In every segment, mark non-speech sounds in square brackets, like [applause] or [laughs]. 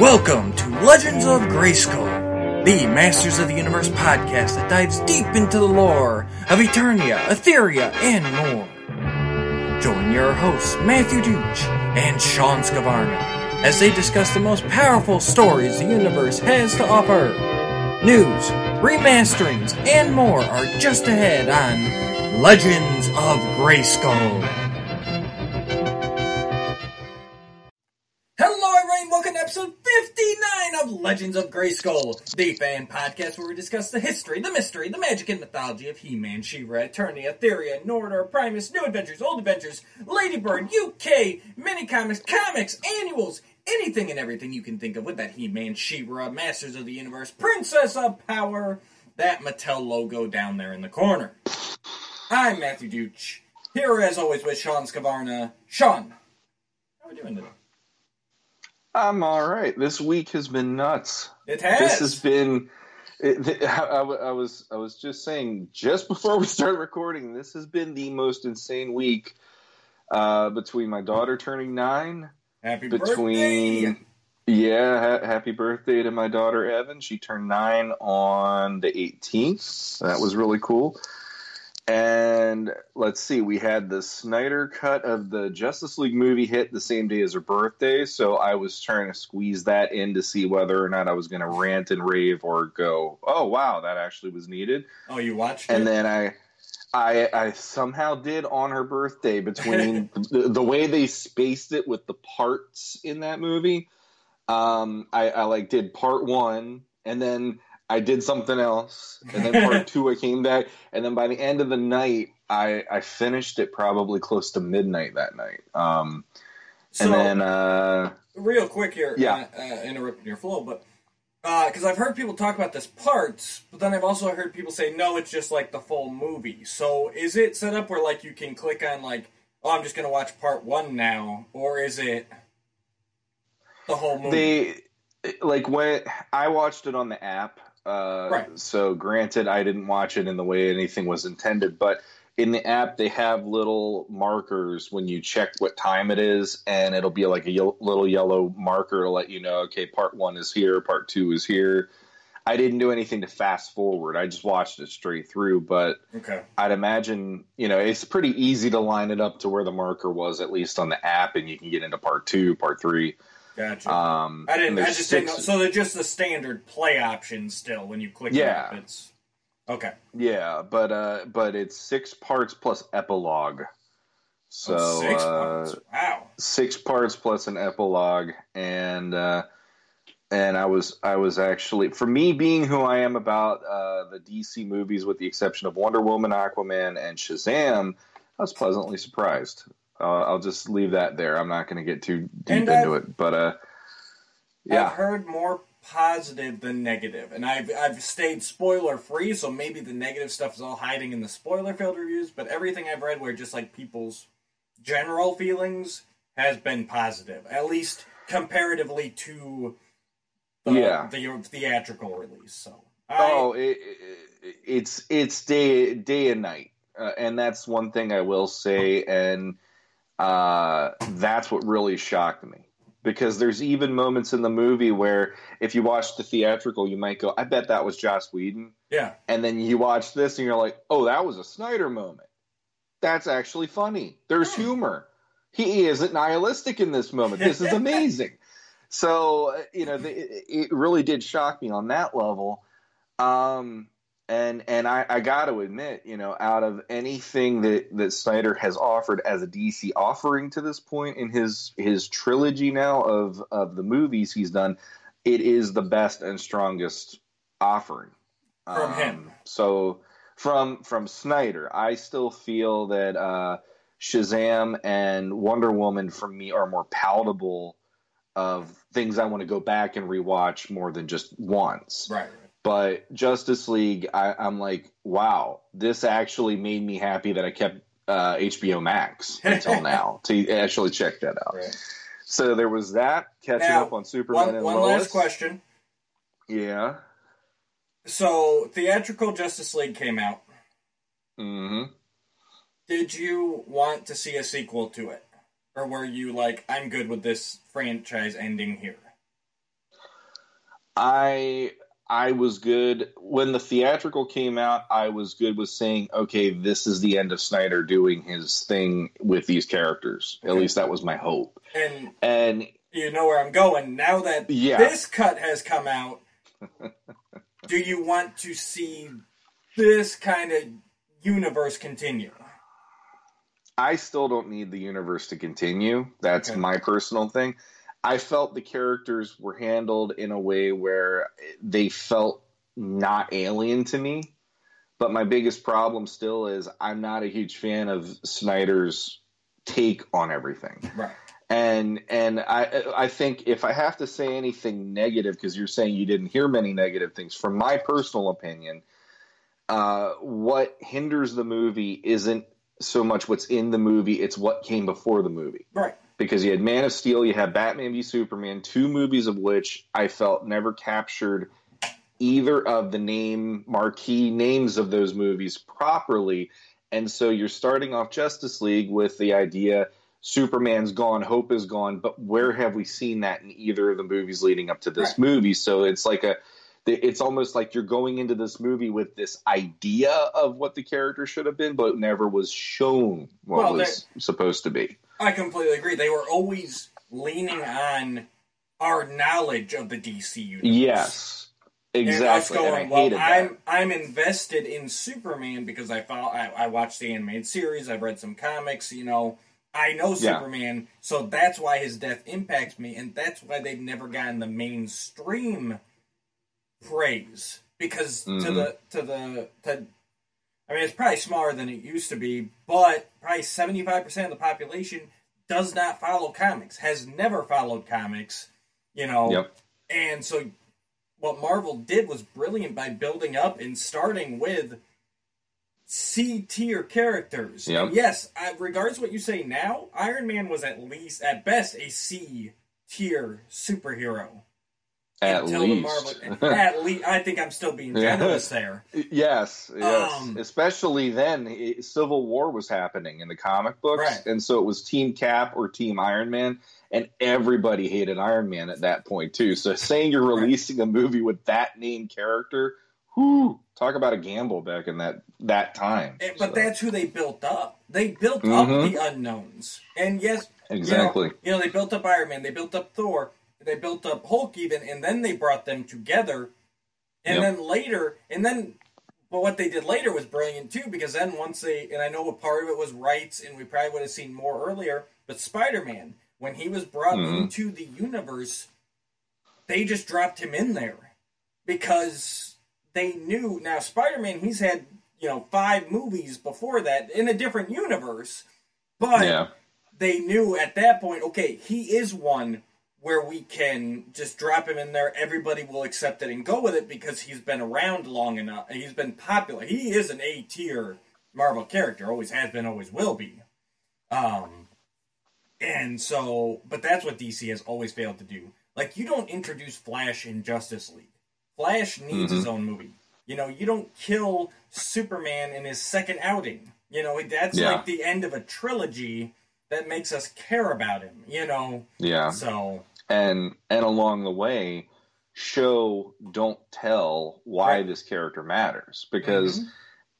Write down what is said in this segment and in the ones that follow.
Welcome to Legends of Grayskull, the Masters of the Universe podcast that dives deep into the lore of Eternia, Etheria, and more. Join your hosts, Matthew Dooch and Sean Scavarna, as they discuss the most powerful stories the universe has to offer. News, remasterings, and more are just ahead on Legends of Grayskull. Grayskull, the fan podcast where we discuss the history, the mystery, the magic, and mythology of He-Man, She-Ra, Eternia, Etheria, Nordor, Primus, New Adventures, Old Adventures, Ladybird, UK, mini comics, comics, annuals, anything and everything you can think of with that He-Man, She-Ra, Masters of the Universe, Princess of Power, that Mattel logo down there in the corner. I'm Matthew Dooch, here as always with Sean Scavarna. Sean, how are we doing today? I'm all right. This week has been nuts. It has. This has been. It, [laughs] I, I, I was I was just saying just [laughs] before we started recording. This has been the most insane week uh, between my daughter turning nine. Happy between birthday! yeah, ha- happy birthday to my daughter Evan. She turned nine on the 18th. That was really cool. And let's see, we had the Snyder cut of the Justice League movie hit the same day as her birthday, so I was trying to squeeze that in to see whether or not I was going to rant and rave or go, "Oh wow, that actually was needed." Oh, you watched And it? then I I I somehow did on her birthday between [laughs] the, the way they spaced it with the parts in that movie. Um I, I like did part 1 and then I did something else, and then part [laughs] two I came back, and then by the end of the night, I I finished it probably close to midnight that night. Um, so, and then uh, real quick here, Yeah. uh, uh, interrupting your flow, but because I've heard people talk about this parts, but then I've also heard people say no, it's just like the full movie. So is it set up where like you can click on like, oh, I'm just gonna watch part one now, or is it the whole movie? they like when I watched it on the app. Uh, Right. So granted, I didn't watch it in the way anything was intended, but in the app they have little markers when you check what time it is, and it'll be like a ye- little yellow marker to let you know, okay, part one is here, part two is here. I didn't do anything to fast forward. I just watched it straight through, but okay. I'd imagine, you know, it's pretty easy to line it up to where the marker was, at least on the app, and you can get into part two, part three. Gotcha. Um, I didn't. I just didn't know. So they're just the standard play options still when you click. it Yeah. up, It's okay. Yeah, but uh, but it's six parts plus epilogue. So Oh, six uh, parts. Wow. six parts plus an epilogue, and uh, and I was I was actually for me being who I am about uh, the DC movies, with the exception of Wonder Woman, Aquaman, and Shazam, I was pleasantly surprised. Uh, I'll just leave that there. I'm not going to get too deep And into I've- it, but uh, I've heard more positive than negative, and I've I've stayed spoiler free, so maybe the negative stuff is all hiding in the spoiler filled reviews. But everything I've read, where just like people's general feelings, has been positive, at least comparatively to the, Yeah. the theatrical release. So I, Oh, it, it, it's it's day day and night, uh, and that's one thing I will say, and uh, that's what really shocked me because there's even moments in the movie where if you watch the theatrical, you might go, "I bet that was Joss Whedon," yeah, and then you watch this and you're like, "Oh, that was a Snyder moment." That's actually funny. There's humor. He isn't nihilistic in this moment. This is [laughs] amazing. so uh, you know, the, it, it really did shock me on that level. Um, and and I, I got to admit, you know, out of anything that that Snyder has offered as a DC offering to this point in his his trilogy now of of the movies he's done, it is the best and strongest offering From him. So from from Snyder, I still feel that uh, Shazam and Wonder Woman for me are more palatable of things I want to go back and rewatch more than just once. right. But Justice League, I, I'm like, wow, this actually made me happy that I kept uh, HBO Max until [laughs] now to actually check that out. right. So there was that catching Now, up on Superman One, and one Lois. last question. Yeah. So theatrical Justice League came out. hmm Did you want to see a sequel to it? or were you like, I'm good with this franchise ending here? I I was good when the theatrical came out. I was good with saying, okay, this is the end of Snyder doing his thing with these characters. At least that was my hope. And And you know where I'm going. Now that Yeah. this cut has come out, [laughs] do you want to see this kind of universe continue? I still don't need the universe to continue. That's Okay. my personal thing. I felt the characters were handled in a way where they felt not alien to me. But my biggest problem still is I'm not a huge fan of Snyder's take on everything. Right. And and I I think if I have to say anything negative because you're saying you didn't hear many negative things from my personal opinion, uh, what hinders the movie isn't so much what's in the movie; it's what came before the movie. Right. Because you had Man of Steel, you had Batman v Superman, two movies of which I felt never captured either of the name marquee names of those movies properly. And so you're starting off Justice League with the idea Superman's gone, Hope is gone, but where have we seen that in either of the movies leading up to this Right. movie? So it's like a it's almost like you're going into this movie with this idea of what the character should have been, but never was shown what Well, was supposed to be. I completely agree. They were always leaning on our knowledge of the DC universe. Yes, And us exactly. And, going, I well, hated I'm that. I'm invested in Superman because I follow, I, I watched the animated series, I've read some comics, you know, I know Yeah. Superman, so that's why his death impacts me, and that's why they've never gotten the mainstream praise because to Mhm. the to the to. I mean, it's probably smaller than it used to be, but probably seventy five percent of the population does not follow comics, has never followed comics, you know, Yep. and so what Marvel did was brilliant by building up and starting with C tier characters. Yep. Yes, I, regardless of what you say now, Iron Man was at least, at best, a C tier superhero. At least. At least, I think I'm still being [laughs] Yeah. generous there. Yes, yes. Um, Especially then, Civil War was happening in the comic books, Right. and so it was Team Cap or Team Iron Man, and everybody hated Iron Man at that point too. So [laughs] saying you're Right. releasing a movie with that name character, whoo, talk about a gamble back in that that time. But So, that's who they built up. They built up Mhm. the unknowns. And yes, exactly. You know, you know, they built up Iron Man, they built up Thor, they built up Hulk even, and then they brought them together. And Yep. then later, and then, but what they did later was brilliant too, because then once they, and I know a part of it was rights, and we probably would have seen more earlier, but Spider Man, when he was brought Mhm. into the universe, they just dropped him in there because they knew. Now, Spider Man, he's had, you know, five movies before that in a different universe, but yeah, they knew at that point, okay, he is one where we can just drop him in there. Everybody will accept it and go with it because he's been around long enough. He's been popular. He is an A tier Marvel character. Always has been. Always will be. Um, and so, but that's what DC has always failed to do. Like, you don't introduce Flash in Justice League. Flash needs his own movie. You know, you don't kill Superman in his second outing. You know, that's Yeah. like the end of a trilogy that makes us care about him. You know, yeah. so and and along the way show don't tell why Right. this character matters because Mhm.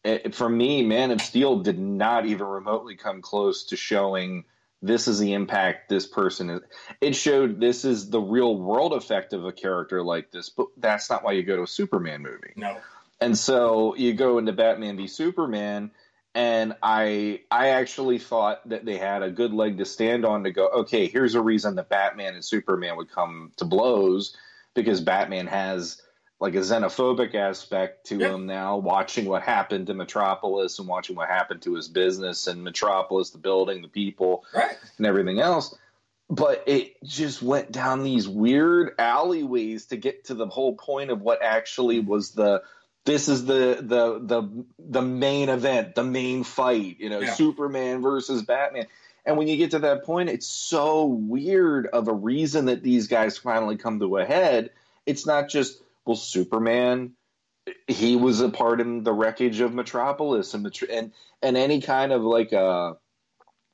it, for me man of steel did not even remotely come close to showing this is the impact this person is it showed this is the real world effect of a character like this but that's not why you go to a superman movie no, and so you go into Batman v Superman, and I I actually thought that they had a good leg to stand on to go. Okay, here's a reason that Batman and Superman would come to blows because Batman has like a xenophobic aspect to Yep. him now. Watching what happened to Metropolis and watching what happened to his business and Metropolis, the building, the people, right? and everything else. But it just went down these weird alleyways to get to the whole point of what actually was the this is the the the the main event, the main fight, you know, Yeah. Superman versus Batman. And when you get to that point, it's so weird of a reason that these guys finally come to a head. It's not just well, Superman he was a part in the wreckage of Metropolis and and and any kind of like a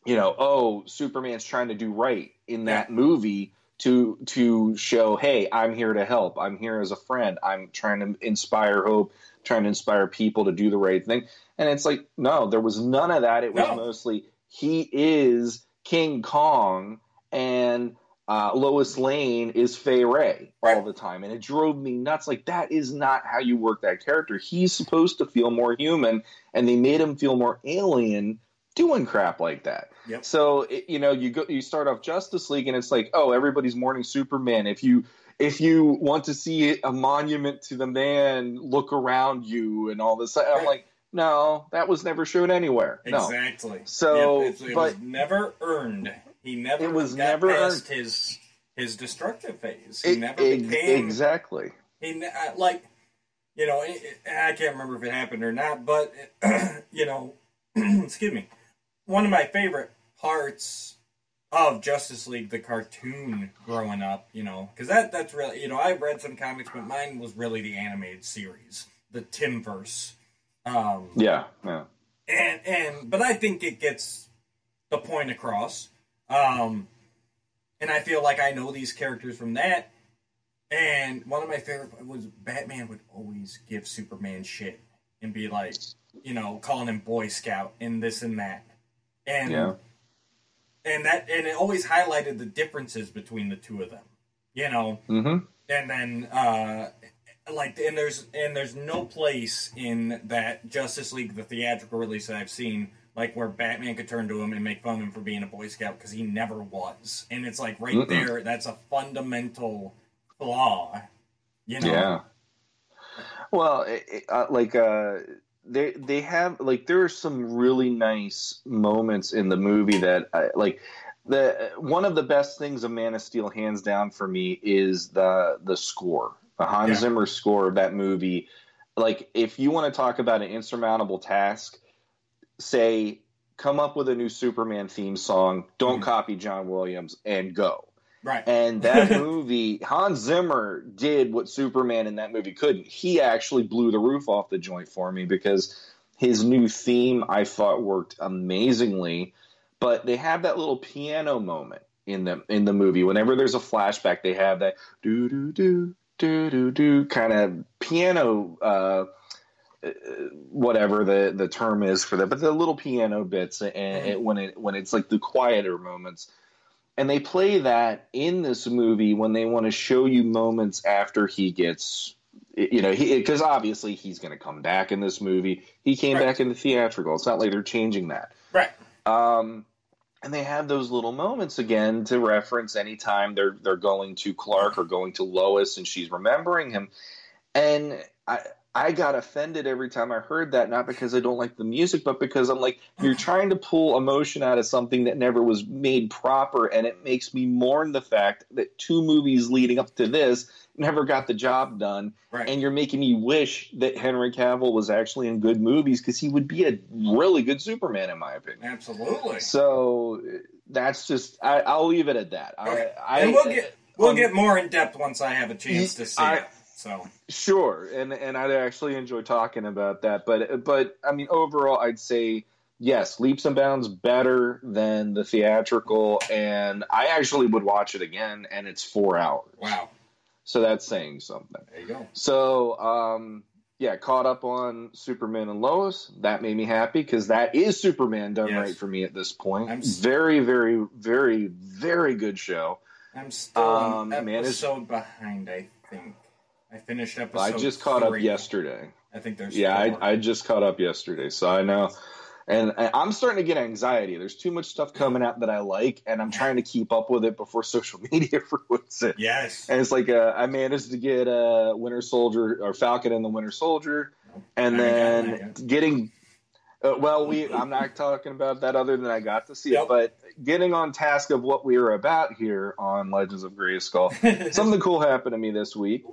you know, oh, Superman's trying to do right in that movie to to show, hey, I'm here to help. I'm here as a friend. I'm trying to inspire hope, trying to inspire people to do the right thing. And it's like, no, there was none of that. It was No. mostly he is King Kong and uh, Lois Lane is Fay Wray all Right. the time, and it drove me nuts. Like that is not how you work that character. He's supposed to feel more human, and they made him feel more alien doing crap like that. Yep. So it, you know, you go, you start off Justice League, and it's like, oh, everybody's mourning Superman. If you if you want to see a monument to the man, look around you and all this. I'm like, no, that was never shown anywhere. No. Exactly. So, Yep, it but- was never earned. He never It was never past his his destructive phase. He It- never became exactly. he uh, like you know I can't remember if it happened or not, but [clears throat] you know, [clears throat] excuse me. One of my favorite parts of Justice League, the cartoon, growing up, you know, because that that's really you know I read some comics, but mine was really the animated series, the Timmverse. Um, Yeah, yeah. and and but I think it gets the point across. Um, and I feel like I know these characters from that. And one of my favorite was Batman would always give Superman shit and be like, you know, calling him Boy Scout and this and that, and Yeah. and that and it always highlighted the differences between the two of them, you know Mm-hmm. and then uh like and there's and there's no place in that Justice League the theatrical release that I've seen like where Batman could turn to him and make fun of him for being a Boy Scout because he never was, and it's like right Mm-mm. there that's a fundamental flaw, you know. Yeah. Well, it, it, uh, like uh, they they have like there are some really nice moments in the movie that I, like the one of the best things of Man of Steel, hands down for me, is the the score, the Hans Yeah. Zimmer score of that movie. Like, if you want to talk about an insurmountable task, say come up with a new Superman theme song, don't Mhm. copy John Williams, and go. Right. And that [laughs] movie, Hans Zimmer did what Superman in that movie couldn't. He actually blew the roof off the joint for me because his new theme I thought worked amazingly. But they have that little piano moment in the in the movie. Whenever there's a flashback, they have that do do do do do do kind of piano. Uh, uh, whatever the the term is for that, but the little piano bits, and it, when it when it's like the quieter moments, and they play that in this movie when they want to show you moments after he gets you know because obviously he's going to come back in this movie he came Right. back in the theatrical it's not like they're changing that Right. um and they have those little moments again to reference anytime they're they're going to Clark or going to Lois and she's remembering him and I I got offended every time I heard that, not because I don't like the music, but because I'm like, you're trying to pull emotion out of something that never was made proper, and it makes me mourn the fact that two movies leading up to this never got the job done, Right. and you're making me wish that Henry Cavill was actually in good movies because he would be a really good Superman, in my opinion. Absolutely. So that's just I, I'll leave it at that. Okay. I, I and we'll get we'll um, get more in depth once I have a chance to see I- it. So Sure, and and I'd actually enjoy talking about that, but but I mean overall, I'd say yes, leaps and bounds better than the theatrical, and I actually would watch it again, and it's four hours, wow, so that's saying something. there you go. So um, yeah, caught up on Superman and Lois. That made me happy because that is Superman done Yes. right for me at this point. I'm s- very, very, very, very good show. I'm still Um, an man, behind. I think I finished episode. I just caught up yesterday. I think there's Yeah. I, I just caught up yesterday, so I know. And I'm starting to get anxiety. There's too much stuff coming out that I like, and I'm trying to keep up with it before [laughs] social media [laughs] ruins it. yes. And it's like uh, I managed to get uh, Winter Soldier or Falcon and the Winter Soldier, and I then getting. Uh, well, we I'm not talking about that other than I got to see Yep. it, but getting on task of what we were about here on Legends of Grayskull. [laughs] Something cool happened to me this week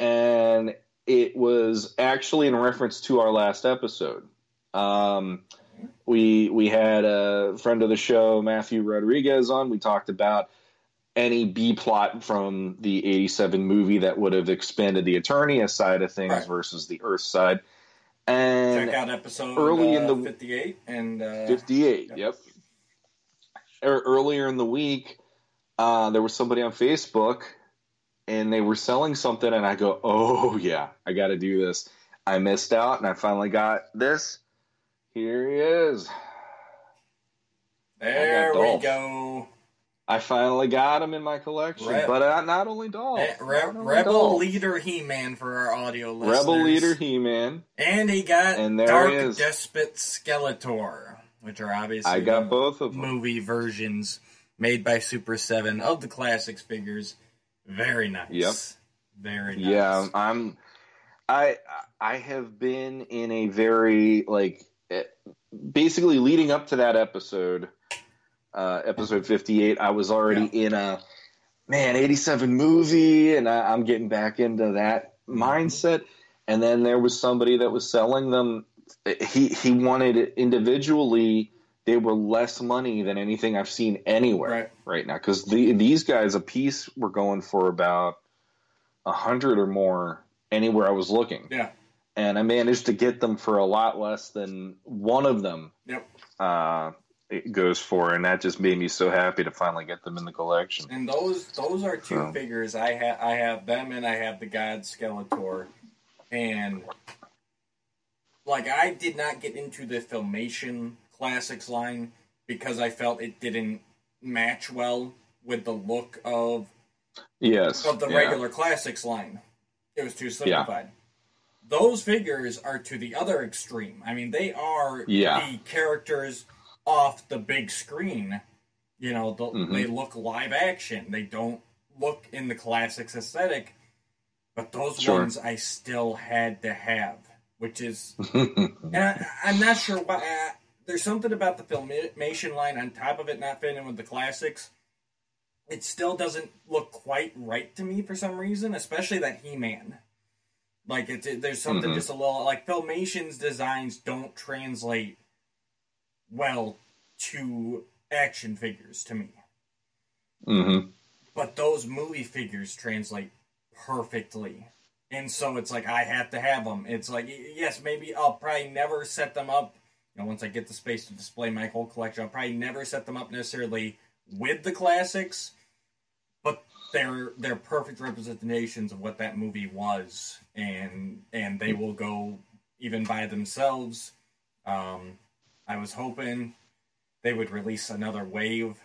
and it was actually in reference to our last episode. Um, we we had a friend of the show, Matthew Rodriguez, on. We talked about any B plot from the '87 movie that would have expanded the Eternia side of things Right. versus the Earth side. And Check out episode early in uh, the- 58 and uh, 58, Yep. yep. or earlier in the week, uh, there was somebody on Facebook, and they were selling something, and I go, "Oh yeah, I got to do this." I missed out, and I finally got this. Here he is. There we Dolph. go. I finally got him in my collection, Re- but uh, not only Dolph, Eh, Re- not only Rebel Dolph. Leader He-Man for our audio listeners. Rebel Leader He-Man. And he got And there Dark he is. Despot Skeletor, which are obviously I got both of them. movie versions made by Super 7 of the classics figures. Very nice. Yep. Very nice. Yeah, I'm. I I have been in a very like eh, basically leading up to that episode, uh, episode fifty eight. I was already in a man eighty seven movie, and I, I'm getting back into that mindset. And then there was somebody that was selling them. He he wanted it individually. They were less money than anything I've seen anywhere Right. right now because the, these guys a piece were going for about a hundred or more anywhere I was looking, Yeah. and I managed to get them for a lot less than one of them Yep. uh, it goes for, and that just made me so happy to finally get them in the collection. And those those are two So. figures. I have I have them and I have the God Skeletor. And like I did not get into the Filmation Classics line because I felt it didn't match well with the look of Yes, of the yeah. regular classics line. It was too simplified. Those figures are to the other extreme. I mean, they are Yeah. the characters off the big screen. You know, the, Mhm. they look live action. They don't look in the classics aesthetic. But those Sure. ones I still had to have, which is [laughs] and I, I'm not sure why. There's something about the filmation line on top of it not fitting in with the classics. It still doesn't look quite right to me for some reason, especially that He-Man. Like it's it, there's something Mhm. just a little like Filmation's designs don't translate well to action figures to me, hmm but those movie figures translate perfectly. And so it's like I have to have them. It's like yes, maybe I'll probably never set them up. You know, once I get the space to display my whole collection, I'll probably never set them up necessarily with the classics, but they're they're perfect representations of what that movie was, and and they will go even by themselves. Um, I was hoping they would release another wave.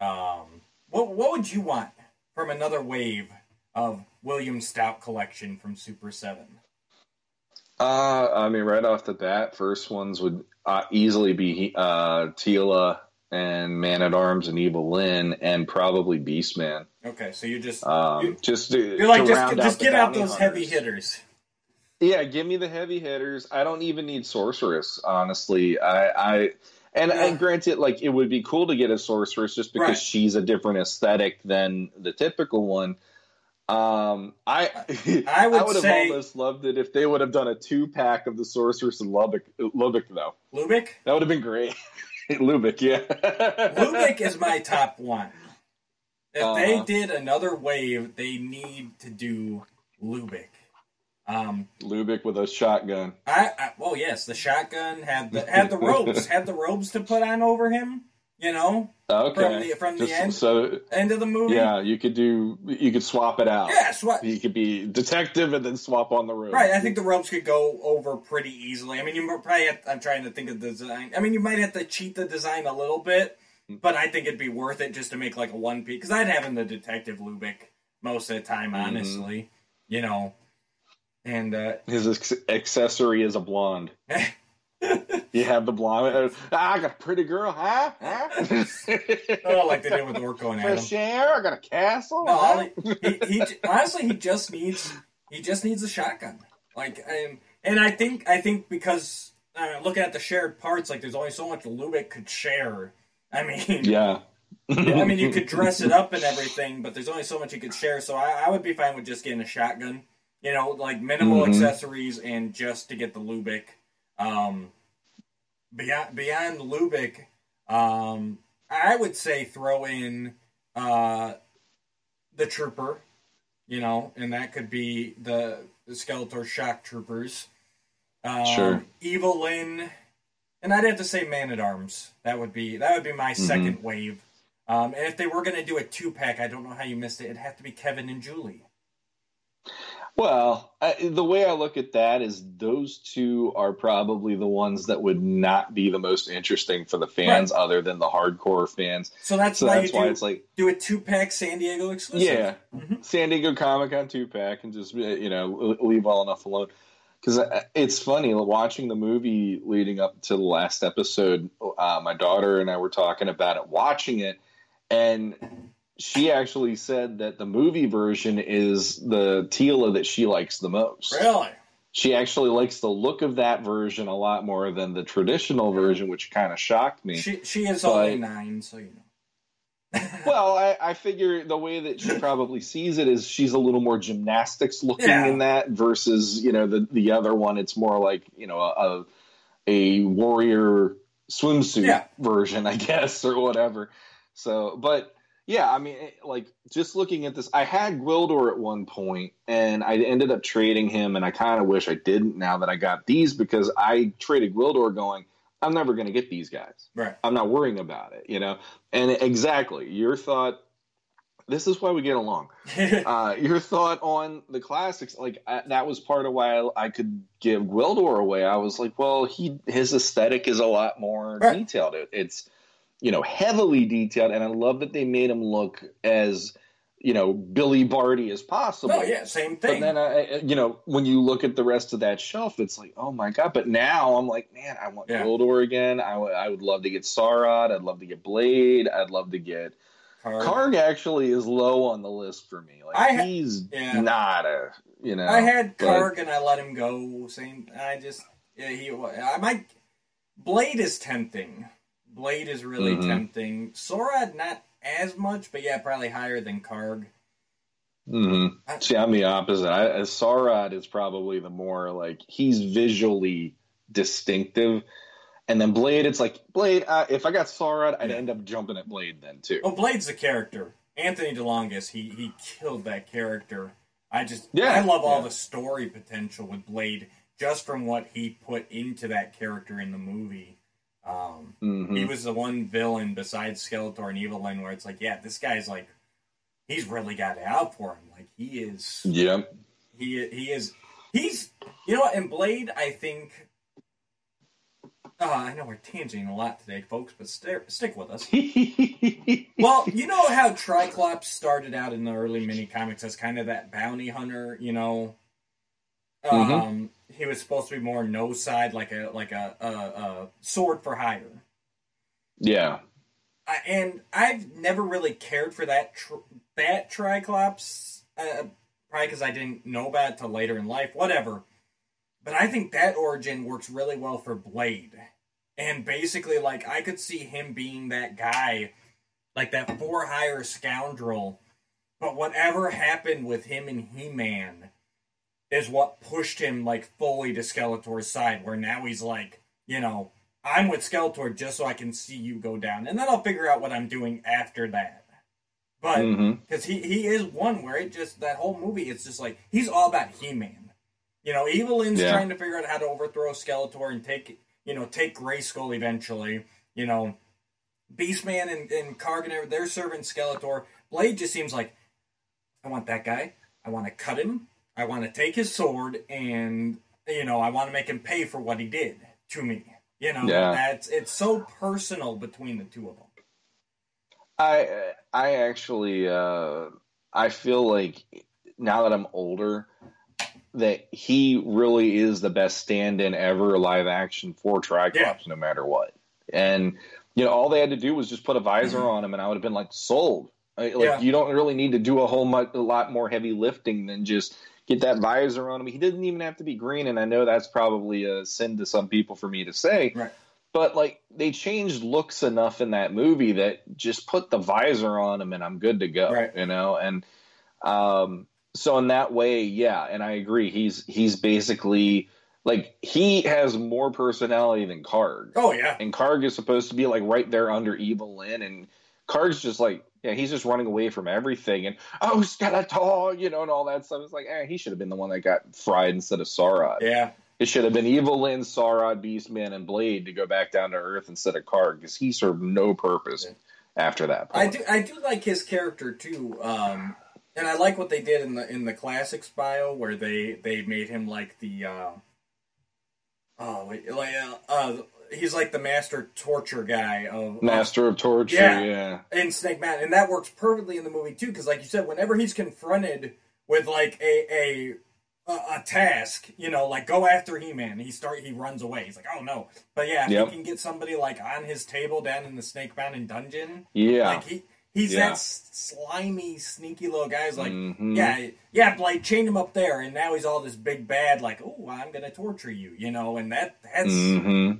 Um, what what would you want from another wave of William Stout collection from Super Seven? Uh, I mean, right off the bat, first ones would uh, easily be uh, Teela and Man at Arms and Evil Lyn, and probably Beastman. Okay, so you just Um, You- just to, you're like just just get out those heavy hitters. Yeah, give me the heavy hitters. I don't even need sorceress, honestly. I, I and, Yeah. and granted, like it would be cool to get a sorceress just because Right. she's a different aesthetic than the typical one. Um, I [laughs] I would would have almost loved it if they would have done a two pack of the sorceress and Lubic. Lubic though, Lubic? that would have been great. [laughs] Lubic, yeah. Lubic is my [laughs] top one. If they Uh-huh. did another wave, they need to do Lubic. Um, Lubic with a shotgun. I, I well, yes, the shotgun had the had the robes, had the robes to put on over him. You know, Okay, from the from the end so end of the movie. yeah, you could do you could swap it out. yeah, swap. You could be detective and then swap on the road. Right, I think the ropes could go over pretty easily. I mean, you might probably. Have, I'm trying to think of the design. I mean, you might have to cheat the design a little bit, but I think it'd be worth it just to make like a one piece. Because I'd have in the detective Lubic most of the time, Mm-hmm. honestly. You know, and uh, His accessory is a blonde. [laughs] You have the blonde. uh, I got a pretty girl, huh? huh? oh, like they did with Orko and Adam. Fresh air. I got a castle. No, huh? he, he, honestly he just needs he just needs a shotgun. Like and and I think I think because uh, looking at the shared parts, like there's only so much Lubic could share. I mean, yeah. I mean you could dress it up and everything, but there's only so much you could share. So I, I would be fine with just getting a shotgun. You know, like minimal Mhm. accessories and just to get the Lubic. Um, beyond beyond Lubic, um, I would say throw in uh, the Trooper, you know, and that could be the, the Skeletor Shock Troopers. Um, Sure. Evil Lyn, And I'd have to say Man at Arms. That would be that would be my Mm-hmm. second wave. Um, and if they were going to do a two pack, I don't know how you missed it. It'd have to be Kevin and Julie. Well, I, the way I look at that is those two are probably the ones that would not be the most interesting for the fans, other than the hardcore fans. So that's So why that's you why do, it's like, do a two pack San Diego exclusive. yeah, Mhm. San Diego Comic Con two pack, and just uh, you know leave all enough alone. Because it's funny watching the movie leading up to the last episode. Uh, my daughter and I were talking about it, watching it, and she actually said that the movie version is the Teela that she likes the most. Really? She actually likes the look of that version a lot more than the traditional version, which kind of shocked me. She she is But- only nine, so you know. [laughs] well, I, I figure the way that she probably sees it is she's a little more gymnastics looking Yeah. in that versus you know the the other one. It's more like you know a a warrior swimsuit Yeah. version, I guess, or whatever. So, but yeah, I mean, like just looking at this, I had Gwildor at one point, and I ended up trading him, and I kind of wish I didn't now that I got these because I traded Gwildor going. I'm never going to get these guys. Right. I'm not worrying about it, you know. And exactly, your thought. This is why we get along. [laughs] Uh, your thought on the classics, like I, that was part of why I, I could give Gwildor away. I was like, well, he his aesthetic is a lot more Right. detailed. It, it's you know heavily detailed, and I love that they made him look as you know Billy Barty as possible. oh yeah, same thing. But then, I, you know, when you look at the rest of that shelf, it's like, oh my god! But now I'm like, man, I want Yeah. Gwildor again. I, w- I would love to get Saurod. I'd love to get Blade. I'd love to get Karg. Karg. Actually, is low on the list for me. Like ha- he's yeah. not a, you know. I had but- Karg and I let him go. Same. I just yeah, he. I might. Blade is tempting. Blade is really Mhm. tempting. Saurod not as much, but yeah, probably higher than Karg. Mm-hmm. I- See, I'm the opposite. I, Saurod is probably the more like he's visually distinctive, and then Blade. It's like Blade. Uh, if I got Saurod, I'd Yeah. end up jumping at Blade then too. Oh, Blade's the character. Anthony DeLongis, he he killed that character. I just Yeah, I love all the story potential with Blade just from what he put into that character in the movie. Um, Mhm. He was the one villain besides Skeletor and Evil-Lyn where it's like, yeah, this guy's like, he's really got it out for him. Like he is, Yeah. he he is, he's, you know what? In Blade, I think. Uh, I know we're tangenting a lot today, folks, but st- stick with us. [laughs] Well, you know how Triclops started out in the early mini comics as kind of that bounty hunter, you know. Um, Mhm. He was supposed to be more no side, like a like a, a, a sword for hire. yeah. I, and I've never really cared for that tr- that Triclops, uh, probably because I didn't know about it till later in life. Whatever. But I think that origin works really well for Blade, and basically, like I could see him being that guy, like that for hire scoundrel. But whatever happened with him and He Man is what pushed him like fully to Skeletor's side, where now he's like, you know, I'm with Skeletor just so I can see you go down, and then I'll figure out what I'm doing after that. But mm-hmm. because he he is one where it just that whole movie, it's just like he's all about He Man. You know, Evil-Lyn's Yeah. trying to figure out how to overthrow Skeletor and take you know take Grayskull eventually. You know, Beastman and and Kargan they're serving Skeletor. Blade just seems like I want that guy. I want to cut him. I want to take his sword and you know I want to make him pay for what he did to me. You know, Yeah. that's it's so personal between the two of them. I I actually uh, I feel like now that I'm older that he really is the best stand-in ever live action for Triclops, Yeah. no matter what. And you know, all they had to do was just put a visor on him, and I would have been like sold. Like Yeah. you don't really need to do a whole much, a lot more heavy lifting than just get that visor on him. He didn't even have to be green, and I know that's probably a sin to some people for me to say. Right. But like they changed looks enough in that movie that just put the visor on him and I'm good to go. Right. You know, and um, so in that way, yeah, and I agree. He's he's basically like he has more personality than Karg, Oh yeah, and Karg is supposed to be like right there under Evil Lyn, and Karg's just like yeah, he's just running away from everything, and oh Skeletor, you know, and all that stuff. It's like eh, he should have been the one that got fried instead of Saurod. yeah. It should have been Evil-Lyn, Saurod, Beastman, and Blade to go back down to Earth instead of Karg because he served no purpose after that. I do I do like his character too. Um, and I like what they did in the in the classics bio where they they made him like the uh, oh wait, like uh, uh, he's like the master torture guy of Master of Torture, Yeah. yeah. in Snake Man, and that works perfectly in the movie too. Because, like you said, whenever he's confronted with like a a a, task, you know, like go after He Man, he start he runs away. He's like, oh no. But yeah, if Yep. he can get somebody like on his table down in the Snake Mountain dungeon, Yeah. like he he's Yeah. that s- slimy, sneaky little guy. He's like, Mhm. yeah, yeah, Blade chained him up there, and now he's all this big bad, like, oh, I'm gonna torture you, you know, and that that's hmm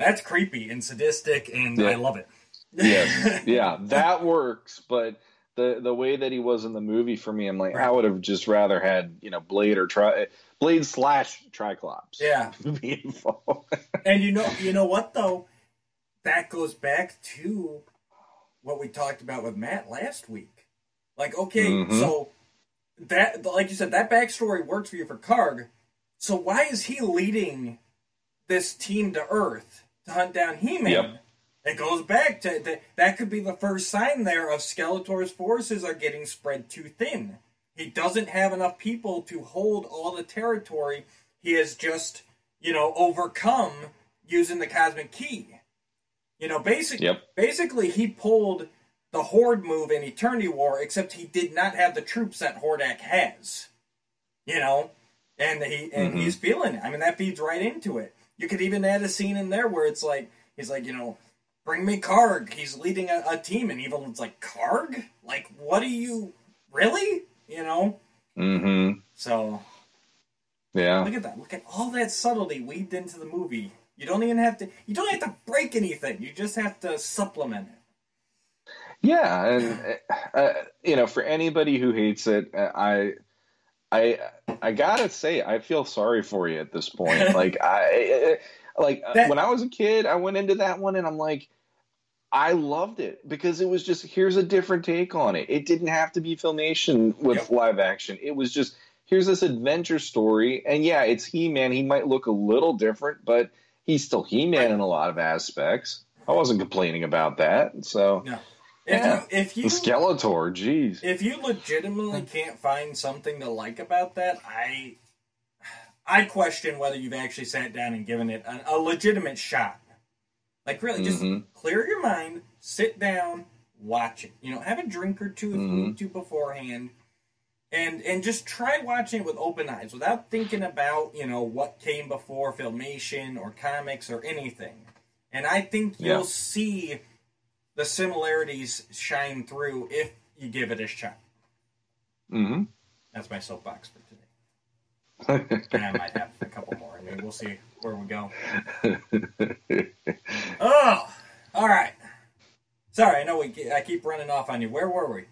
that's creepy and sadistic, and Yeah. I love it. Yes. [laughs] yeah, that works, but the the way that he was in the movie for me, I'm like, I would have just rather had you know Blade or Tri Blade slash Triclops. yeah. [laughs] be involved. And you know, you know what though? That goes back to what we talked about with Matt last week. Like, okay, Mhm. so that, like you said, that backstory works for you for Karg. So why is he leading this team to Earth to hunt down He-Man? Yep. It goes back to that. That could be the first sign there of Skeletor's forces are getting spread too thin. He doesn't have enough people to hold all the territory. He has just, you know, overcome using the cosmic key. You know, basically, Yep. basically he pulled the Horde move in Eternity War, except he did not have the troops that Hordak has. You know, and he and Mhm. he's feeling it. I mean, that feeds right into it. You could even add a scene in there where it's like he's like, you know, bring me Karg. He's leading a, a team, and Evil-Lyn's like, Karg? Like, what do you really? You know. Mm-hmm. So Yeah. look at that. Look at all that subtlety weaved into the movie. You don't even have to. You don't have to break anything. You just have to supplement it. Yeah, and uh, you know, for anybody who hates it, uh, I, I, I gotta say, I feel sorry for you at this point. [laughs] like I, like That- when I was a kid, I went into that one and I'm like, I loved it because it was just here's a different take on it. It didn't have to be filmation with Yep. live action. It was just here's this adventure story, and yeah, it's He Man. He might look a little different, but he's still He Man in a lot of aspects. I wasn't complaining about that. So No. If Yeah. you if the Skeletor, geez. if you legitimately can't find something to like about that, I I question whether you've actually sat down and given it a, a legitimate shot. Like really, just Mhm. clear your mind, sit down, watch it. You know, have a drink or two if you Mhm. need to beforehand, and and just try watching it with open eyes without thinking about you know what came before filmation or comics or anything. And I think you'll Yeah. see the similarities shine through if you give it a shot. hmm That's my soapbox for today. And I might have a couple more. I mean, we'll see where we go. [laughs] Oh, all right. Sorry, I know we. I keep running off on you. Where were we?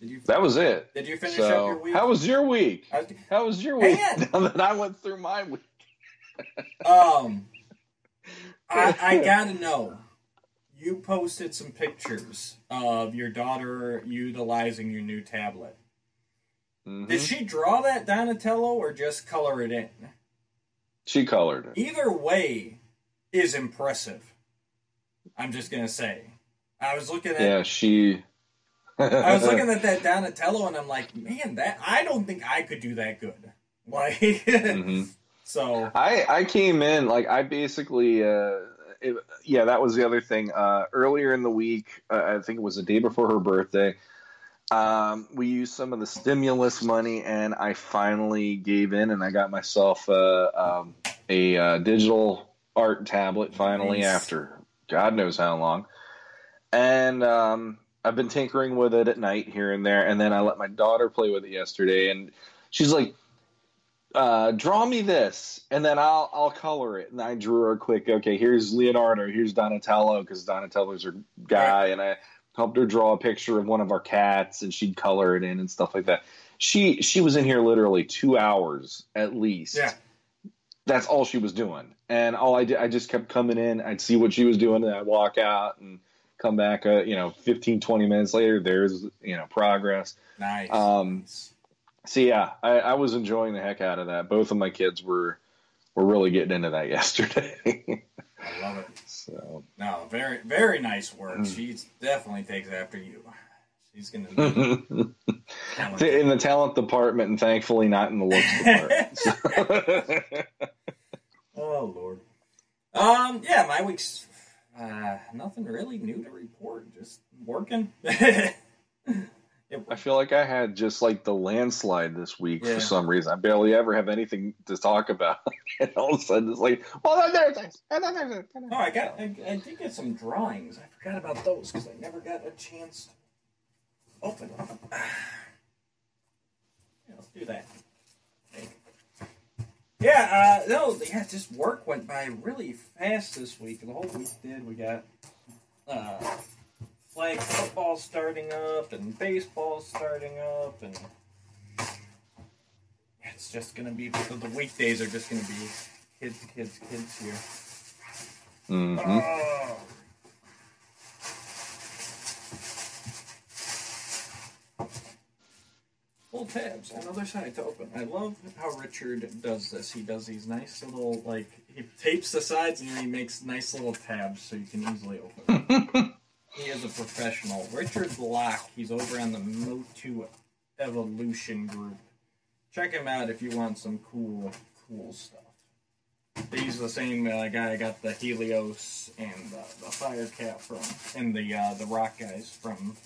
Did you? that was it. Did you finish up your week? how was your week? Was- How was your week? [laughs] Now that I went through my week. Um, I, I [laughs] gotta know. You posted some pictures of your daughter utilizing your new tablet. Mhm. Did she draw that Donatello or just color it in? She colored it. Either way is impressive. I'm just gonna say. I was looking at Yeah, she. I was looking [laughs] at that Donatello and I'm like, man, that I don't think I could do that good. Like [laughs] Mhm. So I I came in like I basically uh it, yeah that was the other thing. Uh earlier in the week uh, I think it was the day before her birthday um we used some of the stimulus money and I finally gave in and I got myself uh, um, a uh, digital art tablet finally Nice. after God knows how long. And um I've been tinkering with it at night here and there. And then I let my daughter play with it yesterday and she's like uh, draw me this, and then I'll I'll color it. And I drew her a quick. Okay, here's Leonardo. Here's Donatello because Donatello's her guy, and I helped her draw a picture of one of our cats, and she'd color it in and stuff like that. She she was in here literally two hours at least. Yeah. That's all she was doing, and all I did, I just kept coming in. I'd see what she was doing, and I'd walk out and come back. Uh, you know, 15, 20 minutes later, there's you know progress. nice. Um, Nice. So yeah, I, I was enjoying the heck out of that. Both of my kids were were really getting into that [laughs] yesterday. I love it. so No, very very nice work. Mm. She definitely takes after you. She's gonna [laughs] in the talent department, and thankfully not in the looks department. [laughs] Oh Lord. Um. Yeah, my week's uh, nothing really new to report. Just working. I feel like I had just like the landslide this week Yeah. for some reason. I barely ever have anything to talk about, [laughs] and all of a sudden it's like, well, then there's this, and then there's this. Oh, I got. I, I did get some drawings. I forgot about those because I never got a chance to open them. [sighs] Yeah, let's do that. Yeah. Uh, no. Yeah. Just work went by really fast this week. The whole week did. We got uh, flag football starting up and baseball starting up, and it's just gonna be because the weekdays are just gonna be kids, kids, kids here. Mm-hmm. Oh. Full tabs on other side to open. I love how Richard does this. He does these nice little like he tapes the sides and then he makes nice little tabs so you can easily open. [laughs] he is a professional. Richard Block. He's over on the Motu Evolution group. Check him out if you want some cool, cool stuff. He's the same uh, guy I got the Helios and uh, the Fire Cat from, and the uh, the Rock guys from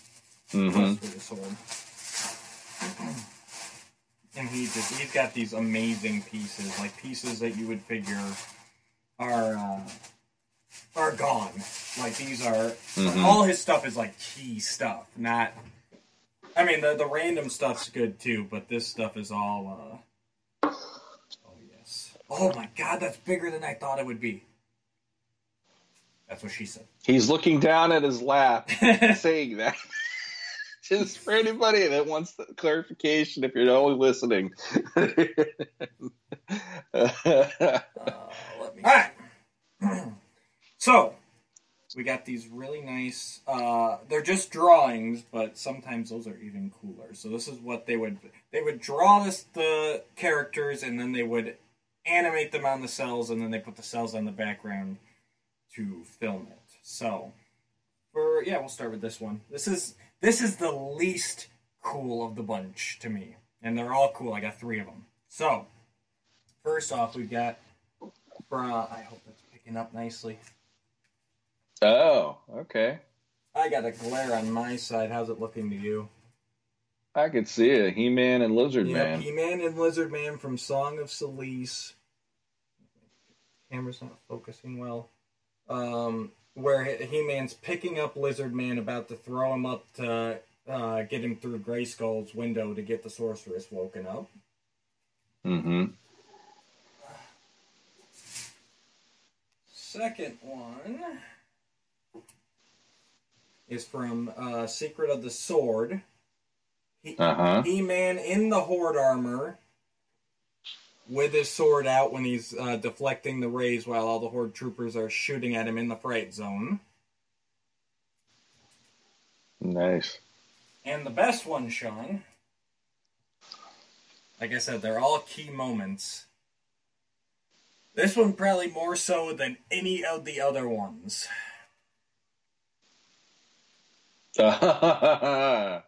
Mhm. The Sword. and he just he's got these amazing pieces, like pieces that you would figure are uh, are gone. Like these are Mhm. all his stuff is like key stuff, not. I mean the the random stuff's good too, but this stuff is all. Uh, oh yes. Oh my god, that's bigger than I thought it would be. That's what she said. He's looking down at his lap, [laughs] saying that. [laughs] Just for anybody that wants the clarification, if you're only listening. [laughs] Uh, let me. All right. [clears throat] so we got these really nice. Uh, they're just drawings, but sometimes those are even cooler. So this is what they would they would draw this the characters, and then they would animate them on the cells, and then they put the cells on the background to film it. So for yeah, we'll start with this one. This is this is the least cool of the bunch to me, and they're all cool. I got three of them. So first off, we've got. Bra, I hope that's picking up nicely. Oh, okay. I got a glare on my side. How's it looking to you? I could see it. He Man and Lizard Yep, Man. He-Man and Lizard Man from Song of Celice. Camera's not focusing well. Um, where He- He-Man's picking up Lizard Man, about to throw him up to uh, get him through Grayskull's window to get the sorceress woken up. Mm-hmm. Second one is from uh, Secret of the Sword. He, Uh-huh. He-Man in the Horde armor with his sword out when he's uh, deflecting the rays while all the Horde troopers are shooting at him in the fright zone. Nice. And the best one, Sean. Like I said, they're all key moments. This one probably more so than any of the other ones. [laughs]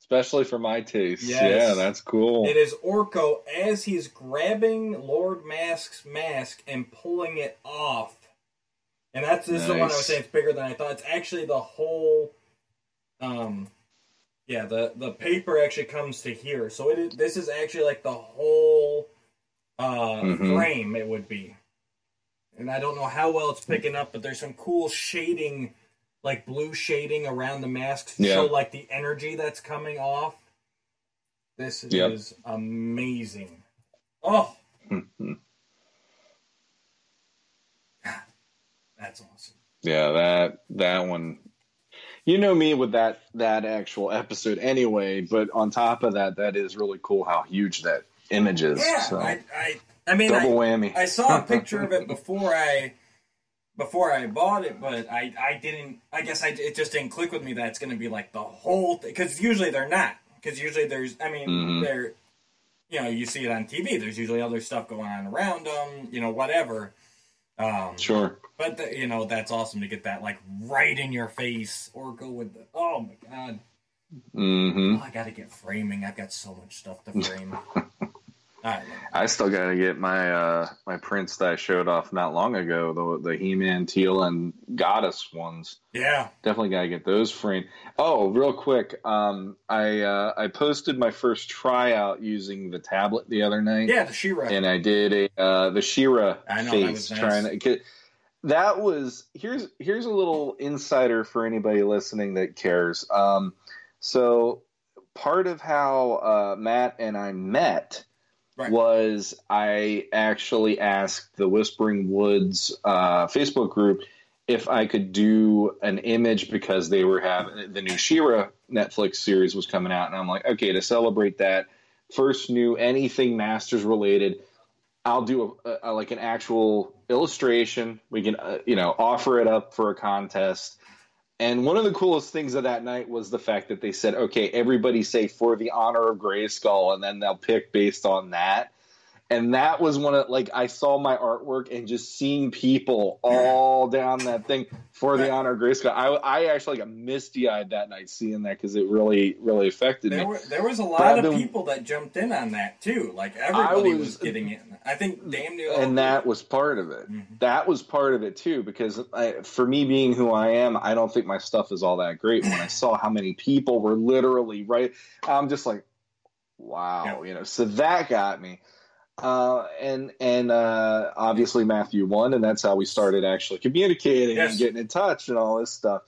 Especially for my taste. Yes. Yeah, that's cool. It is Orko as he's grabbing Lord Mask's mask and pulling it off. And that's this is the one I was Nice. saying it's bigger than I thought. It's actually the whole um yeah, the the paper actually comes to here. So it is, this is actually like the whole uh Mhm. frame it would be. And I don't know how well it's picking up, but there's some cool shading like blue shading around the mask to Yeah. show like the energy that's coming off. This Yep. is amazing. Oh, Mhm. [sighs] that's awesome. yeah, that that one. You know me with that that actual episode anyway, but on top of that, that is really cool how huge that image is. Yeah, so. I, I, I mean, I, Double whammy. I saw a [laughs] picture of it before I before I bought it, but I I didn't. I guess I it just didn't click with me that it's going to be like the whole thing because usually they're not. Because usually there's, I mean, Mhm. they're you know you see it on TV. There's usually other stuff going on around them, you know, whatever. Um, Sure. But the, you know that's awesome to get that like right in your face, or go with the oh my god, Mm-hmm. oh, I got to get framing. I've got so much stuff to frame. [laughs] I. I still got to get my uh, my prints that I showed off not long ago, the the He Man, Teela, and Goddess ones. Yeah, Definitely got to get those framed. Oh, real quick, um, I uh, I posted my first tryout using the tablet the other night. yeah, the She-Ra. and I did a uh, the She-Ra I know, that face was nice. trying to that was here's here's a little insider for anybody listening that cares. Um, so part of how uh, Matt and I met Right. was I actually asked the Whispering Woods uh, Facebook group if I could do an image because they were having the new She-Ra Netflix series was coming out, and I'm like, okay, to celebrate that first new anything Masters related, I'll do a, a, like an actual illustration. We can uh, you know offer it up for a contest. And one of the coolest things of that night was the fact that they said, okay, everybody say for the honor of Grayskull, and then they'll pick based on that. And that was one of like I saw my artwork and just seeing people all down that thing for the honor of Grayskull. I, I actually got misty eyed that night seeing that because it really really affected me. There, were, there was a lot of the- people that jumped in on that too. Like everybody was, was- getting in. I think damn near. and that was part of it. Mhm. That was part of it too, because I, for me being who I am, I don't think my stuff is all that great. When I saw how many people were literally right, I'm just like, wow, you know. So that got me, uh, and and uh, obviously Matthew won, and that's how we started actually communicating Yes. and getting in touch and all this stuff.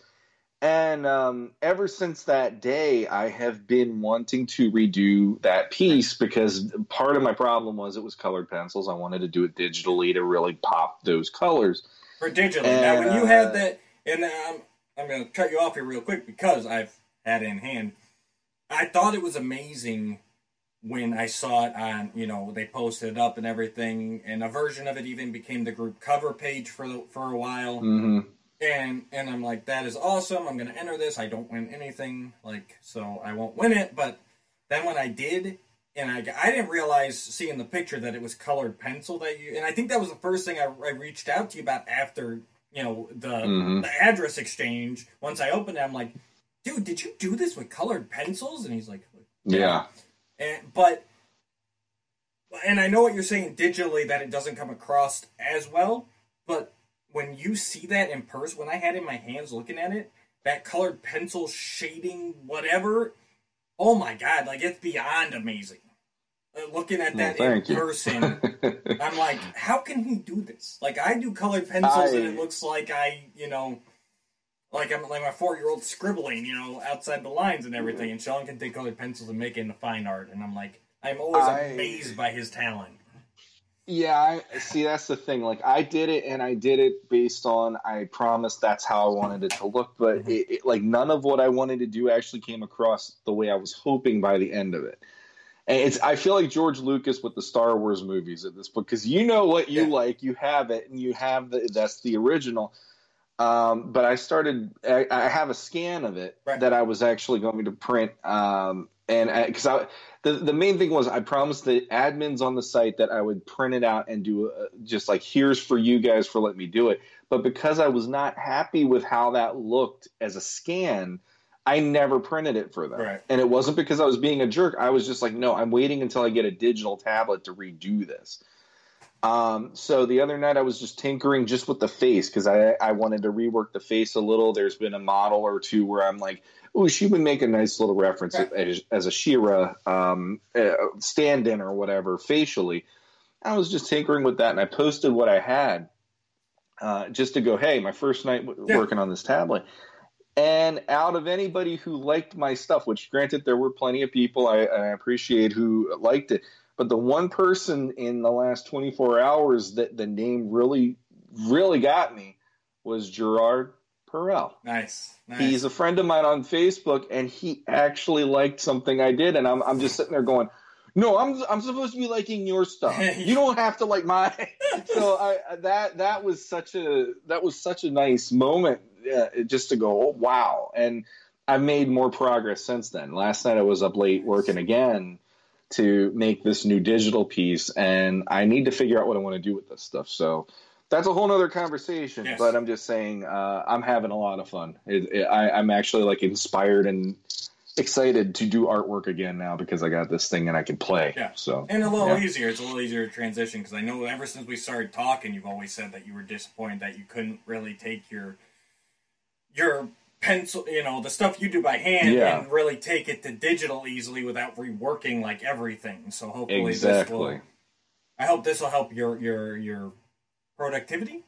And um, ever since that day, I have been wanting to redo that piece because part of my problem was it was colored pencils. I wanted to do it digitally to really pop those colors. for digitally. now, when you And, had uh, that, and um, I'm going to cut you off here real quick because I've had it in hand. I thought it was amazing when I saw it on, you know, they posted it up and everything, and a version of it even became the group cover page for the, for a while. hmm And and I'm like, that is awesome. I'm going to enter this. I don't win anything, like so I won't win it. But then when I did, and I I didn't realize seeing the picture that it was colored pencil that you. And I think that was the first thing I, I reached out to you about after you know the Mhm. the address exchange. Once I opened it, I'm like, dude, did you do this with colored pencils? And he's like, Yeah. And but and I know what you're saying digitally that it doesn't come across as well, but when you see that in person, when I had it in my hands looking at it, that colored pencil shading, whatever, oh my god, like it's beyond amazing. Uh, looking at Well, that in you. person, I'm like, how can he do this? Like I do colored [laughs] pencils and it looks like I, you know, like I'm like my four year old scribbling, you know, outside the lines and everything. And Sean can take colored pencils and make it into fine art, and I'm like, I'm always I- amazed by his talent. Yeah, I see. That's the thing. Like, I did it, and I did it based on I promised that's how I wanted it to look. But Mhm. it, it, like, none of what I wanted to do actually came across the way I was hoping by the end of it. And it's I feel like George Lucas with the Star Wars movies at this point because you know what you Yeah. like, you have it, and you have the that's the original. Um, but I started. I, I have a scan of it Right. that I was actually going to print. Um, and because I, the the main thing was I promised the admins on the site that I would print it out and do a, just like here's for you guys for letting me do it. But because I was not happy with how that looked as a scan, I never printed it for them. Right. And it wasn't because I was being a jerk. I was just like, no, I'm waiting until I get a digital tablet to redo this. Um, so the other night I was just tinkering just with the face because I, I wanted to rework the face a little. There's been a model or two where I'm like, oh, she would make a nice little reference Right. as, as a She-Ra um, uh, stand-in or whatever facially. I was just tinkering with that, and I posted what I had uh, just to go, hey, my first night w- Yeah. working on this tablet. And out of anybody who liked my stuff, which granted there were plenty of people I, I appreciate who liked it, but the one person in the last 24 hours that the name really, really got me was Gerard Perel. Nice, nice. He's a friend of mine on Facebook, and he actually liked something I did, and I'm I'm just sitting there going, "No, I'm I'm supposed to be liking your stuff. [laughs] You don't have to like mine." [laughs] so I that that was such a that was such a nice moment, uh, just to go, oh, "Wow!" And I've made more progress since then. Last night I was up late working again, to make this new digital piece, and I need to figure out what I want to do with this stuff. So that's a whole nother conversation. Yes. But I'm just saying, uh, I'm having a lot of fun. It, it, I, I'm actually like inspired and excited to do artwork again now because I got this thing and I can play. Yeah. So And a little Yeah. easier. It's a little easier to transition because I know ever since we started talking, you've always said that you were disappointed that you couldn't really take your your pencil, you know, the stuff you do by hand, Yeah. and really take it to digital easily without reworking like everything. So hopefully this exactly. will. I hope this will help your your your productivity.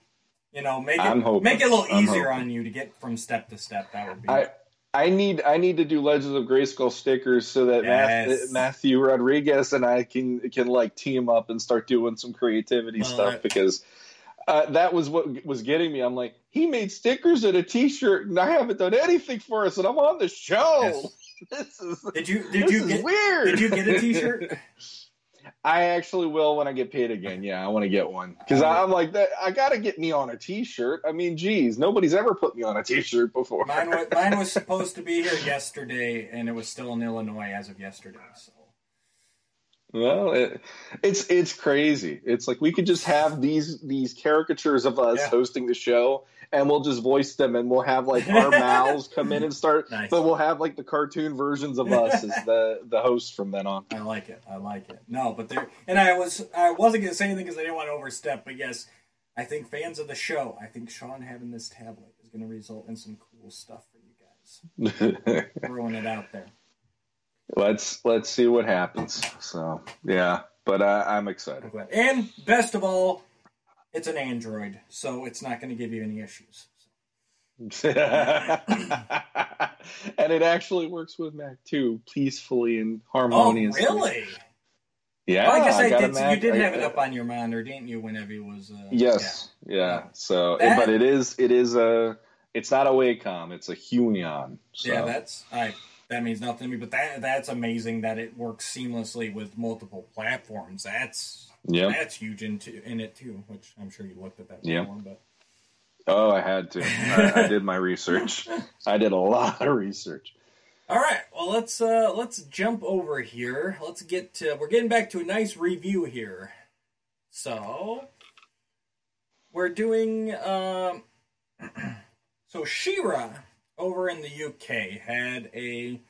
You know, make it make it a little I'm easier hoping. on you to get from step to step. That would be. I I need I need to do Legends of Grayskull stickers so that Yes. Matthew Rodriguez and I can can like team up and start doing some creativity stuff because uh, that was what was getting me. I'm like, he made stickers and a T-shirt, and I haven't done anything for us, and I'm on the show. Yes. [laughs] This is did you did this you is get weird. did you get a T-shirt? [laughs] I actually will when I get paid again. Yeah, I want to get one because Oh. I'm like that. I got to get me on a T-shirt. I mean, geez, nobody's ever put me on a T-shirt before. Mine was, mine was [laughs] supposed to be here yesterday, and it was still in Illinois as of yesterday. So Well, it, it's it's crazy. It's like we could just have these these caricatures of us Yeah. hosting the show, and we'll just voice them, and we'll have like our [laughs] mouths come in and start, Nice. but we'll have like the cartoon versions of us as the the hosts from then on. I like it. I like it. No, but there, and I was I wasn't gonna say anything because I didn't want to overstep. But yes, I think fans of the show. I think Sean having this tablet is gonna result in some cool stuff for you guys. [laughs] Throwing it out there. let's let's see what happens. So yeah, but uh, I'm excited. And best of all, it's an Android, so it's not gonna give you any issues. [laughs] and it actually works with Mac too, peacefully and harmoniously. Oh, really? Yeah, Well, I guess I, got did. Mac- you did I- have it up on your monitor, didn't you? Whenever it was. Uh, Yes, yeah. So, That- but it is it is a it's not a Wacom, it's a Huion. So. Yeah, that's I. That means nothing to me, but that that's amazing that it works seamlessly with multiple platforms. That's Yep. that's huge into in it too, which I'm sure you looked at that Yeah. But Oh, I had to. I, I did my research. I did a lot of research. all right, well let's uh let's jump over here. Let's get to, we're getting back to a nice review here. So we're doing um [clears throat] so She-Ra over in the UK had a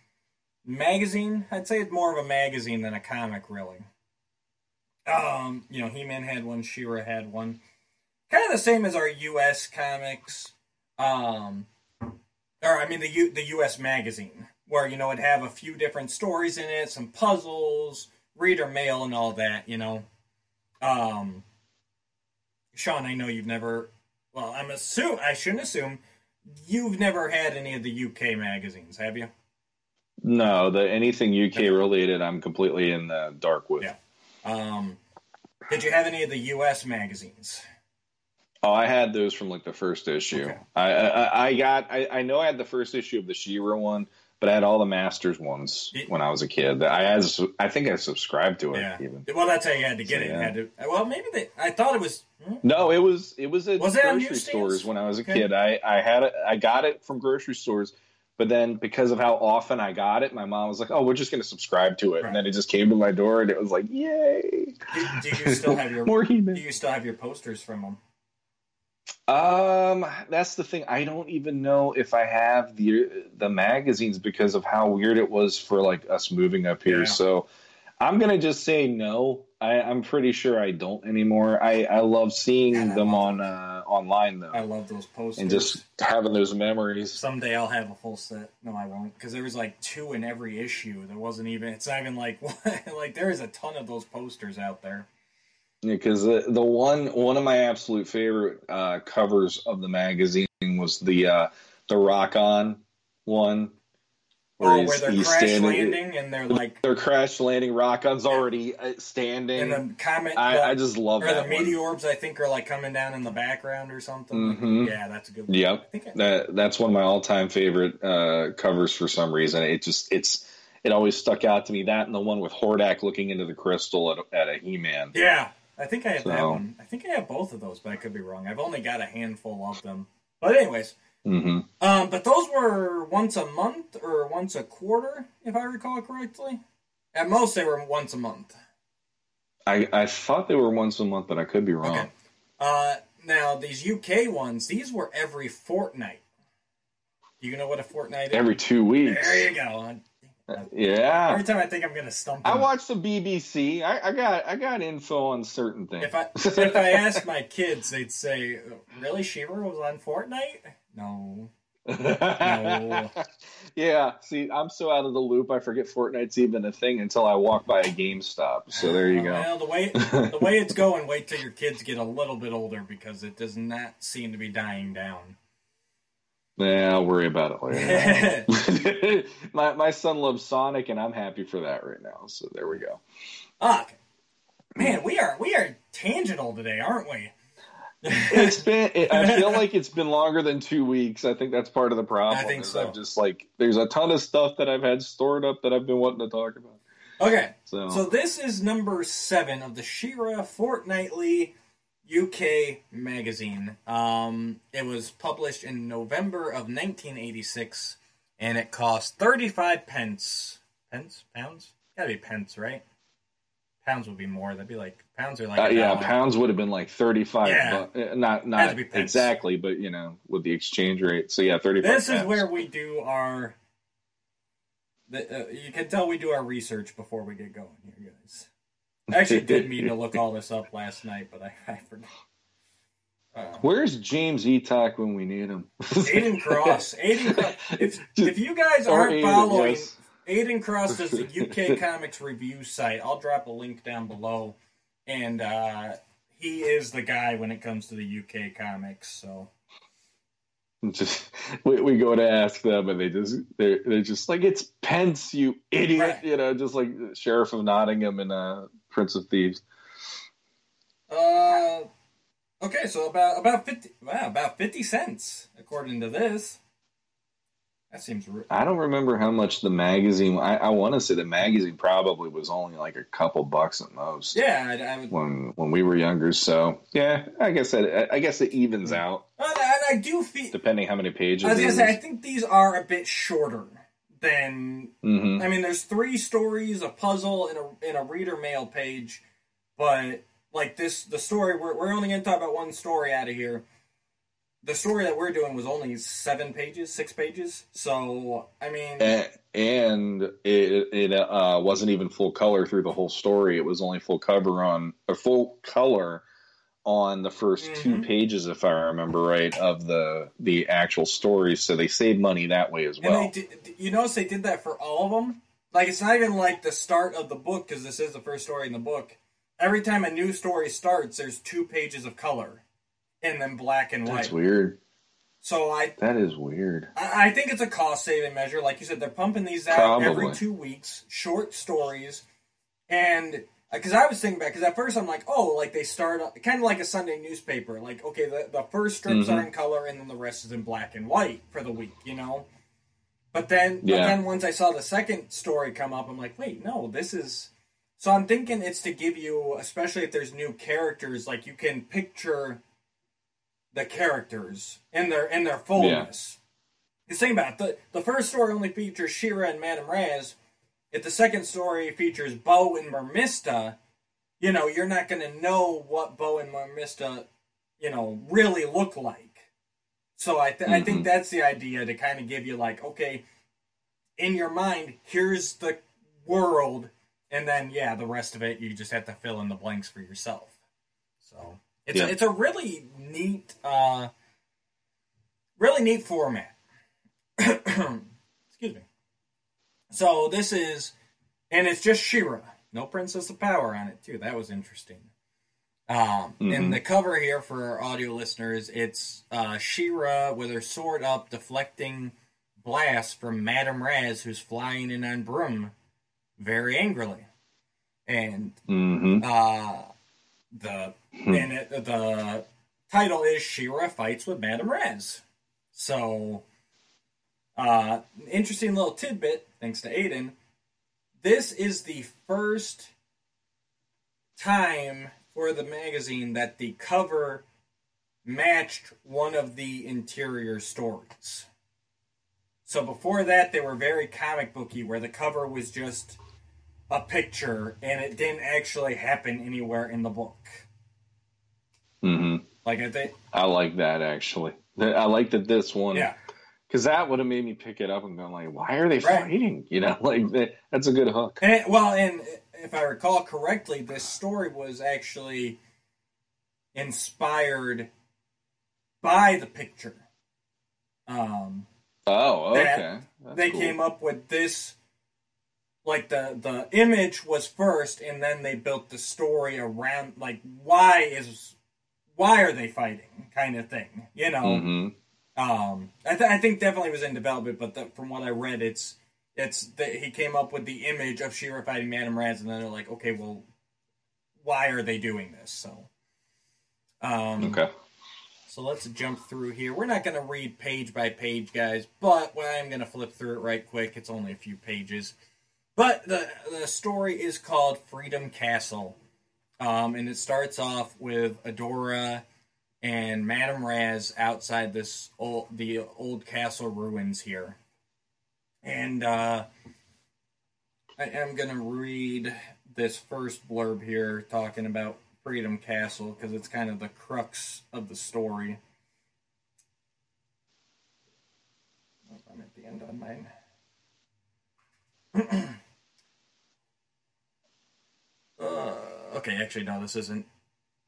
magazine. I'd say it's more of a magazine than a comic, really. Um, you know, He Man had one, She-Ra had one. Kind of the same as our US comics. Um, or I mean the U, the US magazine, where you know it'd have a few different stories in it, some puzzles, reader mail, and all that. You know, um, Sean, I know you've never. Well, I'm assume I shouldn't assume you've never had any of the UK magazines, have you? No, the anything UK related, I'm completely in the dark with. Yeah. Um, did you have any of the US magazines? Oh, I had those from like the first issue. Okay. I, I I got I, I know I had the first issue of the She-Ra one, but I had all the Masters ones It- when I was a kid. I had I think I subscribed to it Yeah. even. Well, that's how you had to get So, it. Yeah. had to. Well, maybe they. I thought it was. hmm? No, it was it was at Was grocery stores when I was a Okay. kid. I I had it. I got it from grocery stores, but then because of how often I got it, my mom was like, "Oh, we're just going to subscribe to it," Right. and then it just came to my door, and it was like, "Yay!" Do, do you still have your? [laughs] More He-Man. Do you still have your posters from them? Um, that's the thing. I don't even know if I have the the magazines because of how weird it was for like us moving up here. Yeah. So I'm gonna just say no. I, I'm pretty sure I don't anymore. I, I love seeing Yeah, them on uh, online though, I love those posters. and just having those memories. someday I'll have a full set. No, I won't, because there was like two in every issue. There wasn't even. It's not even like [laughs] like there is a ton of those posters out there. Because the the one one of my absolute favorite uh, covers of the magazine was the uh, the Rokkon one, Oh, he's- where they're he's crash standing- landing and they're like Their crash landing. Rokkon's already uh, standing. and the comet. I, the- I just love or that the one. meteorbs, I think, are like coming down in the background or something. Mhm. Yeah, that's a good one. Yep. I think I, That that's one of my all time favorite uh, covers for some reason. It just it's it always stuck out to me. That and the one with Hordak looking into the crystal at, at a He Man. yeah, I think I have that one. I think I have both of those, but I could be wrong. I've only got a handful of them. But anyways, hmm um, but those were once a month or once a quarter, if I recall correctly. At most, they were once a month. I I thought they were once a month, but I could be wrong. Okay. Uh, now these UK ones, these were every fortnight. You know what a fortnight is? Every two weeks. There you go. Yeah. Every time I think I'm gonna stump. I watch the BBC. I, I got I got info on certain things. If I if I asked [laughs] my kids, they'd say, "Really, She-Ra was on Fortnite?" No. [laughs] No. yeah. See, I'm so out of the loop. I forget Fortnite's even a thing until I walk by a GameStop. So there you go. Well, the way [laughs] the way it's going, wait till your kids get a little bit older because it does not seem to be dying down. Yeah, I'll worry about it later. [laughs] my my son loves Sonic, and I'm happy for that right now. So there we go. Fuck. Man, we are we are tangential today, aren't we? It's been. It, I [laughs] feel like it's been longer than two weeks. I think that's part of the problem. I think so. I'm just like there's a ton of stuff that I've had stored up that I've been wanting to talk about. Okay, So, so this is number seven of the She-Ra Fortnightly UK magazine. Um, it was published in November of 1986, and it cost 35 pence. Pence? Pounds? Gotta be pence, right? Pounds would be more. That'd be like pounds are like uh, yeah, pounds would have been like thirty five. Yeah. uh, not not to be pence. exactly, but you know, with the exchange rate. So yeah, thirty five. This is where we do our. The, uh, you can tell we do our research before we get going here, guys. [laughs] I actually did mean to look all this up last night, but I, I forgot. Uh, Where's James Eatock when we need him? Aiden [laughs] Cross. Aiden Cross. If, if you guys aren't Aiden, following, yes. Aiden Cross is the UK Comics review site. I'll drop a link down below. And uh, he is the guy when it comes to the UK comics. So just we, we go to ask them and they just they're, they're just like it's Pence you idiot Right. you know just like Sheriff of Nottingham and uh, Prince of Thieves Uh, okay, so about about fifty. Wow, about fifty cents according to this. That seems. Re- I don't remember how much the magazine I, I want to say the magazine probably was only like a couple bucks at most yeah, I, I would. when when we were younger so yeah I guess that I guess it evens out And I, I do feel. depending how many pages I was gonna say, I think these are a bit shorter than. Mhm. I mean, there's three stories, a puzzle, and a and a reader mail page, but like this, the story we're we're only gonna talk about one story out of here. The story that we're doing was only seven pages, six pages. So I mean, A- and it it uh, wasn't even full color through the whole story. It was only full cover on or full color on the 1st two Mhm. pages, if I remember right, of the the actual story. So they saved money that way as And well. did, you notice they did that for all of them. Like it's not even like the start of the book because this is the first story in the book. Every time a new story starts, there's two pages of color, and then black and white. That's weird. So I, That is weird. I I think it's a cost saving measure. Like you said, they're pumping these out every two weeks, short stories, and because I was thinking back, because at first I'm like, oh, like they start kind of like a Sunday newspaper. Like okay, the the first strips Mhm. are in color, and then the rest is in black and white for the week. You know. But then, but then once I saw the second story come up, I'm like, wait, no, this is. So I'm thinking it's to give you, especially if there's new characters, like you can picture the characters in their in their fullness. The thing about it, the the first story only features She-Ra and Madame Razz. If the second story features Bow and Mermista, you know you're not going to know what Bow and Mermista, you know, really look like. So I th- I think Mhm. that's the idea to kind of give you like, okay, in your mind, here's the world, and then yeah, the rest of it you just have to fill in the blanks for yourself. So it's Yeah. a, it's a really neat, uh, really neat format. [coughs] Excuse me. So this is, and it's just She-Ra, no Princess of Power on it too. That was interesting. Um, Mhm. And the cover here for our audio listeners, it's uh, She-Ra with her sword up, deflecting blasts from Madame Razz, who's flying in on broom, very angrily. And hmm uh, the Hmm. and it, the title is She-Ra fights with Madame Razz. So, uh, interesting little tidbit. Thanks to Aiden. This is the first time for the magazine that the cover matched one of the interior stories. So before that, they were very comic booky, where the cover was just a picture and it didn't actually happen anywhere in the book. Mm-hmm. Like I think, I like that actually. I like that this one. yeah, Because that would have made me pick it up and go like, why are they Right. fighting? You know, [laughs] like that's a good hook. and it- well, and if I recall correctly, this story was actually inspired by the picture. Um, Oh, okay. That's they cool. came up with this like the the image was first and then they built the story around like why is why are they fighting kind of thing you know Mhm. um I, th- I think definitely was in development but the, from what i read it's it's that he came up with the image of She-Ra fighting Madame Razz and then they're like okay well why are they doing this so um Okay. so let's jump through here. We're not going to read page by page, guys, but I am going to flip through it right quick. It's only a few pages. But the, the story is called Freedom Castle. Um, and it starts off with Adora and Madame Razz outside this old, the old castle ruins here. And uh, I am to read this first blurb here talking about Freedom Castle because it's kind of the crux of the story. Oh, I'm at the end on mine. [clears throat] uh, okay, actually, no, this isn't.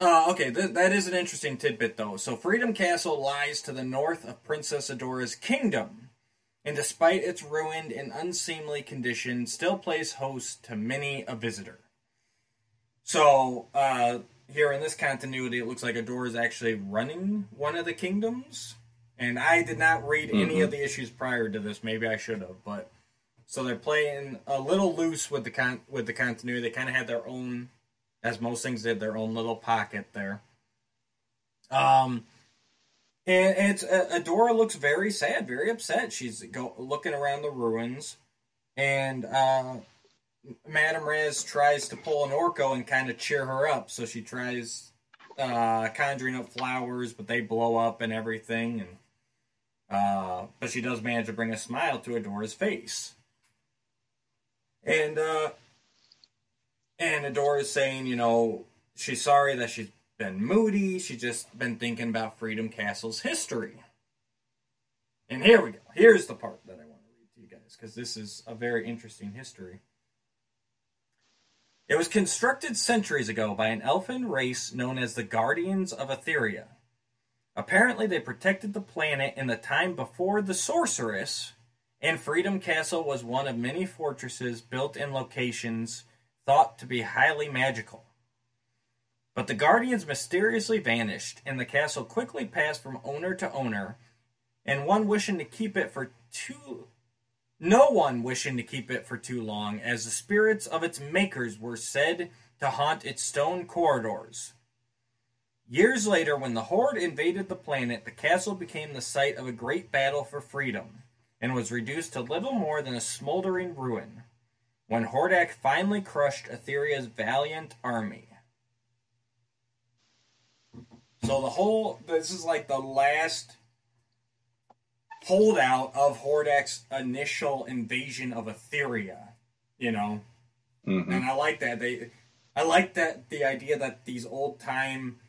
Uh, okay, th- that is an interesting tidbit, though. So, Freedom Castle lies to the north of Princess Adora's kingdom, and despite its ruined and unseemly condition, still plays host to many a visitor. So, uh, here in this continuity, it looks like Adora is actually running one of the kingdoms. And I did not read any of the issues prior to this. Maybe I should have, but so they're playing a little loose with the con- with the continuity. They kind of had their own, as most things did, their own little pocket there. Um, and it's uh, Adora looks very sad, very upset. She's go looking around the ruins, and uh, Madame Razz tries to pull an Orko and kind of cheer her up. So she tries uh, conjuring up flowers, but they blow up and everything. And uh, but she does manage to bring a smile to Adora's face. And uh, and Adora is saying, you know, she's sorry that she's been moody. She's just been thinking about Freedom Castle's history. And here we go. Here's the part that I want to read to you guys because this is a very interesting history. It was constructed centuries ago by an elfin race known as the Guardians of Etheria. Apparently, they protected the planet in the time before the Sorceress, and Freedom Castle was one of many fortresses built in locations thought to be highly magical. But the Guardians mysteriously vanished, and the castle quickly passed from owner to owner, and one wishing to keep it for too no one wishing to keep it for too long, as the spirits of its makers were said to haunt its stone corridors. Years later, when the Horde invaded the planet, the castle became the site of a great battle for freedom, and was reduced to little more than a smoldering ruin, when Hordak finally crushed Etheria's valiant army. So the whole this is like the last holdout of Hordak's initial invasion of Etheria, you know. hmm And I like that they I like that the idea that these old time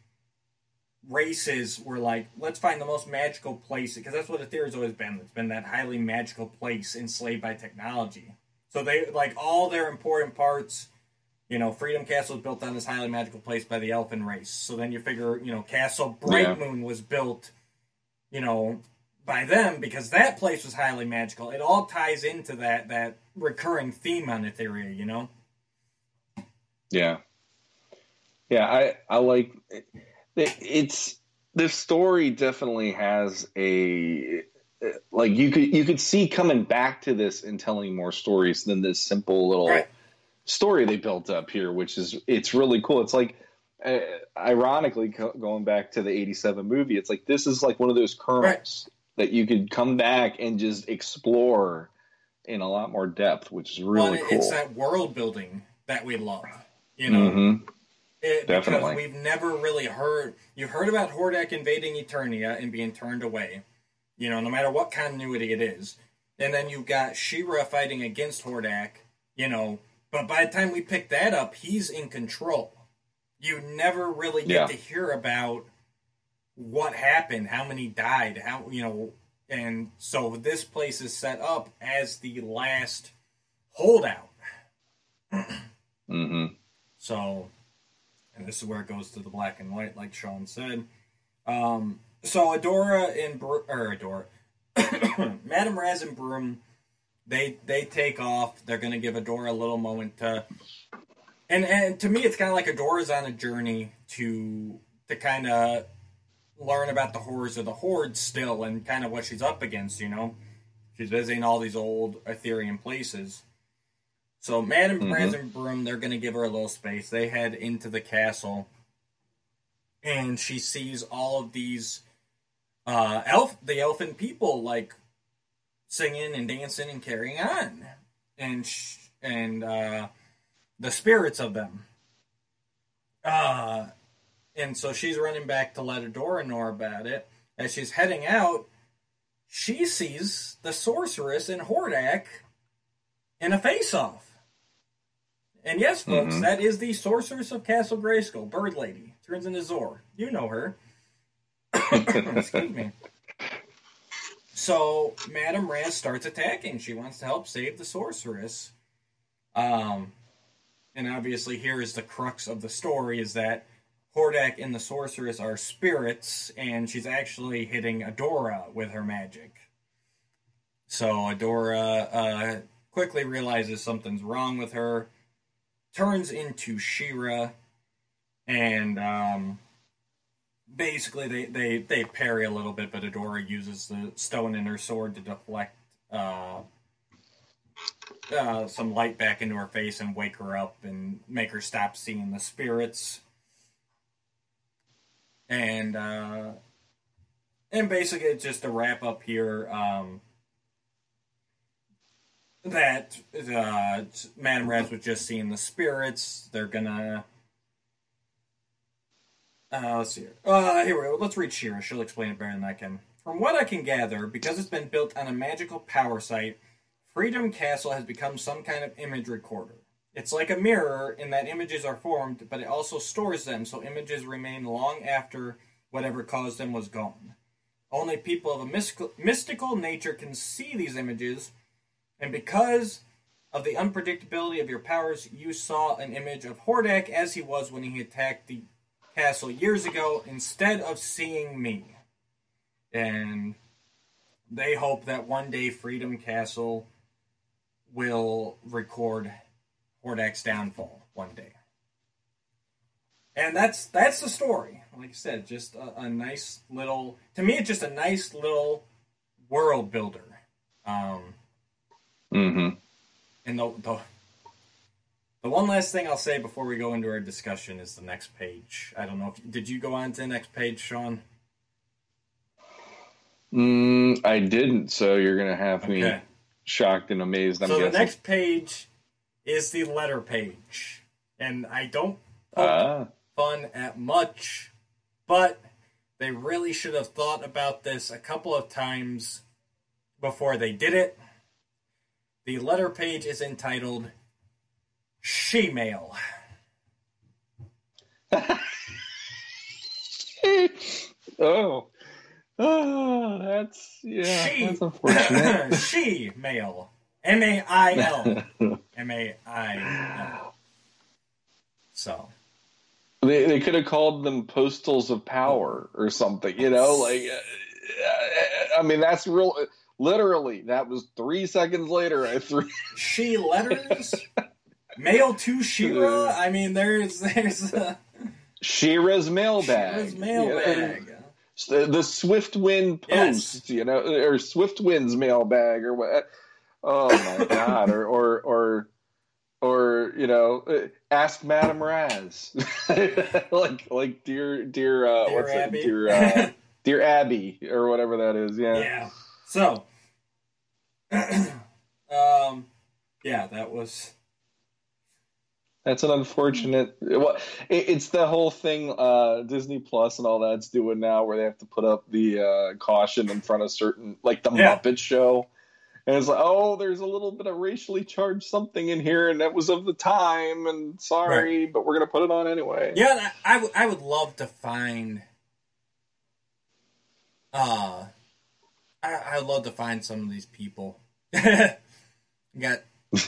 races were like, let's find the most magical place because that's what Etheria's always been. It's been that highly magical place enslaved by technology. So they like all their important parts. You know, Freedom Castle was built on this highly magical place by the Elfin race. So then you figure, you know, Castle Bright Yeah. Moon was built, you know, by them because that place was highly magical. It all ties into that that recurring theme on Etheria, you know. Yeah. Yeah, I I like it, it's the story definitely has a like you could you could see coming back to this and telling more stories than this simple little Right. story they built up here, which is it's really cool. It's like uh, ironically co- going back to the 87 movie, it's like this is like one of those kernels that you could come back and just explore in a lot more depth, which is really Well, cool. It's that world building that we love, you know. Mhm. It, Definitely. Because we've never really heard. You've heard about Hordak invading Eternia and being turned away, you know, no matter what continuity it is. And then you've got She-Ra fighting against Hordak, you know, But by the time we pick that up, he's in control. You never really get Yeah. to hear about what happened, how many died, how you know, and so this place is set up as the last holdout. [clears throat] mm-hmm. So, and this is where it goes to the black and white, like Sean said. Um, so Adora and Br- or Adora, [coughs] Madame Razz and Broom, they they take off. They're gonna give Adora a little moment to, and and to me, it's kind of like Adora's on a journey to to kind of learn about the horrors of the Horde still, and kind of what she's up against. You know, she's visiting all these old Etherian places. So Madame Mhm. Razz and Broom, they're gonna give her a little space. They head into the castle, and she sees all of these uh, elf, the elfin people, like singing and dancing and carrying on, and sh- and uh, the spirits of them. Uh, and so she's running back to let Adora know about it. As she's heading out, she sees the sorceress and Hordak in a face-off. And yes, folks, Mhm. that is the sorceress of Castle Grayskull, Bird Lady. Turns into Zoar. You know her. [coughs] Excuse me. So Madame Razz starts attacking. She wants to help save the sorceress. Um, and obviously here is the crux of the story: is that Hordak and the sorceress are spirits, and she's actually hitting Adora with her magic. So Adora uh, quickly realizes something's wrong with her, turns into She-Ra, and um, basically they, they, they parry a little bit, but Adora uses the stone in her sword to deflect uh, uh, some light back into her face and wake her up and make her stop seeing the spirits. And uh, and basically, just to wrap up here, um, that uh, Madame Razz was just seeing the spirits. They're gonna. Uh, let's see here. Uh, here we go. Let's read She-Ra. She'll explain it better than I can. From what I can gather, because it's been built on a magical power site, Freedom Castle has become some kind of image recorder. It's like a mirror in that images are formed, but it also stores them so images remain long after whatever caused them was gone. Only people of a mystical nature can see these images, and because of the unpredictability of your powers, you saw an image of Hordak as he was when he attacked the castle years ago instead of seeing me. And they hope that one day Freedom Castle will record Hordak's downfall one day. And that's that's the story. Like I said, just a, a nice little to me it's just a nice little world builder. Um hmm and the, the the one last thing I'll say before we go into our discussion is the next page. I don't know if did you go on to the next page, Sean? Mm, I didn't, so you're gonna have me shocked and amazed. I'm so the next page is the letter page, and I don't Ah, fun at much, but they really should have thought about this a couple of times before they did it. The letter page is entitled She-Mail. [laughs] oh, oh, that's yeah, She- that's unfortunate. [laughs] She-Mail. M-A-I-L. [laughs] M-A-I-L. So, they they could have called them postals of power or something, you know, like. Uh, I mean, that's real. Literally, that was three seconds later. I threw. [laughs] she letters? Mail to She-Ra? I mean, there's, there's, uh, She-Ra's mailbag. She-Ra's mailbag. the, the Swiftwind Yes. Post, you know, or Swiftwind's mailbag, or what? Oh my [laughs] god! Or or or or you know, uh, ask Madame Razz, [laughs] like like dear dear uh, Dear what's Abby. it? Dear uh, dear Abby or whatever that is. Yeah. Yeah. So, [clears throat] um, yeah, that was That's an unfortunate. Well, it, it's the whole thing uh, Disney Plus and all that's doing now, where they have to put up the uh, caution in front of certain, like the Yeah. Muppet Show. and it's like, oh, there's a little bit of racially charged something in here, and that was of the time, and sorry, right. but we're gonna put it on anyway. Yeah, I, I, w- I would love to find. Uh, I I'd love to find some of these people. [laughs] we got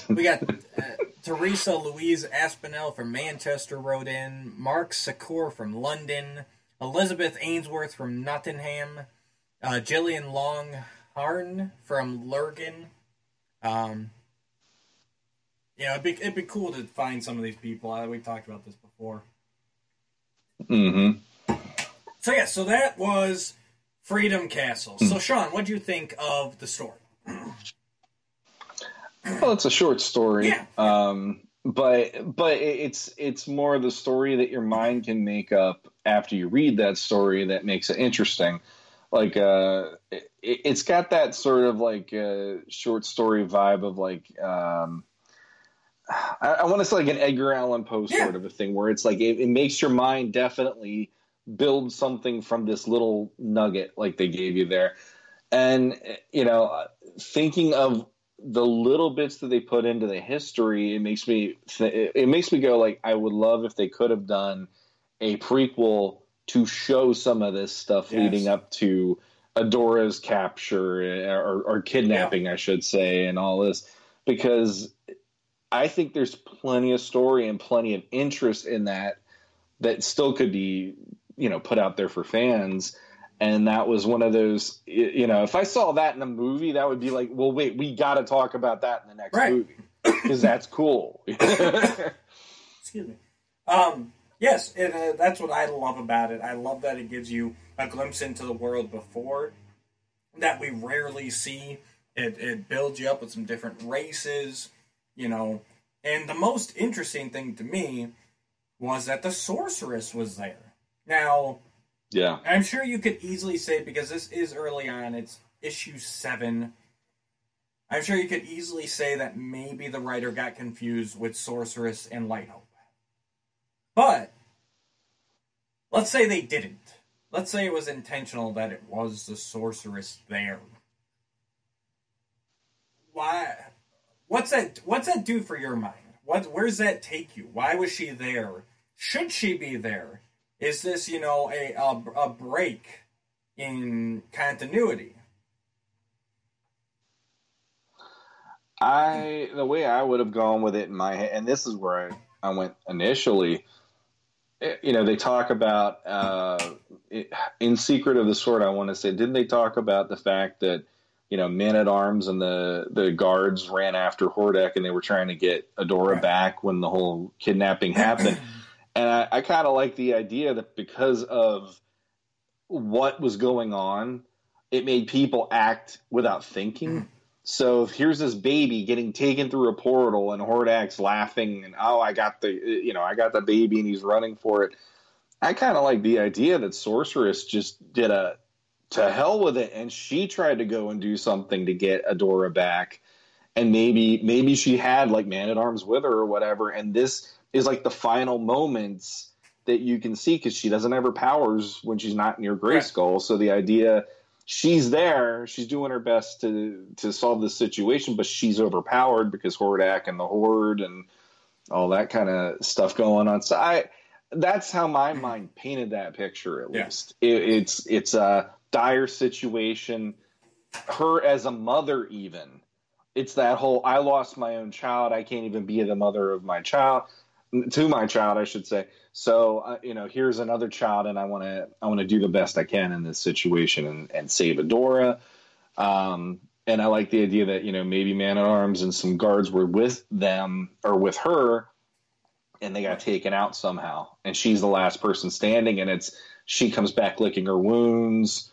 we got uh, Teresa Louise Aspinall from Manchester wrote in, Mark Secor from London, Elizabeth Ainsworth from Nottingham, uh, Jillian Longharn from Lurgan. Um, yeah, it'd be it'd be cool to find some of these people. Uh, we talked about this before. Mm-hmm. So yeah, so that was Freedom Castle. So Sean, what do you think of the story? Well, it's a short story. Yeah. Um, but but it's it's more the story that your mind can make up after you read that story that makes it interesting. Like uh, it, has got that sort of like uh, short story vibe of like um, I, I want to say like an Edgar Allan Poe yeah. sort of a thing where it's like it, it makes your mind definitely build something from this little nugget like they gave you there. And you know, thinking of the little bits that they put into the history, it makes me th- it makes me go like I would love if they could have done a prequel to show some of this stuff yes. leading up to Adora's capture eh, or, or kidnapping, yeah. I should say, and all this because I think there's plenty of story and plenty of interest in that that still could be you know put out there for fans. And that was one of those you know if i saw that in a movie that would be like well wait we got to talk about that in the next right. movie because that's cool. [laughs] Excuse me. Um, yes and, uh, that's what i love about it. I love that it gives you a glimpse into the world before that we rarely see. It, it builds you up with some different races you know. And the most interesting thing to me was that the sorceress was there now yeah. I'm sure you could easily say, because this is early on, it's issue seven. I'm sure you could easily say that maybe the writer got confused with Sorceress and Light Hope. But, let's say they didn't. Let's say it was intentional that it was the Sorceress there. Why? What's that? What's that do for your mind? What? Where's that take you? Why was she there? Should she be there? Is this, you know, a, a, a break in continuity? I the way I would have gone with it in my head, and this is where I, I went initially. Eh, you know, they talk about uh, in Secret of the Sword. I want to say, didn't they talk about the fact that you know men at arms and the the guards ran after Hordak and they were trying to get Adora right. back when the whole kidnapping happened? [clears throat] And I, I kind of like the idea that because of what was going on, it made people act without thinking. Mm. So here's this baby getting taken through a portal, and Hordak's laughing, and oh, I got the you know I got the baby, and he's running for it. I kind of like the idea that Sorceress just did a to hell with it, and she tried to go and do something to get Adora back, and maybe maybe she had like Man at Arms with her or whatever, and this is like the final moments that you can see because she doesn't have her powers when she's not near Grayskull. Right. So the idea she's there, she's doing her best to to solve this situation, but she's overpowered because Hordak and the Horde and all that kind of stuff going on. So I that's how my hmm. mind painted that picture at yeah. least. It, it's it's a dire situation. Her as a mother, even it's that whole I lost my own child. I can't even be the mother of my child to my child, I should say. So uh, you know, here's another child, and I want to I want to do the best I can in this situation and, and save Adora. Um, and I like the idea that you know maybe Man at Arms and some guards were with them or with her, and they got taken out somehow, and she's the last person standing, and it's she comes back licking her wounds,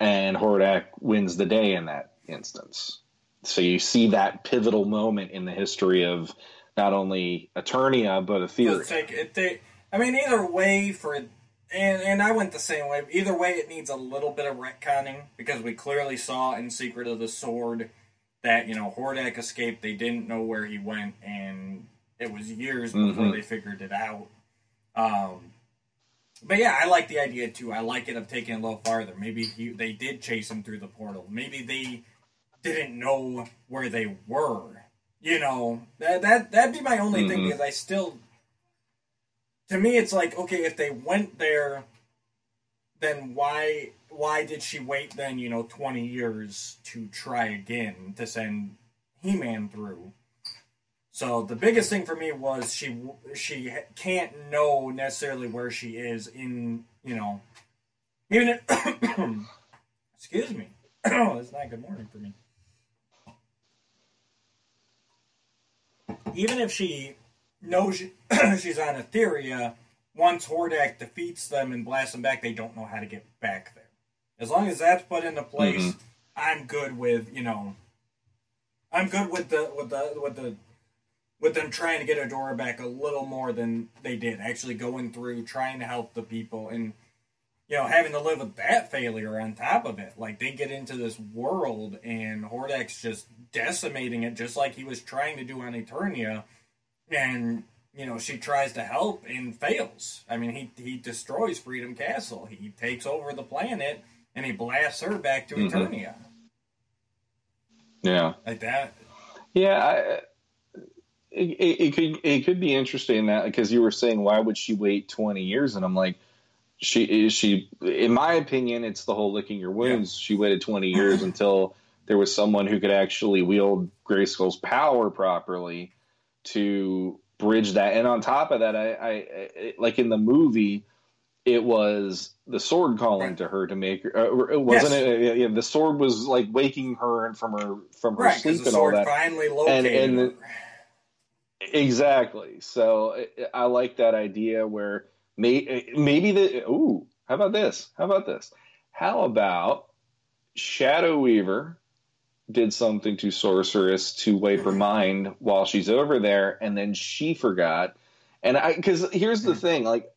and Hordak wins the day in that instance. So you see that pivotal moment in the history of not only Eternia but Etheria. Like they, I mean, either way for and and I went the same way. Either way, it needs a little bit of retconning because we clearly saw in Secret of the Sword that you know Hordak escaped. They didn't know where he went, and it was years before mm-hmm. they figured it out. Um, but yeah, I like the idea too. I like it of taking it a little farther. Maybe he, they did chase him through the portal. Maybe they didn't know where they were. You know, that that that'd be my only thing Mhm. because I still to me it's like, okay, if they went there then why why did she wait then, you know, 20 years to try again to send He-Man through? So the biggest thing for me was she she can't know necessarily where she is in, you know, even if [coughs] excuse me. [coughs] it's not a good morning for me. Even if she knows she, [clears throat] she's on Etheria, once Hordak defeats them and blasts them back, they don't know how to get back there. As long as that's put into place, Mhm. I'm good with you know. I'm good with the with the with the with them trying to get Adora back a little more than they did. Actually going through trying to help the people and you know having to live with that failure on top of it. Like they get into this world and Hordak's just decimating it, just like he was trying to do on Eternia, and you know, she tries to help and fails. I mean, he he destroys Freedom Castle. He takes over the planet and he blasts her back to Mhm. Eternia. Yeah. Like that. Yeah, I, it, it, it could it could be interesting that because you were saying why would she wait twenty years, and I'm like, she is she. In my opinion, it's the whole licking your wounds. She waited twenty years [laughs] until there was someone who could actually wield Grayskull's power properly to bridge that. And on top of that, I, I, I like in the movie. It was the sword calling to her to make her. Uh, it wasn't Yes. it? Yeah, the sword was like waking her from her from her Right, sleep the and all that. finally located and her. the- Exactly. So I- I like that idea where may, maybe the ooh, how about this? How about this? How about Shadow Weaver did something to Sorceress to wipe her mm-hmm. mind while she's over there, and then she forgot. And I because here's the mm-hmm. thing, like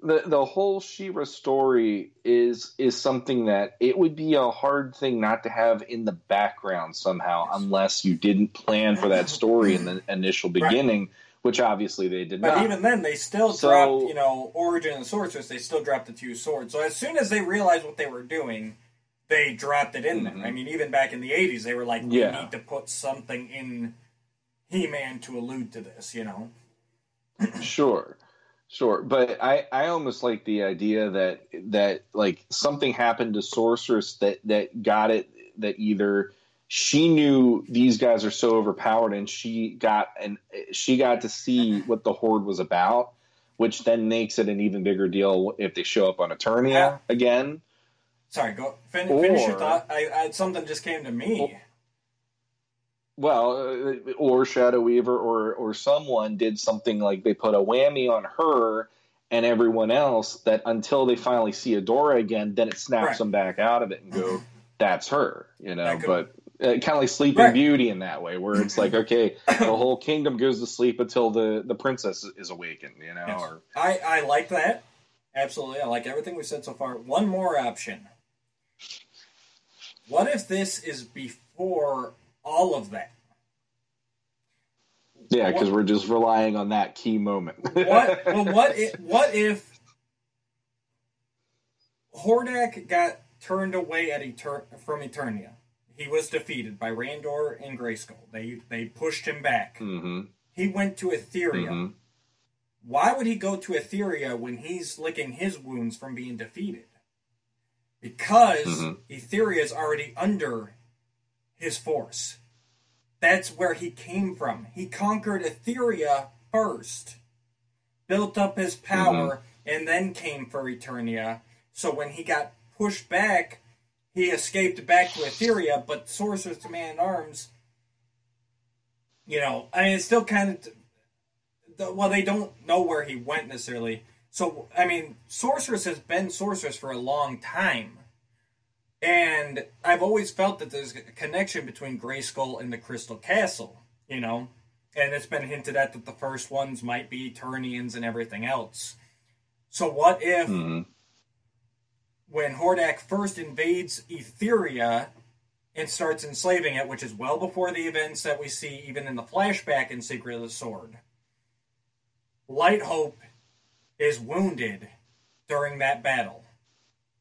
the the whole She-Ra story is is something that it would be a hard thing not to have in the background somehow, unless you didn't plan for that story in the [laughs] initial Right. beginning, which obviously they did not But not. even then, they still So- dropped, you know, Origin and Sorceress. They still dropped the two swords. So as soon as they realized what they were doing, they dropped it in Mhm. there. I mean, even back in the '80s, they were like, "We Yeah. need to put something in He-Man to allude to this," you know. [clears throat] Sure, sure, but I I almost like the idea that that like something happened to Sorceress that that got it that either she knew these guys are so overpowered and she got and she got to see what the horde was about, which then makes it an even bigger deal if they show up on Eternia Yeah. again. Sorry, go fin- finish your thought. I, I something just came to me. Well, uh, or Shadow Weaver, or or someone did something like they put a whammy on her and everyone else that until they finally see Adora again, then it snaps Right. them back out of it and go, "That's her," you know. But uh, kind of like Sleeping Right. Beauty in that way, where it's like, [clears throat] okay, the whole kingdom goes to sleep until the the princess is awakened, you know. Yes. Or I, I like that. Absolutely. I like everything we said so far. One more option. What if this is before all of that? yeah, because we're just relying on that key moment. [laughs] What well what if what if Hordak got turned away at Eter- from Eternia? He was defeated by Randor and Grayskull. They they pushed him back. hmm He went to Etheria. hmm Why would he go to Etheria when he's licking his wounds from being defeated? Because Mhm. Etheria is already under his force. That's where he came from. He conquered Etheria first, built up his power, and then came for Eternia. So when he got pushed back, he escaped back to Etheria, but Sorceress to Man Arms, you know, I mean, it's still kind of well, they don't know where he went necessarily. So, I mean, Sorceress has been Sorceress for a long time. And I've always felt that there's a connection between Grayskull and the Crystal Castle, you know? And it's been hinted at that the first ones might be Eternians and everything else. So, what if hmm when Hordak first invades Etheria and starts enslaving it, which is well before the events that we see even in the flashback in Secret of the Sword. Light Hope is wounded during that battle,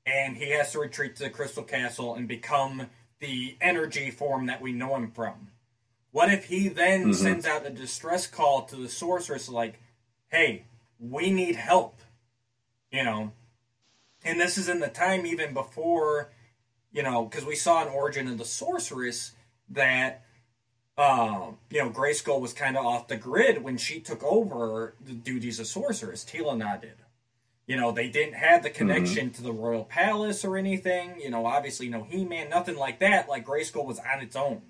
and he has to retreat to the Crystal Castle and become the energy form that we know him from. What if he then Mhm. sends out a distress call to the sorceress, like, "Hey, we need help," you know? And this is in the time even before, you know, because we saw an origin of the sorceress that, um, you know, Grayskull was kind of off the grid when she took over the duties of sorceress. Teela-Na did. You know, they didn't have the connection to the royal palace or anything. You know, obviously no He-Man, nothing like that. Like Grayskull was on its own.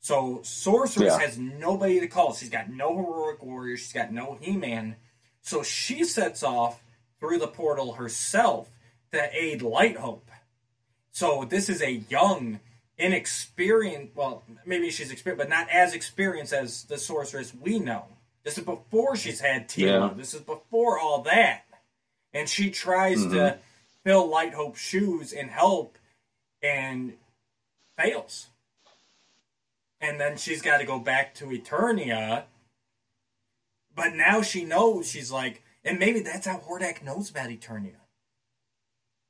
So sorceress Yeah. has nobody to call. She's got no heroic warrior. She's got no He-Man. So she sets off through the portal herself to aid Light Hope. So this is a young, inexperienced. Well, maybe she's experienced, but not as experienced as the sorceress we know. This is before she's had Teela. Yeah. This is before all that, and she tries to mm-hmm. fill Light Hope's shoes and help, and fails. And then she's got to go back to Eternia. But now she knows she's like, and maybe that's how Hordak knows about Eternia.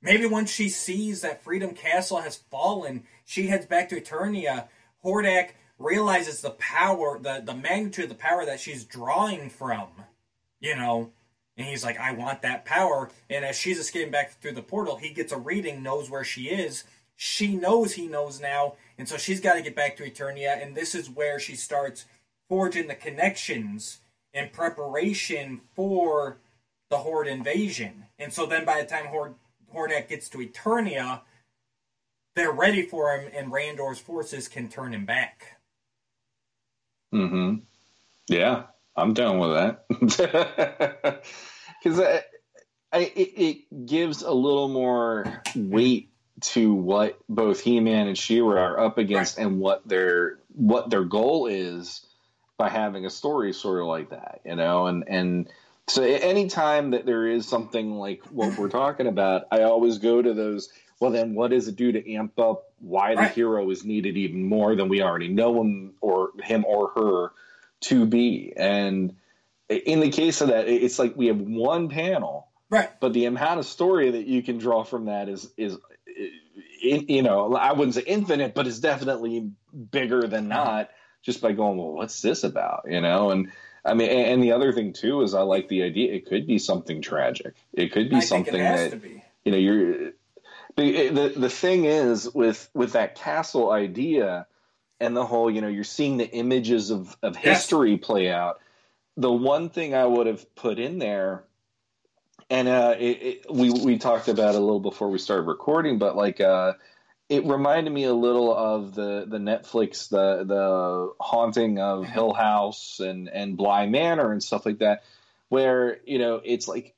Maybe once she sees that Freedom Castle has fallen, she heads back to Eternia. Hordak realizes the power, the, the magnitude of the power that she's drawing from, you know, and he's like, I want that power. And as she's escaping back through the portal, he gets a reading, knows where she is. She knows he knows now, and so she's got to get back to Eternia. And this is where she starts forging the connections in preparation for the Horde invasion. And so then by the time Horde, Hordak gets to Eternia, they're ready for him, and Randor's forces can turn him back. hmm Yeah, I'm down with that. [laughs] Because I, I, it, it gives a little more weight to what both He-Man and She-Ra are up against, and what their what their goal is by having a story sort of like that, you know. And and so anytime that there is something like what we're talking about, I always go to those. Well, then, what does it do to amp up why the Right. hero is needed even more than we already know him or him or her to be? And in the case of that, it's like we have one panel, Right. but the amount of story that you can draw from that is is you know I wouldn't say infinite, but it's definitely bigger than uh-huh. not. Just by going, well, what's this about? You know, and I mean, and, and the other thing too is I like the idea. It could be something tragic. It could be I something think it has that be. you know you're the, the the thing is with with that castle idea and the whole you know you're seeing the images of of Yes. history play out the one thing i would have put in there and uh it, it, we we talked about it a little before we started recording but like uh it reminded me a little of the the Netflix the the haunting of. Hill House and and Bly Manor and stuff like that, where you know it's like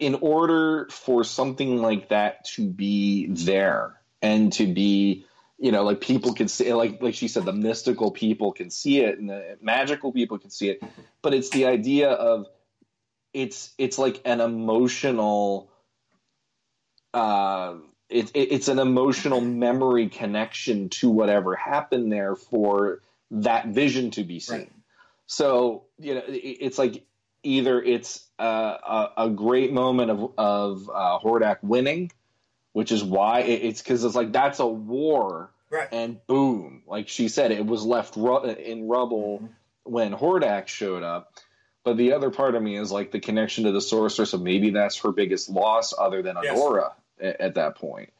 in order for something like that to be there and to be you know like people can see like like she said the mystical people can see it and the magical people can see it but it's the idea of it's it's like an emotional uh it, it, it's an emotional memory connection to whatever happened there for that vision to be seen Right. so you know it, it's like either it's uh, a, a great moment of of uh, Hordak winning, which is why it, it's because it's like that's a war, Right. and boom, like she said, it was left ru- in rubble when Hordak showed up. But the other part of me is like the connection to the sorceress, so maybe that's her biggest loss, other than Yes. At, at that point.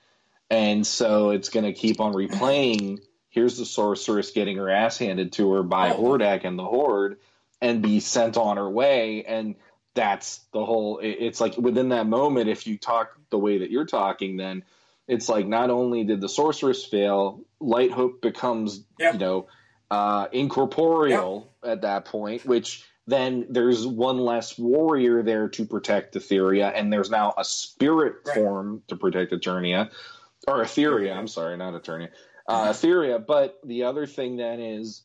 And so it's going to keep on replaying. Here's the sorceress getting her ass handed to her by Oh. Hordak and the Horde, and be sent on her way. And that's the whole. It's like within that moment, if you talk the way that you're talking, then it's like not only did the sorceress fail, Light Hope becomes Yep. you know uh, incorporeal at that point, which then there's one less warrior there to protect Etheria, and there's now a spirit Right. form to protect Eternia, or Etheria. I'm sorry, not Eternia, uh, Etheria. But the other thing then is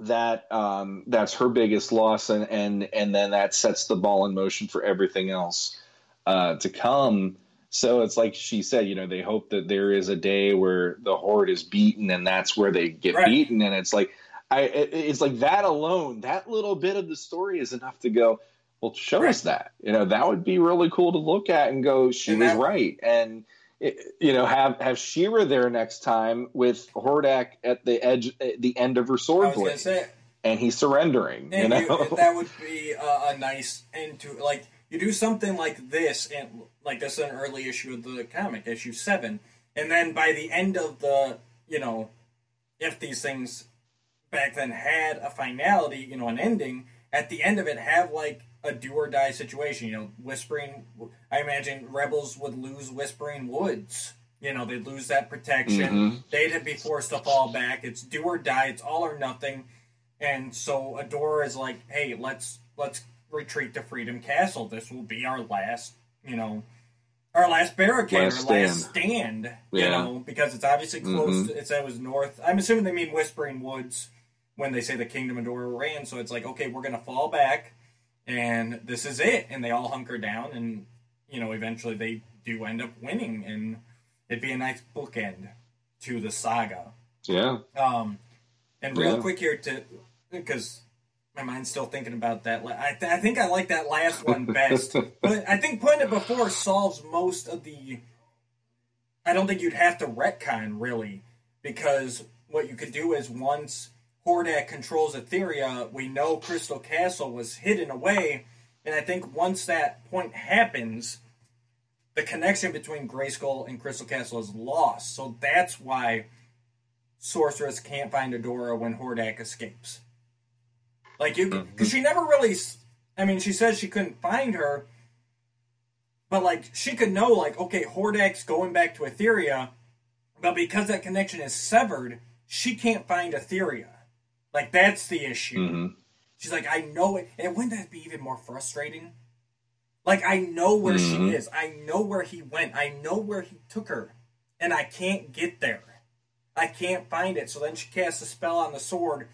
that um, that's her biggest loss, and and and then that sets the ball in motion for everything else uh, to come. So it's like she said, you know, they hope that there is a day where the horde is beaten, and that's where they get Right. beaten. And it's like, I, it- it's like that alone, that little bit of the story is enough to go. Well, show us that. You know, that would be really cool to look at and go, she And was that- right. And you know, have have She-Ra there next time with Hordak at the edge, at the end of her sword blade, and he's surrendering. You know, you, that would be a, a nice end to like you do something like this, and like this is an early issue of the comic, issue seven, and then by the end of the, you know, if these things back then had a finality, you know, an ending, at the end of it have like a do or die situation. You know, Whispering. I imagine Rebels would lose Whispering Woods. You know, they'd lose that protection. Mhm. They'd be forced to fall back. It's do or die. It's all or nothing. And so Adora is like, hey, let's let's retreat to Freedom Castle. This will be our last, you know, our last barricade, Last our last stand. You know, because it's obviously close. Mhm. To, it said it was north. I'm assuming they mean Whispering Woods when they say the Kingdom of Adora ran. So it's like, okay, we're gonna fall back, and this is it. And they all hunker down, and you know, eventually they do end up winning, and it'd be a nice bookend to the saga. yeah, Um, and real Yeah. quick here to because my mind's still thinking about that. I, th- I think I like that last one [laughs] best, but I think putting it before solves most of the. I don't think you'd have to retcon really, because what you could do is once Hordak controls Etheria, uh, we know Crystal Castle was hidden away, and I think once that point happens, the connection between Grayskull and Crystal Castle is lost. So that's why Sorceress can't find Adora when Hordak escapes. Like you, mm-hmm. because she never really. I mean, she says she couldn't find her, but like she could know, like okay, Hordak's going back to Etheria, but because that connection is severed, she can't find Etheria. Like that's the issue. Mhm. She's like, I know it, and wouldn't that be even more frustrating? Like I know where she Mhm. is, I know where he went, I know where he took her, and I can't get there. I can't find it. So then she casts a spell on the sword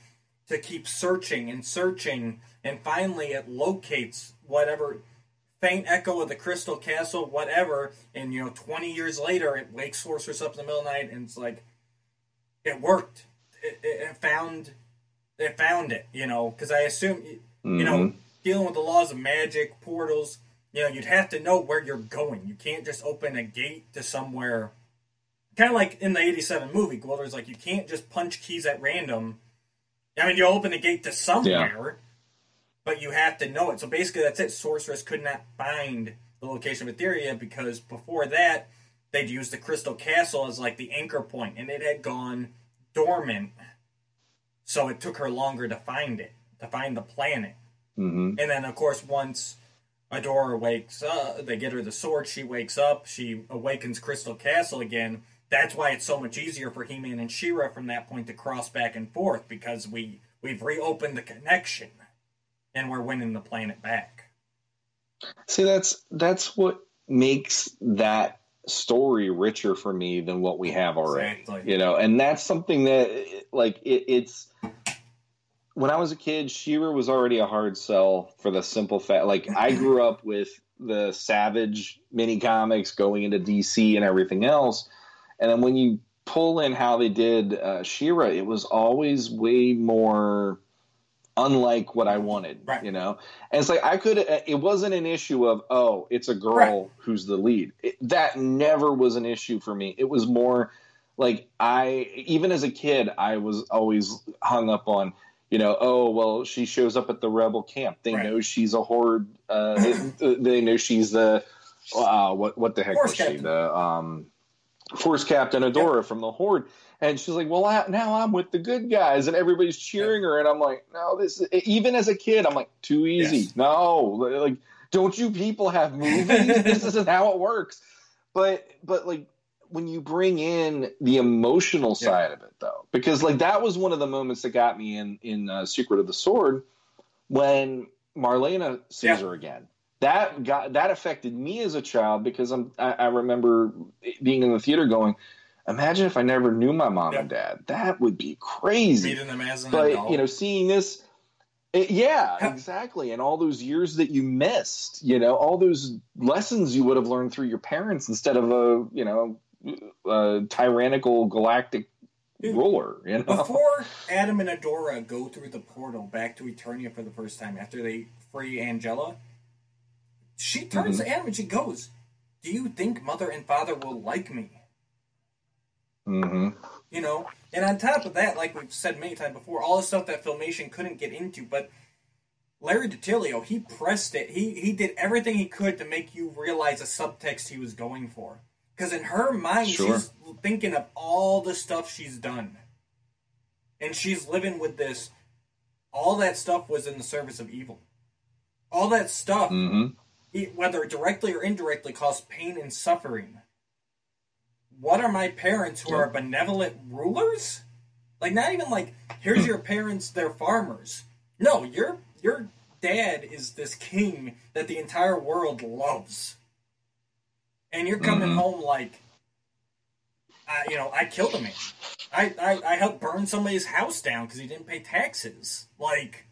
to keep searching and searching, and finally it locates whatever faint echo of the crystal castle, whatever. And you know, twenty years later, it wakes Sorceress up in the middle of the night, and it's like, it worked. It, it, it found, it found it. You know, because I assume, you know, Mhm. dealing with the laws of magic, portals. You know, you'd have to know where you're going. You can't just open a gate to somewhere kind of like in the 87 movie Gwildor's like you can't just punch keys at random i mean you open the gate to somewhere but you have to know it so basically that's it sorceress could not find the location of etheria because before that they'd used the crystal castle as like the anchor point and it had gone dormant so it took her longer to find it to find the planet Mhm. and then, of course, once Adora wakes up, they get her the sword. She wakes up. She awakens Crystal Castle again. That's why it's so much easier for He-Man and She-Ra from that point to cross back and forth because we we've reopened the connection, and we're winning the planet back. See, that's that's what makes that story richer for me than what we have already. Exactly. You know, and that's something that like it, it's. When I was a kid, She-Ra was already a hard sell for the simple fact. Like I [laughs] grew up with the Savage mini comics going into DC and everything else, and then when you pull in how they did uh, She-Ra, it was always way more unlike what I wanted. Right. You know, and it's like I could. It wasn't an issue of oh, it's a girl Right. who's the lead. It, that never was an issue for me. It was more like I, even as a kid, I was always hung up on. You know, oh well, she shows up at the rebel camp. They Right. know she's a horde. Uh, they [clears throat] know she's the uh, what what the heck Force was she? The um, force captain Adora from the horde. And she's like, "Well, I, now I'm with the good guys," and everybody's cheering her. And I'm like, "No, this." Is, even as a kid, I'm like, "Too easy." Yes. No, like, don't you people have movies? [laughs] this isn't how it works. But, but like, when you bring in the emotional Yeah. side of it, though, because like that was one of the moments that got me in in uh, Secret of the Sword when Marlena sees Yeah. her again. That got that affected me as a child because I'm I, I remember being in the theater going, imagine if I never knew my mom Yeah. and dad. That would be crazy. Meeting them as an But adult. you know, seeing this, it- yeah, exactly, and all those years that you missed, you know, all those lessons you would have learned through your parents instead of a you know, a tyrannical galactic Dude, ruler. You know, Before Adam and Adora go through the portal back to Eternia for the first time after they free Angela, she turns Mm-hmm. to Adam and she goes, do you think mother and father will like me? Mm-hmm. You know, and on top of that, like we've said many times before, all the stuff that Filmation couldn't get into, but Larry DiTillio, he pressed it. He he did everything he could to make you realize the subtext he was going for. Because in her mind, Sure. she's thinking of all the stuff she's done, and she's living with this. All that stuff was in the service of evil. All that stuff, Mm-hmm. whether directly or indirectly, caused pain and suffering. What are my parents who are benevolent rulers? Like not even like here's [clears throat] your parents, they're farmers. No, your your dad is this king that the entire world loves, and you're coming Mhm. home like, I, you know, I killed a man. I, I I helped burn somebody's house down because he didn't pay taxes. Like,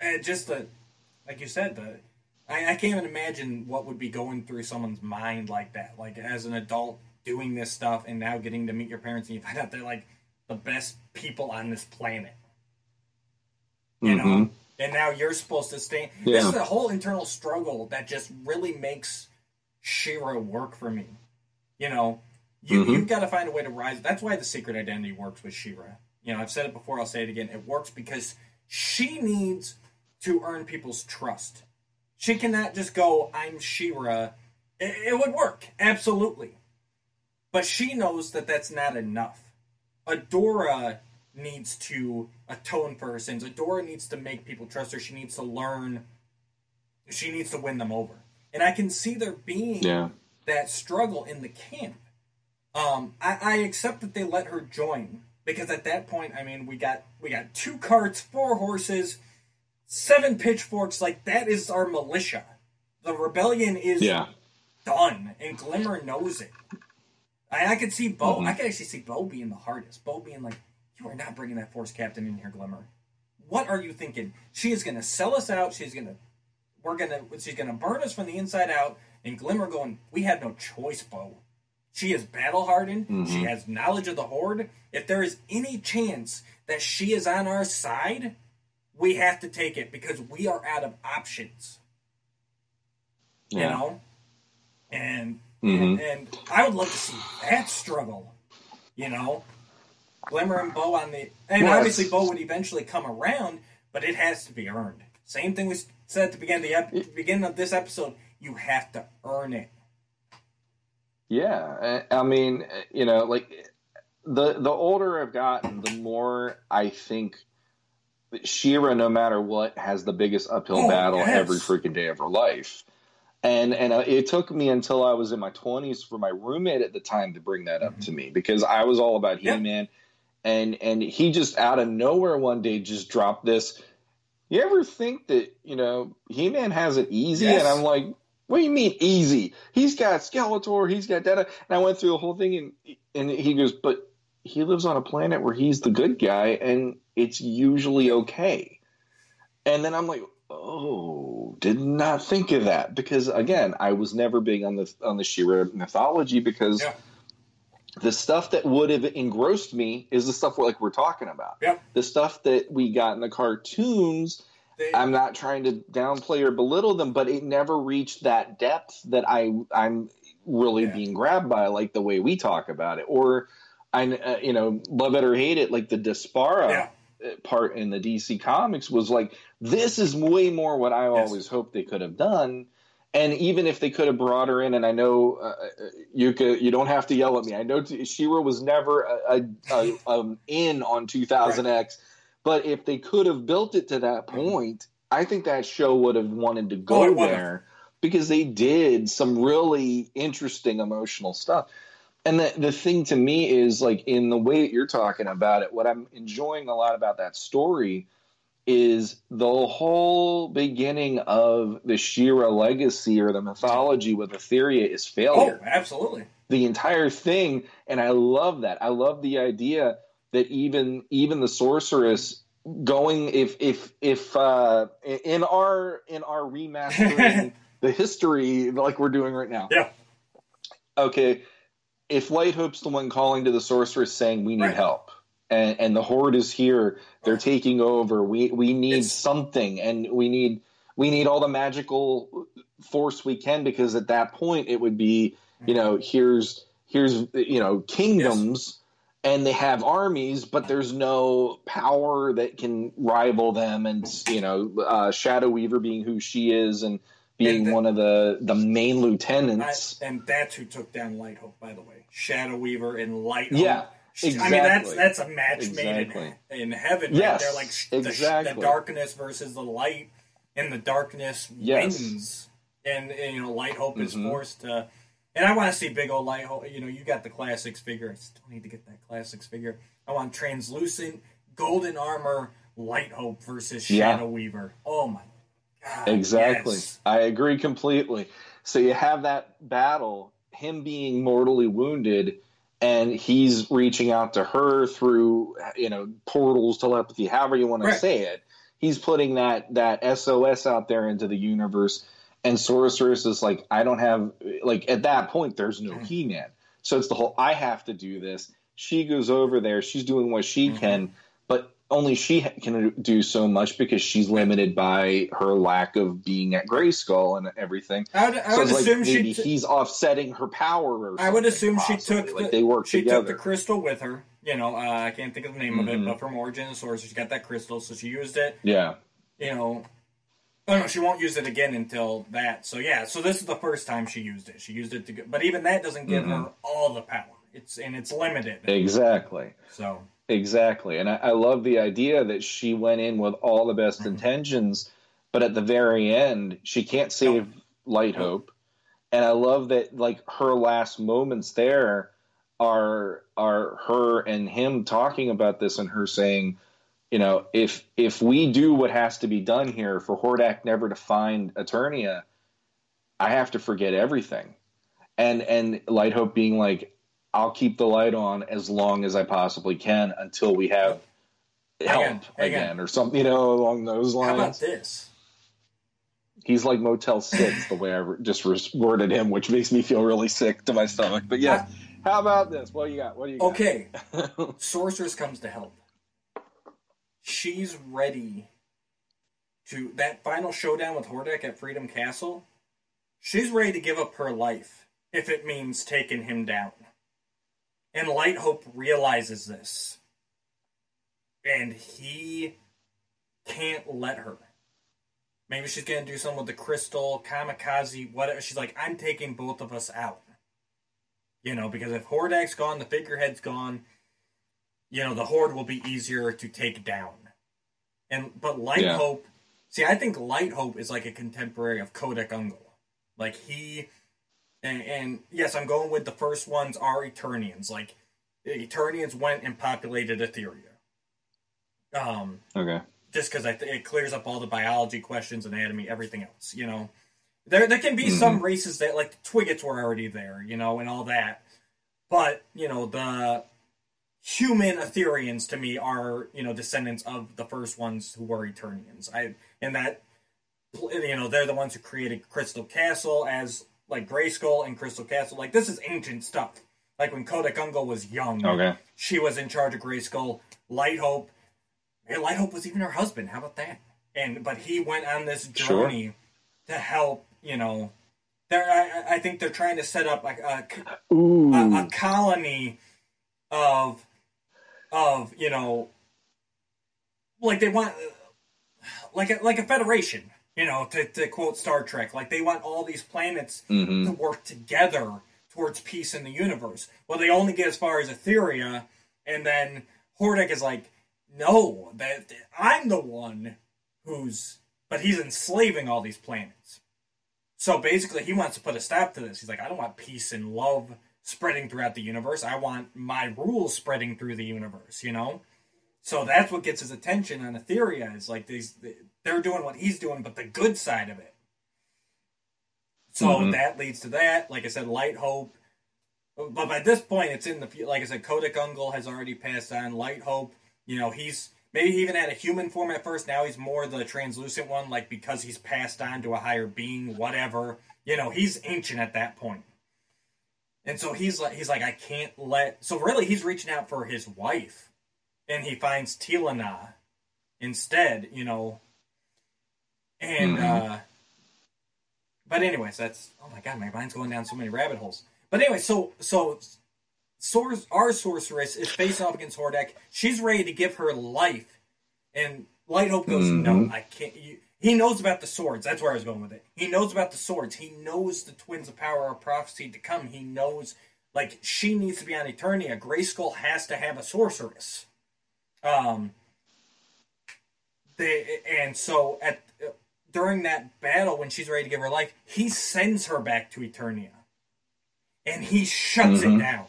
and just the, like you said, the I, I can't even imagine what would be going through someone's mind like that. Like as an adult doing this stuff and now getting to meet your parents and you find out they're like the best people on this planet. You know? Mhm. And now you're supposed to stay. Yeah. This is a whole internal struggle that just really makes She-Ra work for me. You know, you Mhm. you've got to find a way to rise. That's why the secret identity works with She-Ra. You know, I've said it before. I'll say it again. It works because she needs to earn people's trust. She cannot just go, "I'm She-Ra." It, it would work absolutely, but she knows that that's not enough. Adora needs to atone for her sins. Adora needs to make people trust her. She needs to learn. She needs to win them over. And I can see there being Yeah. that struggle in the camp. Um, I, I accept that they let her join because at that point, I mean, we got we got two carts, four horses, seven pitchforks. Like that is our militia. The rebellion is Yeah. done, and Glimmer knows it. I, I could see Bow. Mhm. I could actually see Bow being the hardest. Bow being like, "You are not bringing that force captain in here, Glimmer. What are you thinking? She is going to sell us out. She's going to, we're going to, she's going to burn us from the inside out." And Glimmer going, "We have no choice, Bow. She is battle hardened. She Mhm. has knowledge of the horde. If there is any chance that she is on our side, we have to take it because we are out of options." you know and, Mhm. and and i would love to see that struggle you know glimmer and bow on the and Well, obviously bow would eventually come around but it has to be earned same thing we said at the beginning of the ep- beginning of this episode you have to earn it Yeah, I mean, you know, like the the older I've gotten, the more I think She-Ra, no matter what, has the biggest uphill Oh, battle yes. every freaking day of her life. And and uh, it took me until I was in my twenties for my roommate at the time to bring that up to me because I was all about. He Man, and and he just out of nowhere one day just dropped this. You ever think that you know He Man has it easy? Yes. And I'm like, what do you mean easy? He's got Skeletor, he's got that. And I went through the whole thing, and and he goes, but he lives on a planet where he's the good guy, and it's usually okay. And then I'm like, oh, did not think of that because again, I was never big on the on the She-Ra mythology because. Yeah. The stuff that would have engrossed me is the stuff we're, like we're talking about. Yep. The stuff that we got in the cartoons They- I'm not trying to downplay or belittle them, but it never reached that depth that I I'm really Yeah. being grabbed by, like the way we talk about it, or I uh, you know love it or hate it, like the Despara Yeah. Part in the DC comics was like this is way more what I Yes. always hoped they could have done. And even if they could have brought her in, and I know uh, you could, you don't have to yell at me. I know t- She-Ra was never a, a, a um, in on 2000X, but if they could have built it to that point, I think that show would have wanted to Oh, go would've. there because they did some really interesting emotional stuff. And the the thing to me is like in the way that you're talking about it, what I'm enjoying a lot about that story is the whole beginning of the She-Ra legacy or the mythology with Etheria is failure. Oh absolutely. The entire thing and i love that. I love the idea that even even the sorceress going if if if uh in our in our remastering [laughs] the history like we're doing right now. Yeah. okay if light hope's the one calling to the sorceress saying we need Right. help and and the horde is here they're taking over we we need It's- something and we need we need all the magical force we can because at that point it would be you know here's here's you know kingdoms and they have armies but there's no power that can rival them and you know uh, shadow weaver being who she is and being the- one of the the main I, lieutenants and that's who took down Light Hope, by the way. Shadow Weaver and Light Hope. Yeah, She- I mean, that's that's a match Exactly. made in, in heaven. Yes, right there. like sh- the, sh- exactly. the darkness versus the light, and the darkness Yes. wins, and, and, you know, Light Hope is Mhm. forced to. And I want to see big old Light Hope. You know, you got the classics figure. I still need to get that classics figure. I want translucent golden armor Light Hope versus Yeah. Shadow Weaver. Oh my god! Exactly. yes. I agree completely. So you have that battle, him being mortally wounded, and he's reaching out to her through, you know, portals, telepathy, however you want to say it. He's putting that that SOS out there into the universe, and Sorceress is like, I don't have like at that point there's no Mhm. He Man, so it's the whole I have to do this. She goes over there, she's doing what she Mhm. can, only she can do so much because she's limited by her lack of being at Grayskull and everything. I would, I so would like assume maybe she. he's offsetting her power. Or I would assume she took like the- they work she together. took the crystal with her. You know, uh, I can't think of the name of it, Mhm. but from Origin of Swords, she got that crystal, so she used it. yeah, You know, oh no, she won't use it again until that. So yeah, so this is the first time she used it. She used it to, go, but even that doesn't give Mhm. her all the power. It's and it's limited. exactly. So Exactly. And I, I love the idea that she went in with all the best Mhm. intentions, but at the very end, she can't save Light Hope. And I love that like her last moments there are are her and him talking about this and her saying, you know, if if we do what has to be done here for Hordak never to find Eternia, I have to forget everything. And and Light Hope being like, I'll keep the light on as long as I possibly can until we have help Again, again, again. or something, you know, along those lines. how about this? He's like Motel Six, the way I just worded him, which makes me feel really sick to my stomach. But yeah, how about this? What do you got? What do you got? Okay, [laughs] Sorceress comes to help. She's ready to that final showdown with Hordak at Freedom Castle. She's ready to give up her life if it means taking him down. And Light Hope realizes this. And he can't let her. Maybe she's gonna do something with the crystal, kamikaze, whatever. She's like, I'm taking both of us out. You know, because if Hordak's gone, the figurehead's gone, you know, the Horde will be easier to take down. And but Light Yeah. Hope see, I think Light Hope is like a contemporary of Kodak Ungol. Like he and, and yes, I'm going with the first ones are Eternians. Like Eternians went and populated Etheria. Um, okay. just because th- it clears up all the biology questions, anatomy, everything else. You know, there there can be Mhm. some races that like the Twiggets were already there, you know, and all that. But you know, the human Etherians to me are you know descendants of the first ones who were Eternians. I and that you know they're the ones who created Crystal Castle as like Gray Skull and Crystal Castle. Like this is ancient stuff. Like when Kodak Ungol was young, Okay. she was in charge of Gray Skull. Light Hope, and Light Hope was even her husband. How about that? And but he went on this Sure. journey to help. You know, they're I, I think they're trying to set up a, a, a, a colony of of you know, like they want like a, like a federation. You know, to, to quote Star Trek, like they want all these planets Mhm. to work together towards peace in the universe. Well, they only get as far as Etheria, and then Hordak is like, "No, that I'm the one who's," but he's enslaving all these planets. So basically, he wants to put a stop to this. He's like, "I don't want peace and love spreading throughout the universe. I want my rules spreading through the universe." You know. So that's what gets his attention on Etheria. Is like these they're doing what he's doing, but the good side of it. So Mhm. that leads to that. Like I said, Light Hope. But by this point, it's in the like I said, Kodak Ungol has already passed on. Light Hope, you know, he's maybe he even had a human form at first. Now he's more the translucent one, like because he's passed on to a higher being, whatever. You know, he's ancient at that point. And so he's like, he's like, I can't let. So really, he's reaching out for his wife, and he finds Teela-Na instead. You know, And Mhm. uh but anyways, that's oh my god, my mind's going down so many rabbit holes. But anyway, so so Sor- our sorceress is facing off against Hordak. She's ready to give her life, and Light Hope goes, "No, Mhm. I can't." You, he knows about the swords. That's where I was going with it. He knows about the swords. He knows the twins of power are prophesied to come. He knows, like, she needs to be on Eternia. Grayskull has to have a sorceress. Um. They and so at during that battle when she's ready to give her life, he sends her back to Eternia, and he shuts Mhm. it down.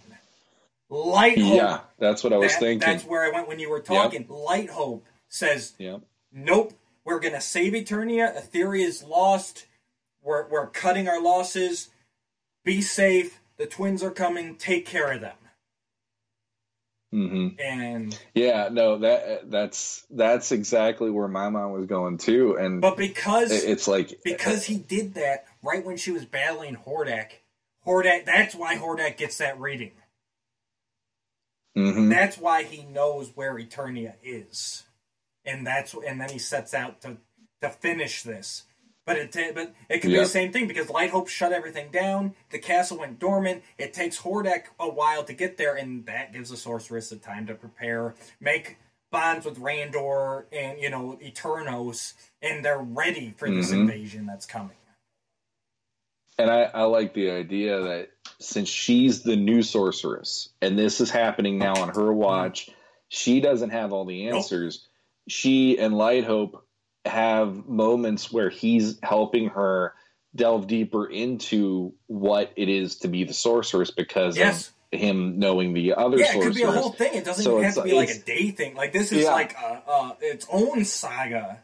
Light Hope. Yeah, that's what I was that- thinking. That's where I went when you were talking. Light Hope says, Yeah. "Nope, we're gonna save Eternia. Etheria is lost. We're we're cutting our losses. Be safe. The twins are coming. Take care of them." Hmm And Yeah, no, that that's that's exactly where my mind was going too, and but because it's like because he did that right when she was battling Hordak, Hordak. That's why Hordak gets that reading. Mhm. That's why he knows where Eternia is, and that's and then he sets out to to finish this. But it ta- but it could be the same thing because Light Hope shut everything down. The castle went dormant. It takes Hordak a while to get there, and that gives the sorceress the time to prepare, make bonds with Randor and you know Eternos, and they're ready for this Mhm. invasion that's coming. And I, I like the idea that since she's the new sorceress and this is happening now on her watch, she doesn't have all the Nope. answers. She and Light Hope have moments where he's helping her delve deeper into what it is to be the sorceress because Yes. of him knowing the other Yeah, it sorceress. could be a whole thing. It doesn't So even have to be like a day thing. Like this is Yeah. like a, a its own saga.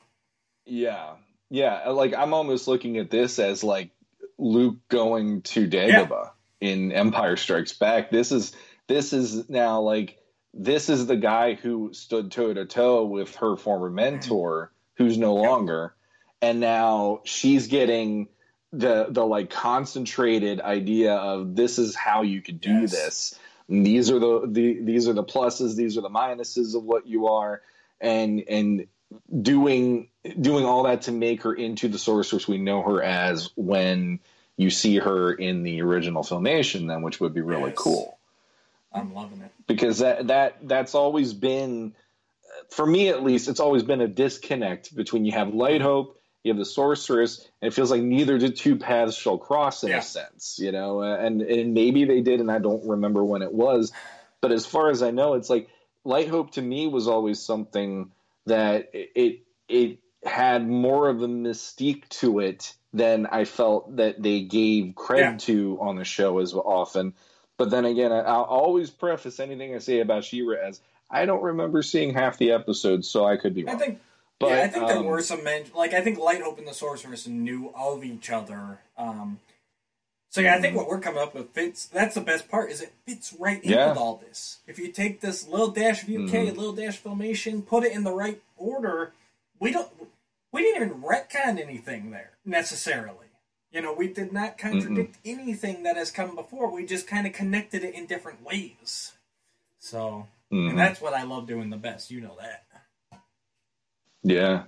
Yeah. Yeah. Like I'm almost looking at this as like Luke going to Dagobah in Empire Strikes Back. This is this is now like this is the guy who stood toe to toe with her former mm-hmm. mentor, who's no longer, and now she's getting the the like concentrated idea of this is how you could do Yes. this. And these are the, the these are the pluses, these are the minuses of what you are, and and doing doing all that to make her into the sorceress we know her as when you see her in the original filmation then which would be really Yes. cool I'm loving it. because that that that's always been for me at least it's always been a disconnect between you have light mm-hmm. hope you have the sorceress and it feels like neither the two paths shall cross in Yeah. a sense you know and and maybe they did and i don't remember when it was but as far as i know it's like light hope to me was always something that it it, it had more of a mystique to it than i felt that they gave credit Yeah. to on the show as often but then again, I, I'll always preface anything I say about She-Ra as I don't remember seeing half the episodes, so I could be wrong. I think. But, yeah, I think there um, were some men. Like I think Light Hope and the Sorceress knew of each other. Um, so yeah, I Mm-hmm. think what we're coming up with fits. That's the best part. Is it fits right in Yeah. with all this. If you take this little dash of UK, Mhm. little dash filmation, put it in the right order, we don't. We didn't even retcon anything there necessarily. You know, we did not contradict anything that has come before. We just kind of connected it in different ways. So, Mhm. and that's what I love doing the best. You know that. yeah.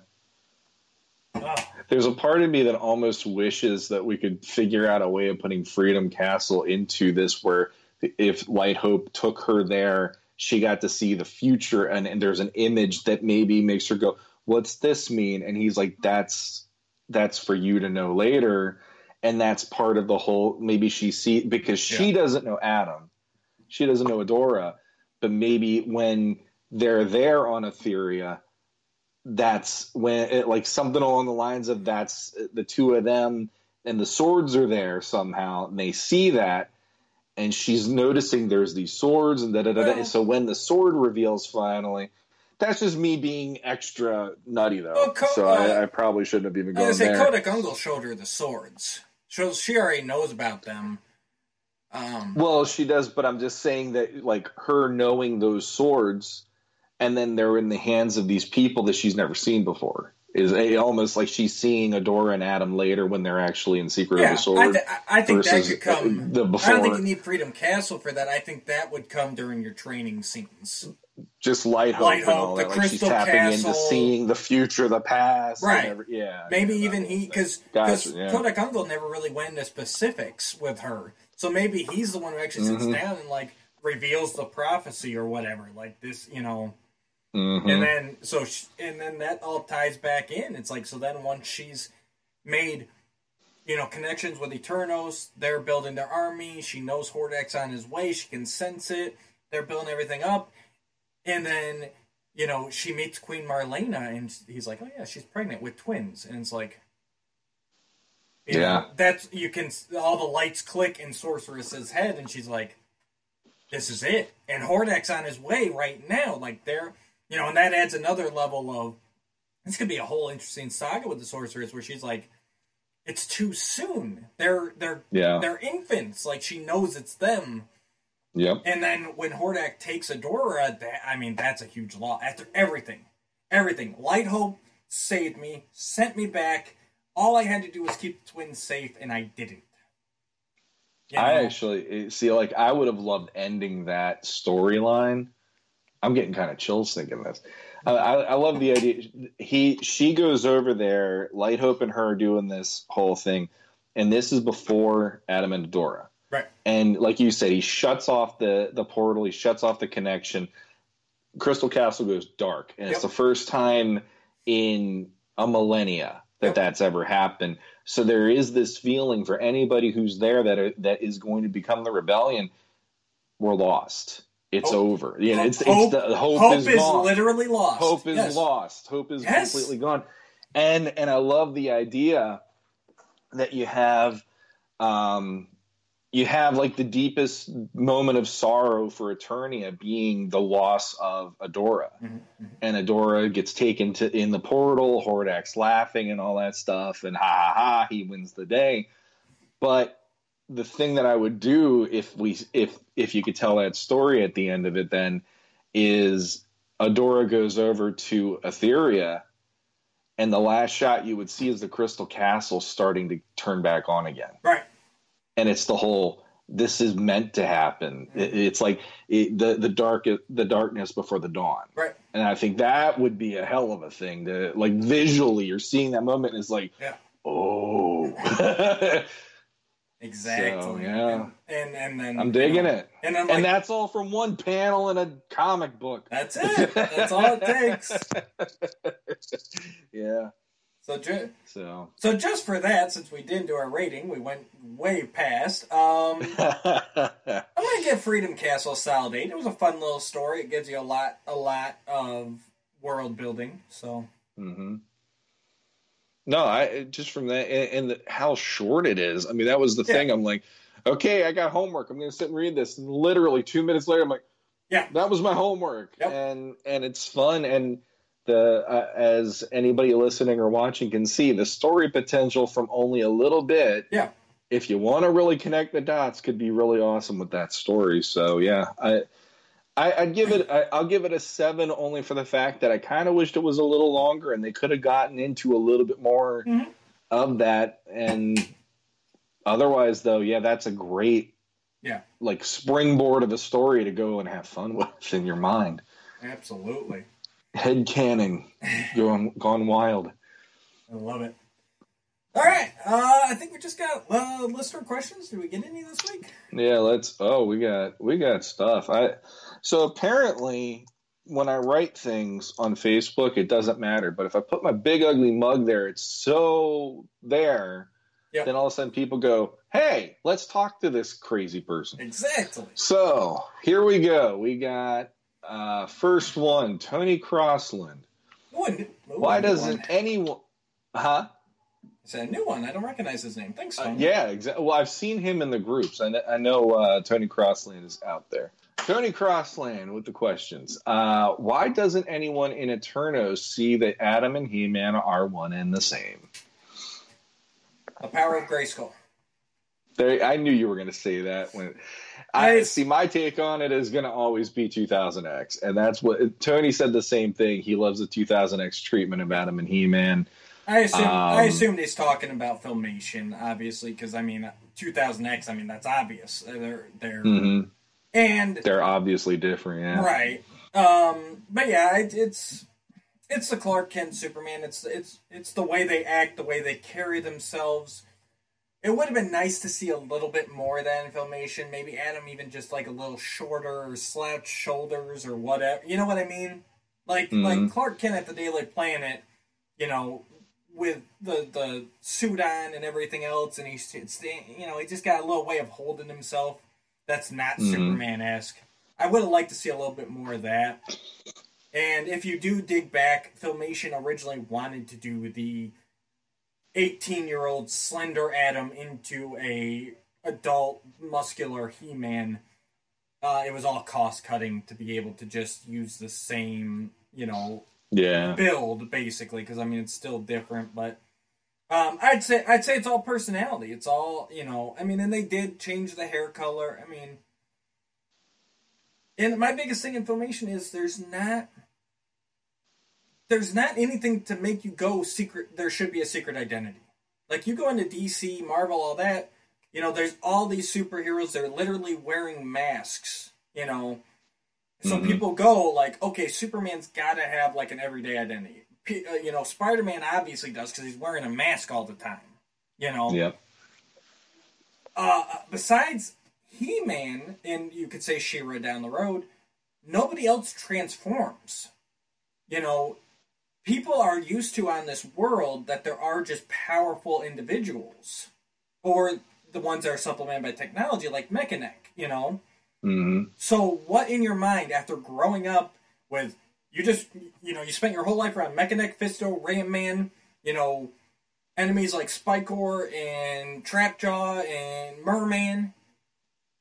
Oh, There's a part of me that almost wishes that we could figure out a way of putting Freedom Castle into this where if Light Hope took her there, she got to see the future and, and there's an image that maybe makes her go, What's this mean? And he's like, That's that's for you to know later. And that's part of the whole maybe she see because she Yeah. doesn't know Adam. She doesn't know Adora. But maybe when they're there on Etheria, that's when it, like something along the lines of that's the two of them and the swords are there somehow and they see that and she's noticing there's these swords and da da da. da. So when the sword reveals finally, that's just me being extra nutty though. Well, Co- so uh, I, I probably shouldn't have even I gone was gonna say there. Kodak Ungle showed her the swords. So she already knows about them. Um, Well, she does, but I'm just saying that like her knowing those swords, and then they're in the hands of these people that she's never seen before. Is a, almost like she's seeing Adora and Adam later when they're actually in Secret yeah, of the I, Sword. th- I think that could come. the I don't think you need Freedom Castle for that. I think that would come during your training scenes. just light hope, Light and Hope, the that. Like she's Crystal tapping into Castle. seeing the future, the past, Right. every- yeah. Maybe yeah, even he because. Gotcha, because yeah. Kodak Uncle never really went into specifics with her, so maybe he's the one who actually sits Mhm. down and like reveals the prophecy or whatever, like this, you know. Mhm. And then so sh and then that all ties back in. It's like so then once she's made you know connections with Eternos, they're building their army. She knows Hordak's on his way. She can sense it. They're building everything up, and then you know she meets Queen Marlena, and he's like, "Oh yeah, she's pregnant with twins," and it's like. You know, Yeah. that's you can all the lights click in Sorceress's head, and she's like, "This is it." And Hordak's on his way right now. Like they're, you know, and that adds another level of this could be a whole interesting saga with the sorceress where she's like, "It's too soon. They're they're yeah, they're infants. Like she knows it's them." yep, And then when Hordak takes Adora, that I mean, that's a huge loss. After everything, everything, Light Hope saved me, sent me back. All I had to do was keep the twins safe, and I didn't. You I actually eh, see. Like, I would have loved ending that storyline. I'm getting kind of chills thinking this. I, I, I love the idea. He, she goes over there. Light Hope and her doing this whole thing, and this is before Adam and Dora. Right. And like you said, he shuts off the the portal. He shuts off the connection. Crystal Castle goes dark, and it's the first time in a millennia that that's ever happened. So there is this feeling for anybody who's there that are, that is going to become the rebellion. We're lost. It's Hope- over. Yeah, hope- it's, hope- it's the hope, Hope is, is, literally lost. Hope is Yes. lost. Hope is Yes. completely gone. And and I love the idea that you have um you have like the deepest moment of sorrow for Eternia being the loss of Adora. Mhm, mhm. And Adora gets taken to in the portal, Hordak's laughing and all that stuff, and ha ha ha, he wins the day. But the thing that I would do if we if if you could tell that story at the end of it then is Adora goes over to Etheria and the last shot you would see is the crystal castle starting to turn back on again Right. And it's the whole this is meant to happen mm-hmm. It- it's like it, the the dark the darkness before the dawn Right. and i think that would be a hell of a thing to like visually you're seeing that moment and it's like Yeah. oh [laughs] Exactly. So, yeah. And and then i'm digging you know, it And then like and that's all from one panel in a comic book that's it. That's all it takes. [laughs] So ju- so so just for that, since we didn't do our rating, we went way past. Um, [laughs] I'm gonna give Freedom Castle solid eight. It was a fun little story. It gives you a lot, a lot of world building. So hmm No, I just from that and, and the, how short it is. I mean, that was the Yeah. thing. I'm like, okay, I got homework. I'm going to sit and read this. And literally two minutes later, I'm like, Yeah. that was my homework. Yep. And and it's fun. And the uh, as anybody listening or watching can see, the story potential from only a little bit. Yeah. If you want to really connect the dots, could be really awesome with that story. So yeah, I. I, I'd give it. I, I'll give it a seven, only for the fact that I kind of wished it was a little longer, and they could have gotten into a little bit more Mhm. of that. And otherwise, though, yeah, that's a great, Yeah. like springboard of a story to go and have fun [laughs] with in your mind. absolutely, Head canning, going gone wild. I love it. All right, uh, I think we just got uh, listener questions. Did we get any this week? Yeah, let's. Oh, we got we got stuff. I so apparently when I write things on Facebook, it doesn't matter. But if I put my big ugly mug there, it's so there. Yeah. Then all of a sudden, people go, "Hey, let's talk to this crazy person." Exactly. So here we go. We got uh, first one, Tony Crossland. Ooh, new- ooh, Why doesn't one. anyone? Huh? It's a new one. I don't recognize his name. Thanks, Uh, yeah, exactly. Well, I've seen him in the groups. I know, I know uh, Tony Crossland is out there. Tony Crossland with the questions. Uh, why doesn't anyone in Eternos see that Adam and He-Man are one and the same? The power of Grayskull. There, I knew you were going to say that. When I Nice. see, my take on it is going to always be 2000X, and that's what Tony said. The same thing. He loves the 2000X treatment of Adam and He-Man. I assume I Um, assumed he's talking about Filmation, obviously, because I mean, 2000X. I mean, that's obvious. Uh, They're they're hmm and They're obviously different. Yeah. right, Um, but yeah, it, it's it's the Clark Kent Superman. It's it's it's the way they act, the way they carry themselves. It would have been nice to see a little bit more of that in filmation. Maybe Adam even just like a little shorter or slouched shoulders or whatever. You know what I mean? Like Mhm. like Clark Kent at the Daily Planet, you know, with the the suit on and everything else, and he's it's, you know he just got a little way of holding himself that's not Mhm. Superman esque. I would have liked to see a little bit more of that. And if you do dig back, Filmation originally wanted to do the 18 year old slender Adam into a adult muscular He Man. Uh, it was all cost cutting to be able to just use the same, you know, Yeah. build basically because I mean it's still different, but um, I'd say I'd say it's all personality. It's all you know. I mean, and they did change the hair color. I mean, and my biggest thing in filmation is there's not there's not anything to make you go secret. There should be a secret identity. Like you go into DC, Marvel, all that. You know, there's all these superheroes. They're literally wearing masks. You know, so Mhm. people go like, okay, Superman's got to have like an everyday identity. P- uh, you know, Spider Man obviously does because he's wearing a mask all the time. You know, Yep. uh, besides He Man, and you could say She-Ra down the road, nobody else transforms. You know, people are used to on this world that there are just powerful individuals, or the ones that are supplemented by technology, like Mekaneck. You know, hmm so, what in your mind after growing up with you just you know you spent your whole life around Mekaneck, Fisto, Ram Man, you know, enemies like Spikor and Trapjaw and Merman.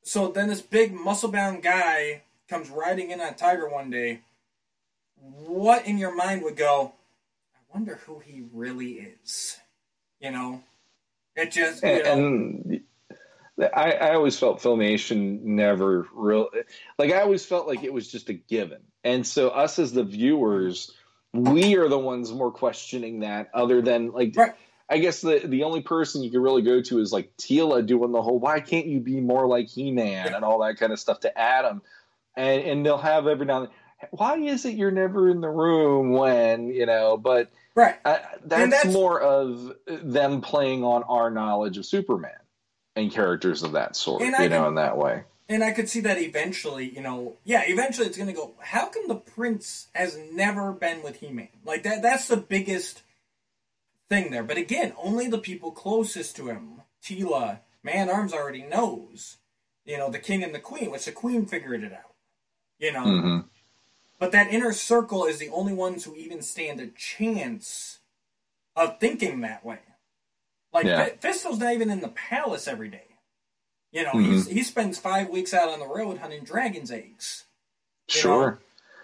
So then this big muscle-bound guy comes riding in on Tiger one day. What in your mind would go? I wonder who he really is. You know, it just know, And, I, I always felt filmation never real like I always felt like it was just a given. And so us as the viewers, we are the ones more questioning that other than like Right. I guess the the only person you can really go to is like Teela doing the whole why can't you be more like He Man and all that kind of stuff to Adam. And and they'll have every now and then why is it you're never in the room when, you know, but right. I, that's, that's- more of them playing on our knowledge of Superman and characters of that sort, you I know, in that way. And I could see that eventually, you know, yeah, eventually it's going to go. How come the prince has never been with He Man? Like that. That's the biggest thing there. But again, only the people closest to him, Teela, Man Arms already knows. You know, the king and the queen, which the queen figured it out. You know, hmm but that inner circle is the only ones who even stand a chance of thinking that way. Like Yeah. Fi- Fisto's not even in the palace every day. You know, Mm-hmm. he's, he spends five weeks out on the road hunting dragon's eggs. Sure. know?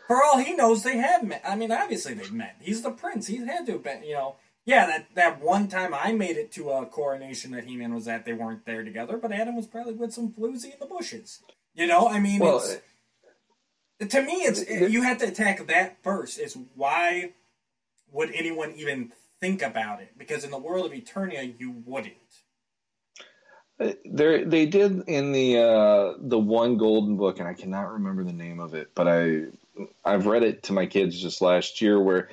For all he knows, they have met. I mean, obviously they've met. He's the prince. He had to have been. You know, yeah. That that one time I made it to a coronation that He-Man was at, they weren't there together. But Adam was probably with some floozy in the bushes. You know, I mean, Well, it's, to me, it's you have to attack that first. Is why would anyone even think about it? Because in the world of Eternia, you wouldn't. There, they did in the uh, the one golden book, and I cannot remember the name of it, but I I've read it to my kids just last year, where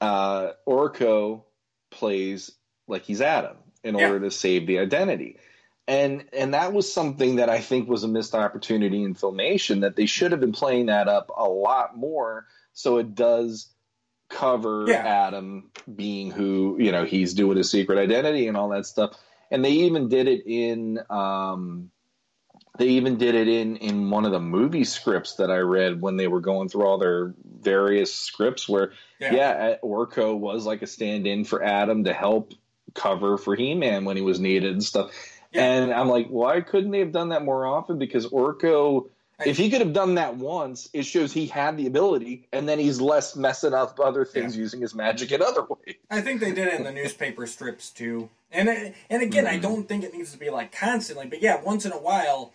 uh, Orko plays like he's Adam in Yeah. order to save the identity, and and that was something that I think was a missed opportunity in filmation that they should have been playing that up a lot more, so it does cover Yeah. Adam being who you know he's doing his secret identity and all that stuff and they even did it in um, they even did it in in one of the movie scripts that I read when they were going through all their various scripts where Yeah. yeah, Orko was like a stand-in for Adam to help cover for He-Man when he was needed and stuff. Yeah. And I'm like, why couldn't they have done that more often? Because Orko, if he could have done that once, it shows he had the ability, and then he's less messing up other things using his magic in other ways. I think they did it in the newspaper strips too. And it- and again, I Mhm. don't think it needs to be like constantly, but yeah, once in a while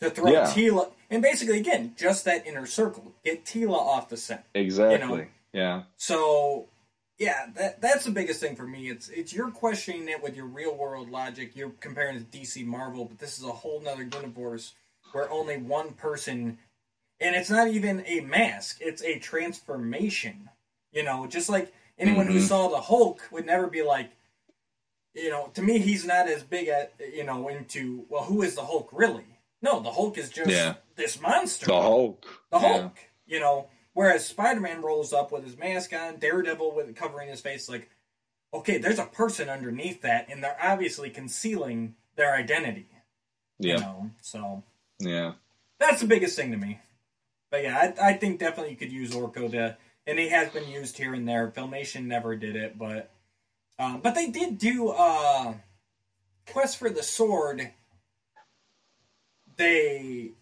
to throw Yeah. Teela and basically again, just that inner circle. Get Teela off the set. Exactly. Yeah. So yeah, that that's the biggest thing for me. It's it's you're questioning it with your real world logic. You're comparing it to DC Marvel, but this is a whole nother universe where only one person and it's not even a mask; it's a transformation. You know, just like anyone who Mhm. saw the Hulk would never be like, you know, to me, he's not as big at you know into well, who is the Hulk really? No, the Hulk is just Yeah. this monster, The Hulk. the Yeah. Hulk. You know, whereas Spider Man rolls up with his mask on, Daredevil with covering his face, like, okay, there's a person underneath that, and they're obviously concealing their identity. Yeah. You know, so Yeah. that's the biggest thing to me. But yeah, I, I think definitely you could use Orko to, and he has been used here and there. Filmation never did it, but um, but they did do uh, Quest for the Sword. They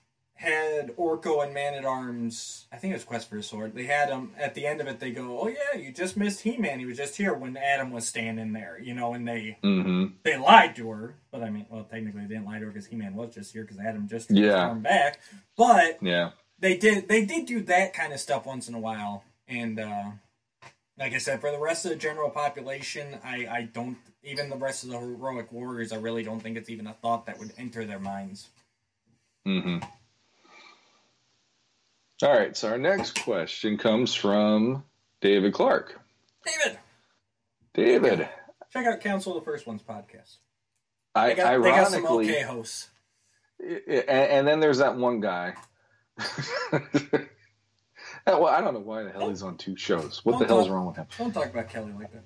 had Orko and Man at Arms. I think it was Quest for the Sword. They had him at the end of it. They go, "Oh yeah, you just missed He Man. He was just here when Adam was standing there." You know, and they Mm-hmm. they lied to her. But I mean, well, technically they didn't lie to her because He Man was just here because Adam just Yeah. back. But Yeah. they did they did do that kind of stuff once in a while and uh like i said for the rest of the general population i i don't even the rest of the heroic warriors i really don't think it's even a thought that would enter their minds Mm-hmm. All right. So our next question comes from David Clark. david David, check out council of the first ones podcast I they got, they got some ironically, okay hosts and, and then there's that one guy. [laughs] well, I don't know why the hell he's on two shows. What the Don't hell is wrong with him? don't talk about kelly like that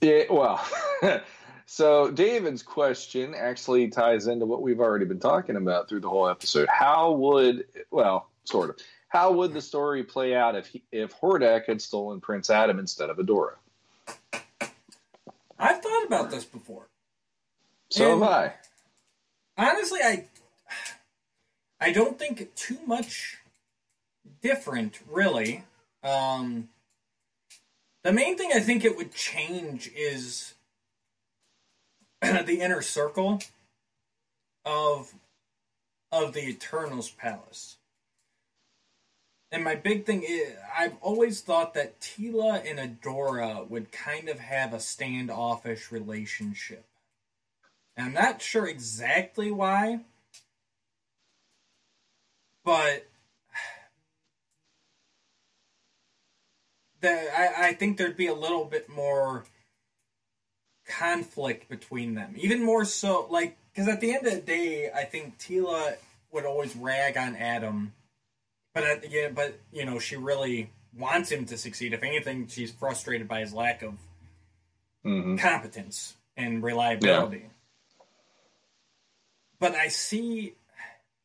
Yeah, well, [laughs] so David's question actually ties into what we've already been talking about through the whole episode. How would, well, sort of, how would the story play out if he, if Hordak had stolen Prince Adam instead of Adora? i've thought about this before So And- have I. honestly i i don't think too much different really um the main thing i think it would change is [clears throat] the inner circle of of the Eternos palace and my big thing is i've always thought that tila and adora would kind of have a standoffish relationship and I'm not sure exactly why, but the, I, I think there'd be a little bit more conflict between them. Even more so, like, because at the end of the day, I think Teela would always rag on Adam, but at, yeah, but you know, she really wants him to succeed. If anything, she's frustrated by his lack of hmm competence and reliability. But I see,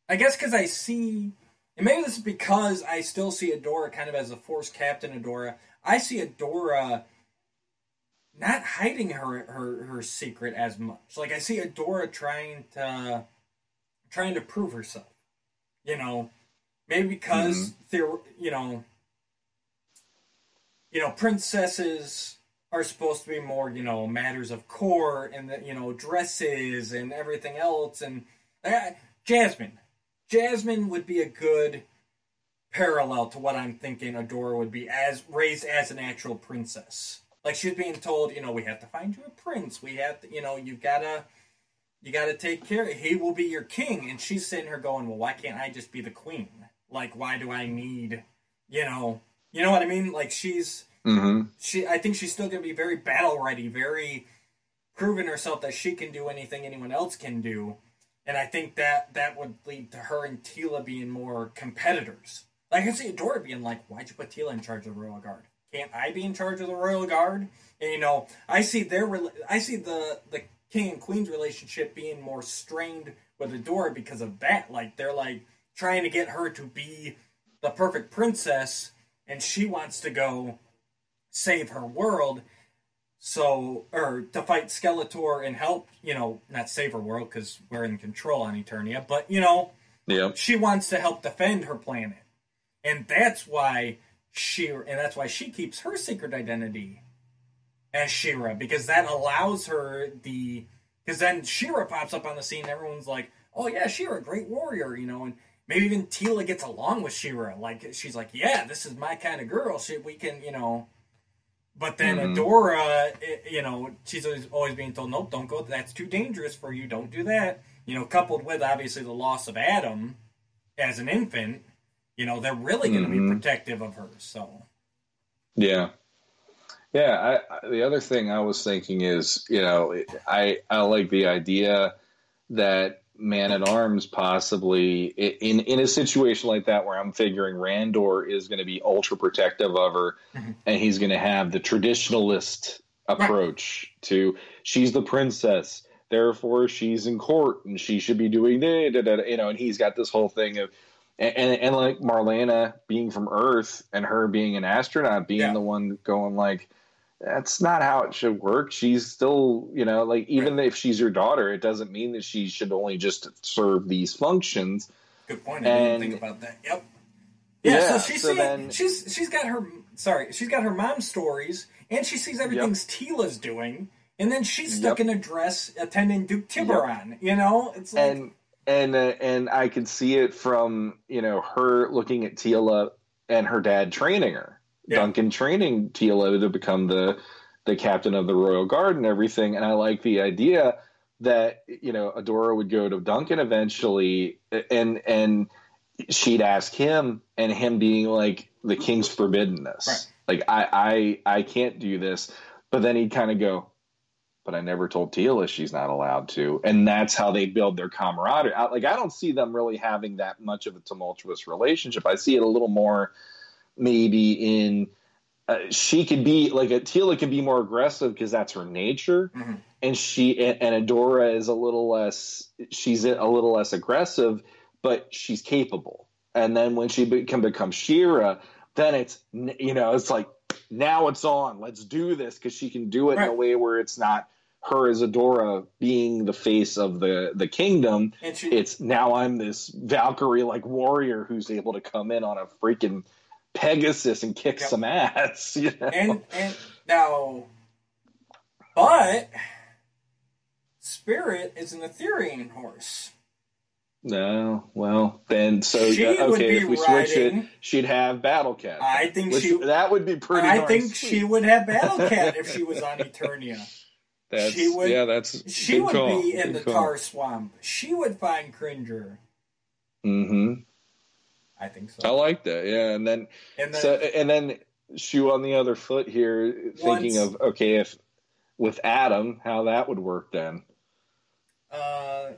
I guess because I see, and maybe this is because I still see Adora kind of as a force captain. Adora, I see Adora not hiding her her her secret as much. Like I see Adora trying to trying to prove herself. You know, maybe because there, you know, you know, princesses are supposed to be more, you know, matters of court and the, you know, dresses and everything else. And uh, Jasmine, Jasmine would be a good parallel to what I'm thinking Adora would be as raised as an actual princess. Like she's being told, you know, we have to find you a prince. We have to, you know, you gotta, you gotta take care. He will be your king. And she's sitting here going, well, why can't I just be the queen? Like, why do I need, you know, you know what I mean? Like she's hmm she I think she's still going to be very battle ready, very proving herself that she can do anything anyone else can do. And I think that that would lead to her and Teela being more competitors. Like I can see Adora being like, "Why'd you put Teela in charge of the Royal Guard? Can't I be in charge of the Royal Guard?" And you know, I see their I see the the king and queen's relationship being more strained with Adora because of that. Like they're like trying to get her to be the perfect princess, and she wants to go save her world so or to fight skeletor and help you know not save her world because we're in control on eternia but you know Yep. she wants to help defend her planet and that's why she and that's why she keeps her secret identity as She-Ra because that allows her the because then She-Ra pops up on the scene and everyone's like oh yeah She-Ra great warrior you know and maybe even Teela gets along with She-Ra like she's like yeah this is my kind of girl she, we can you know but then Mhm. Adora, i- you know, she's always, always being told, nope, don't go. That's too dangerous for you. Don't do that. You know, coupled with obviously the loss of Adam as an infant, you know they're really going to Mhm. be protective of her. So Yeah. Yeah, I, I, the other thing I was thinking is, you know, I I like the idea that man at arms possibly in in a situation like that where I'm figuring Randor is going to be ultra protective of her, Mhm. and he's going to have the traditionalist approach to she's the princess, therefore she's in court and she should be doing da, da, da, you know, and he's got this whole thing of and, and, and like Marlena being from Earth and her being an astronaut, being Yeah. the one going like, that's not how it should work. She's still, you know, like even if she's your daughter, it doesn't mean that she should only just serve these functions. good point. I didn't think about that. Yep. Yeah, Yeah, so she's so seeing, then- she's she's got her sorry she's got her mom's stories and she sees everything Teela's doing and then she's stuck Yep. in a dress attending Duke Tiburon. You know, it's like and and uh, and I can see it from you know her looking at Teela and her dad training her, Yeah. Duncan training Teela to become the the captain of the Royal Guard and everything. And I like the idea that you know Adora would go to Duncan eventually, and and she'd ask him, and him being like the king's forbidden this, Right. like I I I can't do this, but then he'd kind of go but I never told Teela she's not allowed to. And that's how they build their camaraderie. I, like I don't see them really having that much of a tumultuous relationship. I see it a little more maybe in uh, she could be like a Teela could be more aggressive because that's her nature, Mhm. and she and, and Adora is a little less. She's a little less aggressive, but she's capable. And then when she be, can become She-Ra, then it's you know it's like now it's on. Let's do this because she can do it in a way where it's not her as Adora being the face of the the kingdom. she It's now I'm this Valkyrie like warrior who's able to come in on a freaking Pegasus and kick Yep. some ass. [laughs] You know? and and now, but Spirit is an Etherian horse. no, well then so She uh, okay if we switch it, riding- she'd have Battle Cat. I think Which- she. that would be pretty. I think sweet. she would have Battle [laughs] Cat if she was on Eternia. That's, she would- Yeah, that's She would call, be in good the call. tar swamp. She would find Cringer. Mm-hmm. I think so. I like that. Yeah, and then And then so and then shoe on the other foot here, thinking Once- of okay, if with Adam, how that would work then. Uh,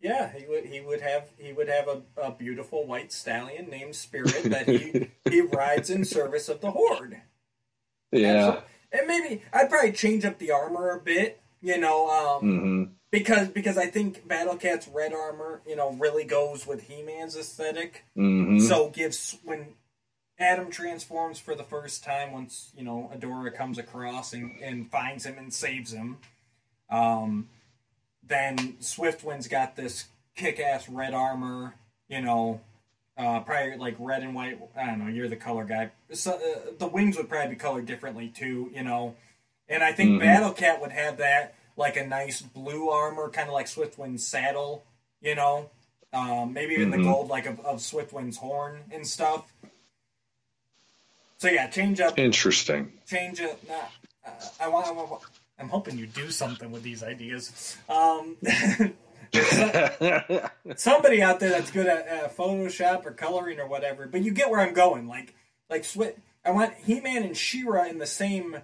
yeah, he would. He would have. He would have a, a beautiful white stallion named Spirit that he [laughs] he rides in service of the Horde. Yeah. and maybe I'd probably change up the armor a bit. You know, um, hmm because because I think Battle Cat's red armor, you know, really goes with He Man's aesthetic. hmm So gives when Adam transforms for the first time, once you know Adora comes across and, and finds him and saves him, um, then Swiftwind's got this kick-ass red armor. You know, uh, probably like red and white. I don't know. You're the color guy. So, uh, the wings would probably be colored differently too. You know, and I think Mhm. Battle Cat would have that like a nice blue armor, kind of like Swiftwind's saddle. You know, um, maybe even the Mhm. gold like of, of Swiftwind's horn and stuff. So yeah, change up, Interesting. change. Nah, uh, I want, I want. I'm hoping you do something with these ideas. Um, [laughs] somebody out there that's good at uh, Photoshop or coloring or whatever, but you get where I'm going. Like, like Swift. I want He-Man and She-Ra in the same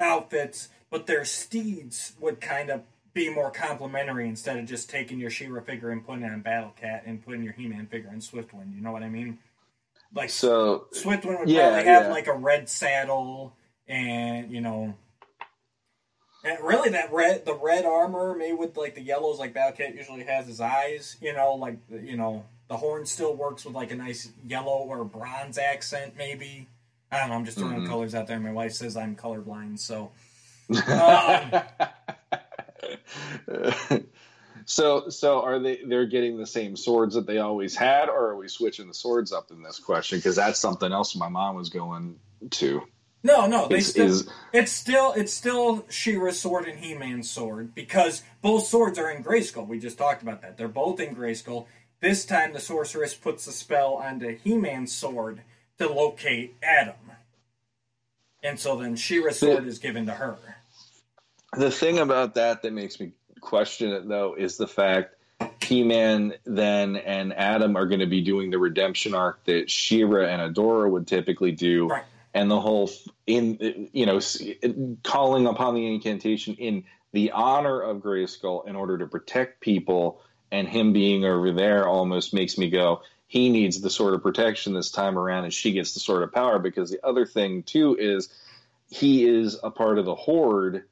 outfits, but their steeds would kind of be more complementary instead of just taking your She-Ra figure and putting it on Battle Cat and putting your He-Man figure on Swiftwind. You know what I mean? Like so Swiftwind would Yeah, probably have yeah. like a red saddle and you know and really that red the red armor made with like the yellows like Battle Cat usually has his eyes, you know, like you know, the horn still works with like a nice yellow or bronze accent maybe. I don't know, I'm just throwing Mhm. colors out there. My wife says I'm colorblind, so Um, [laughs] so so are they they're getting the same swords that they always had or are we switching the swords up in this question because that's something else my mom was going to No, no, they is, still is It's still it's still She-Ra's sword and He-Man's sword because both swords are in Grayskull. We just talked about that. They're both in Grayskull. This time the sorceress puts the spell onto He-Man's sword to locate Adam. And so then She-Ra's sword is given to her. the thing about that that makes me question it though is the fact He-Man then and Adam are going to be doing the redemption arc that She-Ra and Adora would typically do, Right. and the whole in you know calling upon the incantation in the honor of Grayskull in order to protect people, and him being over there almost makes me go. He needs the sort of protection this time around, and she gets the sort of power because the other thing too is he is a part of the Horde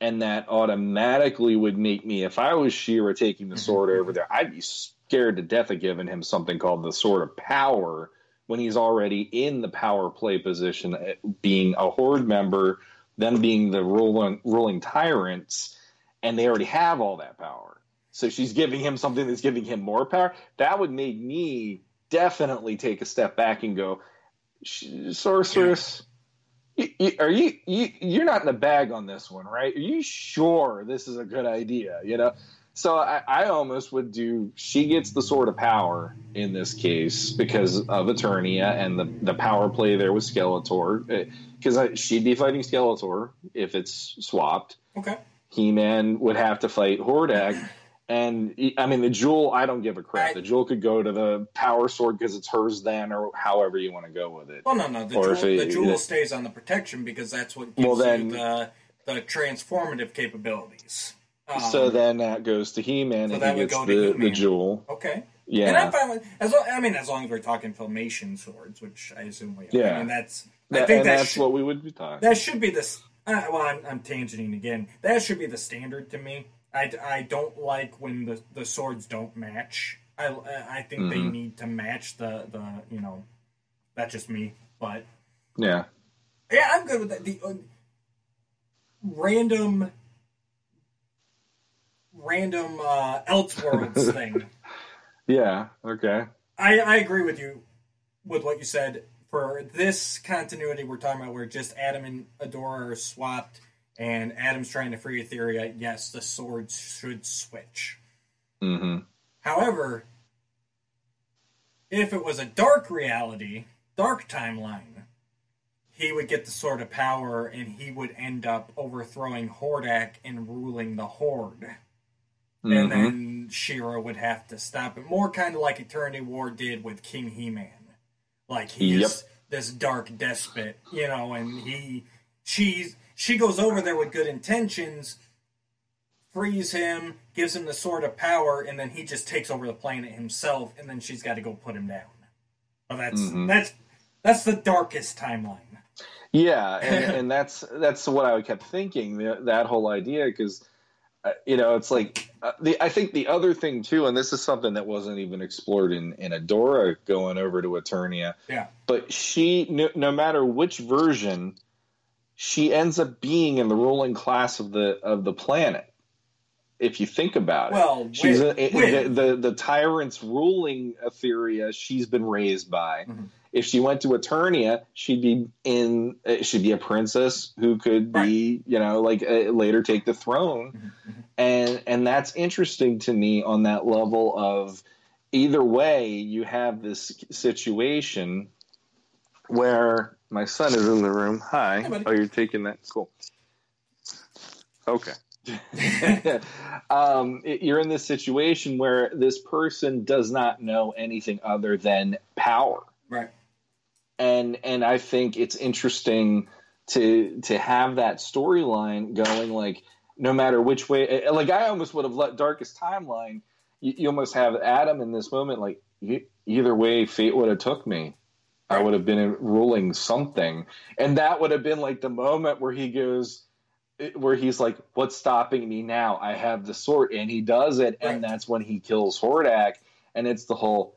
and that automatically would make me, if I was She-Ra taking the sword over there, I'd be scared to death of giving him something called the Sword of Power when he's already in the power play position, eh, being a Horde member, them being the ruling, ruling tyrants, and they already have all that power. So she's giving him something that's giving him more power. That would make me definitely take a step back and go, Sorceress. You, you, are you, you you're not in the bag on this one, right? Are you sure this is a good idea? You know, so I, I almost would do. She gets the sword of power in this case because of Eternia and the the power play there with Skeletor, eh, because she'd be fighting Skeletor if it's swapped. Okay. He Man would have to fight Hordak. And I mean, the jewel, I don't give a crap. The jewel could go to the power sword because it's hers then, or however you want to go with it. Well, no, no. The Or jewel, if it- the jewel it- stays on the protection because that's what gives Well, then- you the the transformative capabilities. Um, so then that goes to He Man, so and that he gets the, He-Man. the jewel. okay. Yeah, And I'm fine with as long, I mean, as long as we're talking filmation swords, which I assume we are. Yeah. I mean, that's. I think and that that's should, what we would be talking. that should be the. Uh, well, I'm, I'm tangenting again. That should be the standard to me. I, I don't like when the, the swords don't match. I, I think they Mhm. need to match the, the you know, that's just me. But yeah, yeah, I'm good with that. The uh, random, random uh, Elseworlds [laughs] thing. yeah, okay, I, I agree with you with what you said. For this continuity we're talking about, where just Adam and Adora are swapped, and Adam's trying to free Etheria, yes, the swords should switch. hmm However, if it was a dark reality, dark timeline, he would get the sword of power and he would end up overthrowing Hordak and ruling the Horde. And Mhm. then She-Ra would have to stop it. More kind of like Eternity War did with King He Man. Like he's Yep. this dark despot, you know, and he she's she goes over there with good intentions, frees him, gives him the sword of power, and then he just takes over the planet himself, and then she's got to go put him down. Well, that's Mhm. that's that's the darkest timeline. yeah, and, [laughs] and that's that's what I kept thinking that whole idea because uh, you know it's like uh, the I think the other thing too, and this is something that wasn't even explored in in Adora going over to Eternia, Yeah. but she no, no matter which version she ends up being in the ruling class of the of the planet if you think about it. Well, she's a, the, the the tyrants ruling Etheria she's been raised by. Mhm. if she went to Eternia she'd be in uh, she'd be a princess who could be you know like uh, later take the throne. Mhm, mhm. and and that's interesting to me on that level of either way you have this situation where my son is in the room. Hi. Hey, oh you're taking that? Cool. Okay. [laughs] Um, it- you're in this situation where this person does not know anything other than power. Right. and and I think it's interesting to to have that storyline going like no matter which way like I almost would have let darkest timeline you, you almost have Adam in this moment like either way fate would have took me I would have been ruling something and that would have been like the moment where he goes where he's like what's stopping me now I have the sword and he does it and that's when he kills Hordak and it's the whole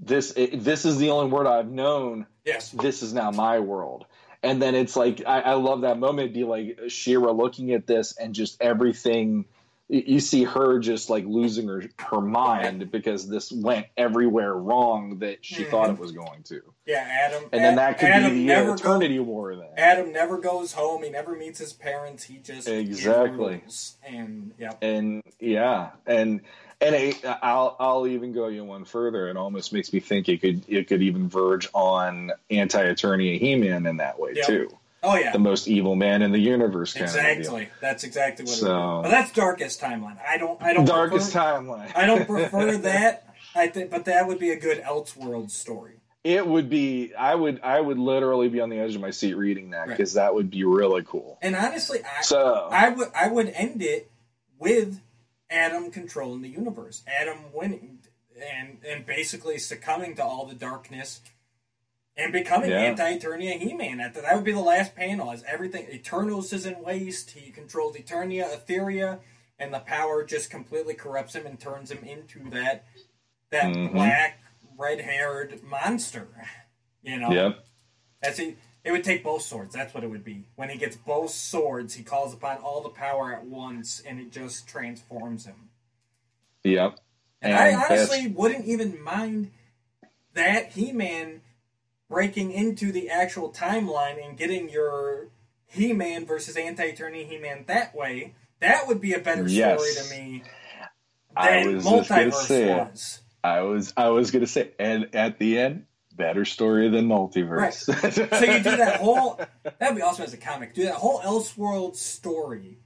this it, this is the only word I've known. Yes. This is now my world. And then it's like I, I love that moment. Be like She-Ra looking at this and just everything. You see her just like losing her her mind because this went everywhere wrong that she Mhm. thought it was going to. Yeah, Adam. And then that could Adam be the never eternity war. Then Adam never goes home. He never meets his parents. He just Exactly. And yeah, and yeah, and and it, I'll I'll even go you one further. It almost makes me think it could it could even verge on anti-Eternia He-Man in that way Yep. too. Oh yeah, the most evil man in the universe. Kind exactly. That's exactly what. So- it. But that's darkest timeline. I don't. I don't. Darkest prefer, timeline. I don't prefer [laughs] that. I think, but that would be a good Elseworld story. It would be. I would. I would literally be on the edge of my seat reading that Right. because that would be really cool. And honestly, I, So I would I would end it with Adam controlling the universe, Adam winning, and and basically succumbing to all the darkness and becoming Yeah. anti-Eternia He-Man. That that would be the last panel. As everything Eternos is in waste, he controls Eternia, Etheria, and the power just completely corrupts him and turns him into that that Mhm. black red-haired monster. You know. Yep. That's it. It would take both swords. That's what it would be. When he gets both swords, he calls upon all the power at once, and it just transforms him. Yep. And, And I that's- honestly wouldn't even mind that He-Man breaking into the actual timeline and getting your He-Man versus Anti-Eternia He-Man that way. That would be a better Yes. story to me I than was just gonna multiverse was. I was. I was gonna say, and at the end, better story than multiverse. So you do that whole. That'd be awesome as a comic. Do that whole Elseworld story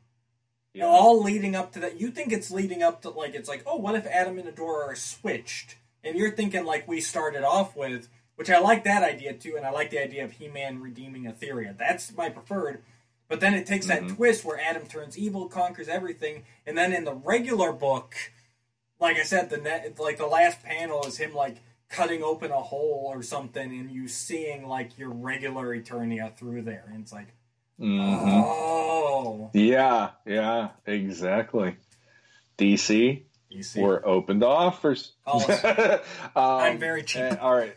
Yeah. all leading up to that. You think it's leading up to like it's like, oh, what if Adam and Adora are switched? And you're thinking like we started off with, which I like that idea too, and I like the idea of He-Man redeeming Etheria. That's my preferred. But then it takes that Mhm. twist where Adam turns evil, conquers everything, and then in the regular book, like I said, the net, like the last panel is him like cutting open a hole or something, and you seeing like your regular Eternia through there, and it's like, mm-hmm. oh, Yeah. Yeah. Exactly. DC, DC, we're open to offers. Um, I'm very cheap. uh, all right.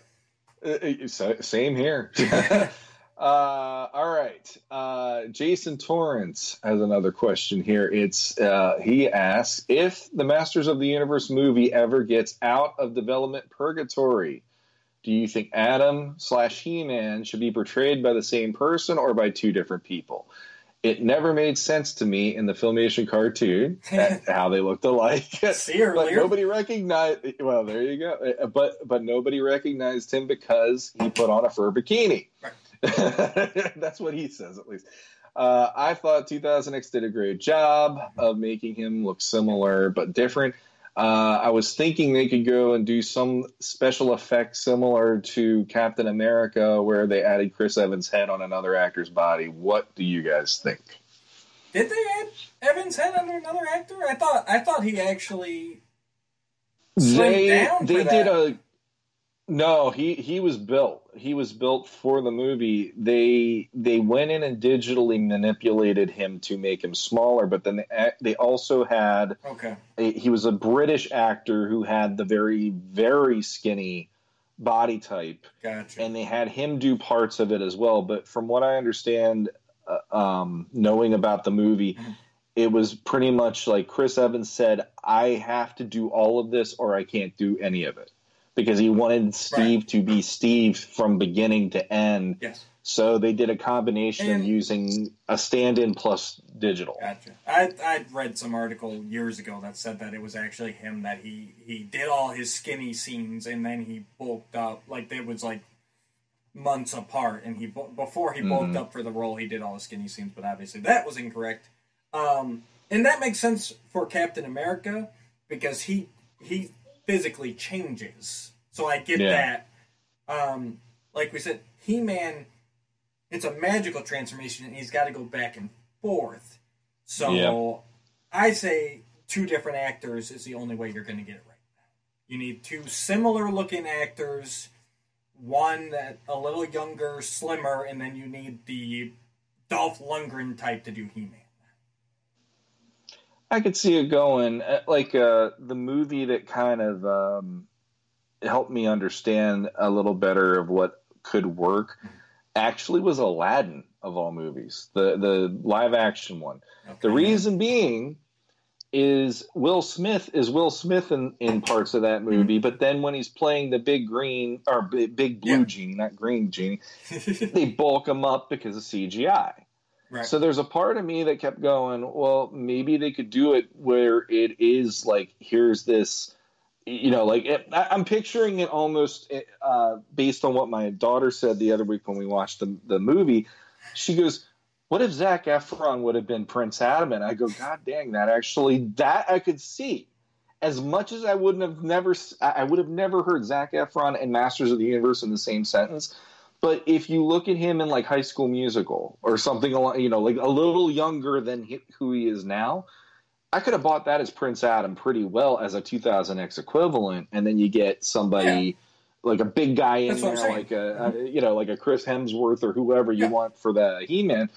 Uh, same here. [laughs] uh, all right. Uh, Jason Torrance has another question here. It's uh, he asks if the Masters of the Universe movie ever gets out of development purgatory. Do you think Adam slash He Man should be portrayed by the same person or by two different people? It never made sense to me in the Filmation cartoon [laughs] how they looked alike. [laughs] See earlier. but nobody recognized. Well, there you go. Uh, But but nobody recognized him because he put on a fur bikini. [laughs] That's what he says, at least. Uh, I thought 2000X did a great job of making him look similar but different. Uh, I was thinking they could go and do some special effects similar to Captain America, where they added Chris Evans' head on another actor's body. What do you guys think? Did they add Evans' head under another actor? I thought I thought he actually they they for did a no he he was built he was built for the movie they they went in and digitally manipulated him to make him smaller but then they, they also had okay. a, he was a british actor who had the very very skinny body type Gotcha. and they had him do parts of it as well but from what i understand uh, um, knowing about the movie Mhm. it was pretty much like chris evans said i have to do all of this or i can't do any of it because he wanted steve to be steve from beginning to end yes. so they did a combination And- of using a stand-in plus digital Gotcha. I I read some article years ago that said that it was actually him that he he did all his skinny scenes and then he bulked up like it was like months apart and he before he bulked Mhm. up for the role he did all the skinny scenes but obviously that was incorrect. Um, and that makes sense for Captain America because he he physically changes. So I get Yeah. that. Um, like we said, He Man it's a magical transformation and he's got to go back and forth. So Yeah. I say two different actors is the only way you're going to get it right. You need two similar looking actors, one that a little younger, slimmer, and then you need the Dolph Lundgren type to do He-Man. I could see it going uh, like uh, the movie that kind of um, helped me understand a little better of what could work. Actually, was Aladdin of all movies, the the live action one. The reason being is Will Smith is Will Smith in, in parts of that movie, but then when he's playing the big green or big, big blue Yeah. genie, not green genie, [laughs] they bulk him up because of CGI. Right. So there's a part of me that kept going, well, maybe they could do it where it is like, here's this, you know, like it, I, I'm picturing it almost uh, based on what my daughter said the other week when we watched the, the movie. She goes, "What if Zac Efron would have been Prince Adam?" And I go, "God dang, that actually that I could see." As much as I wouldn't have never, I would have never heard Zac Efron and Masters of the Universe in the same sentence. But if you look at him in like High School Musical or something, you know, like a little younger than he, who he is now, I could have bought that as Prince Adam pretty well as a 2000X equivalent, and then you get somebody yeah. like a big guy in That's there, like a, a, you know, like a Chris Hemsworth or whoever you yeah. want for the He-Man.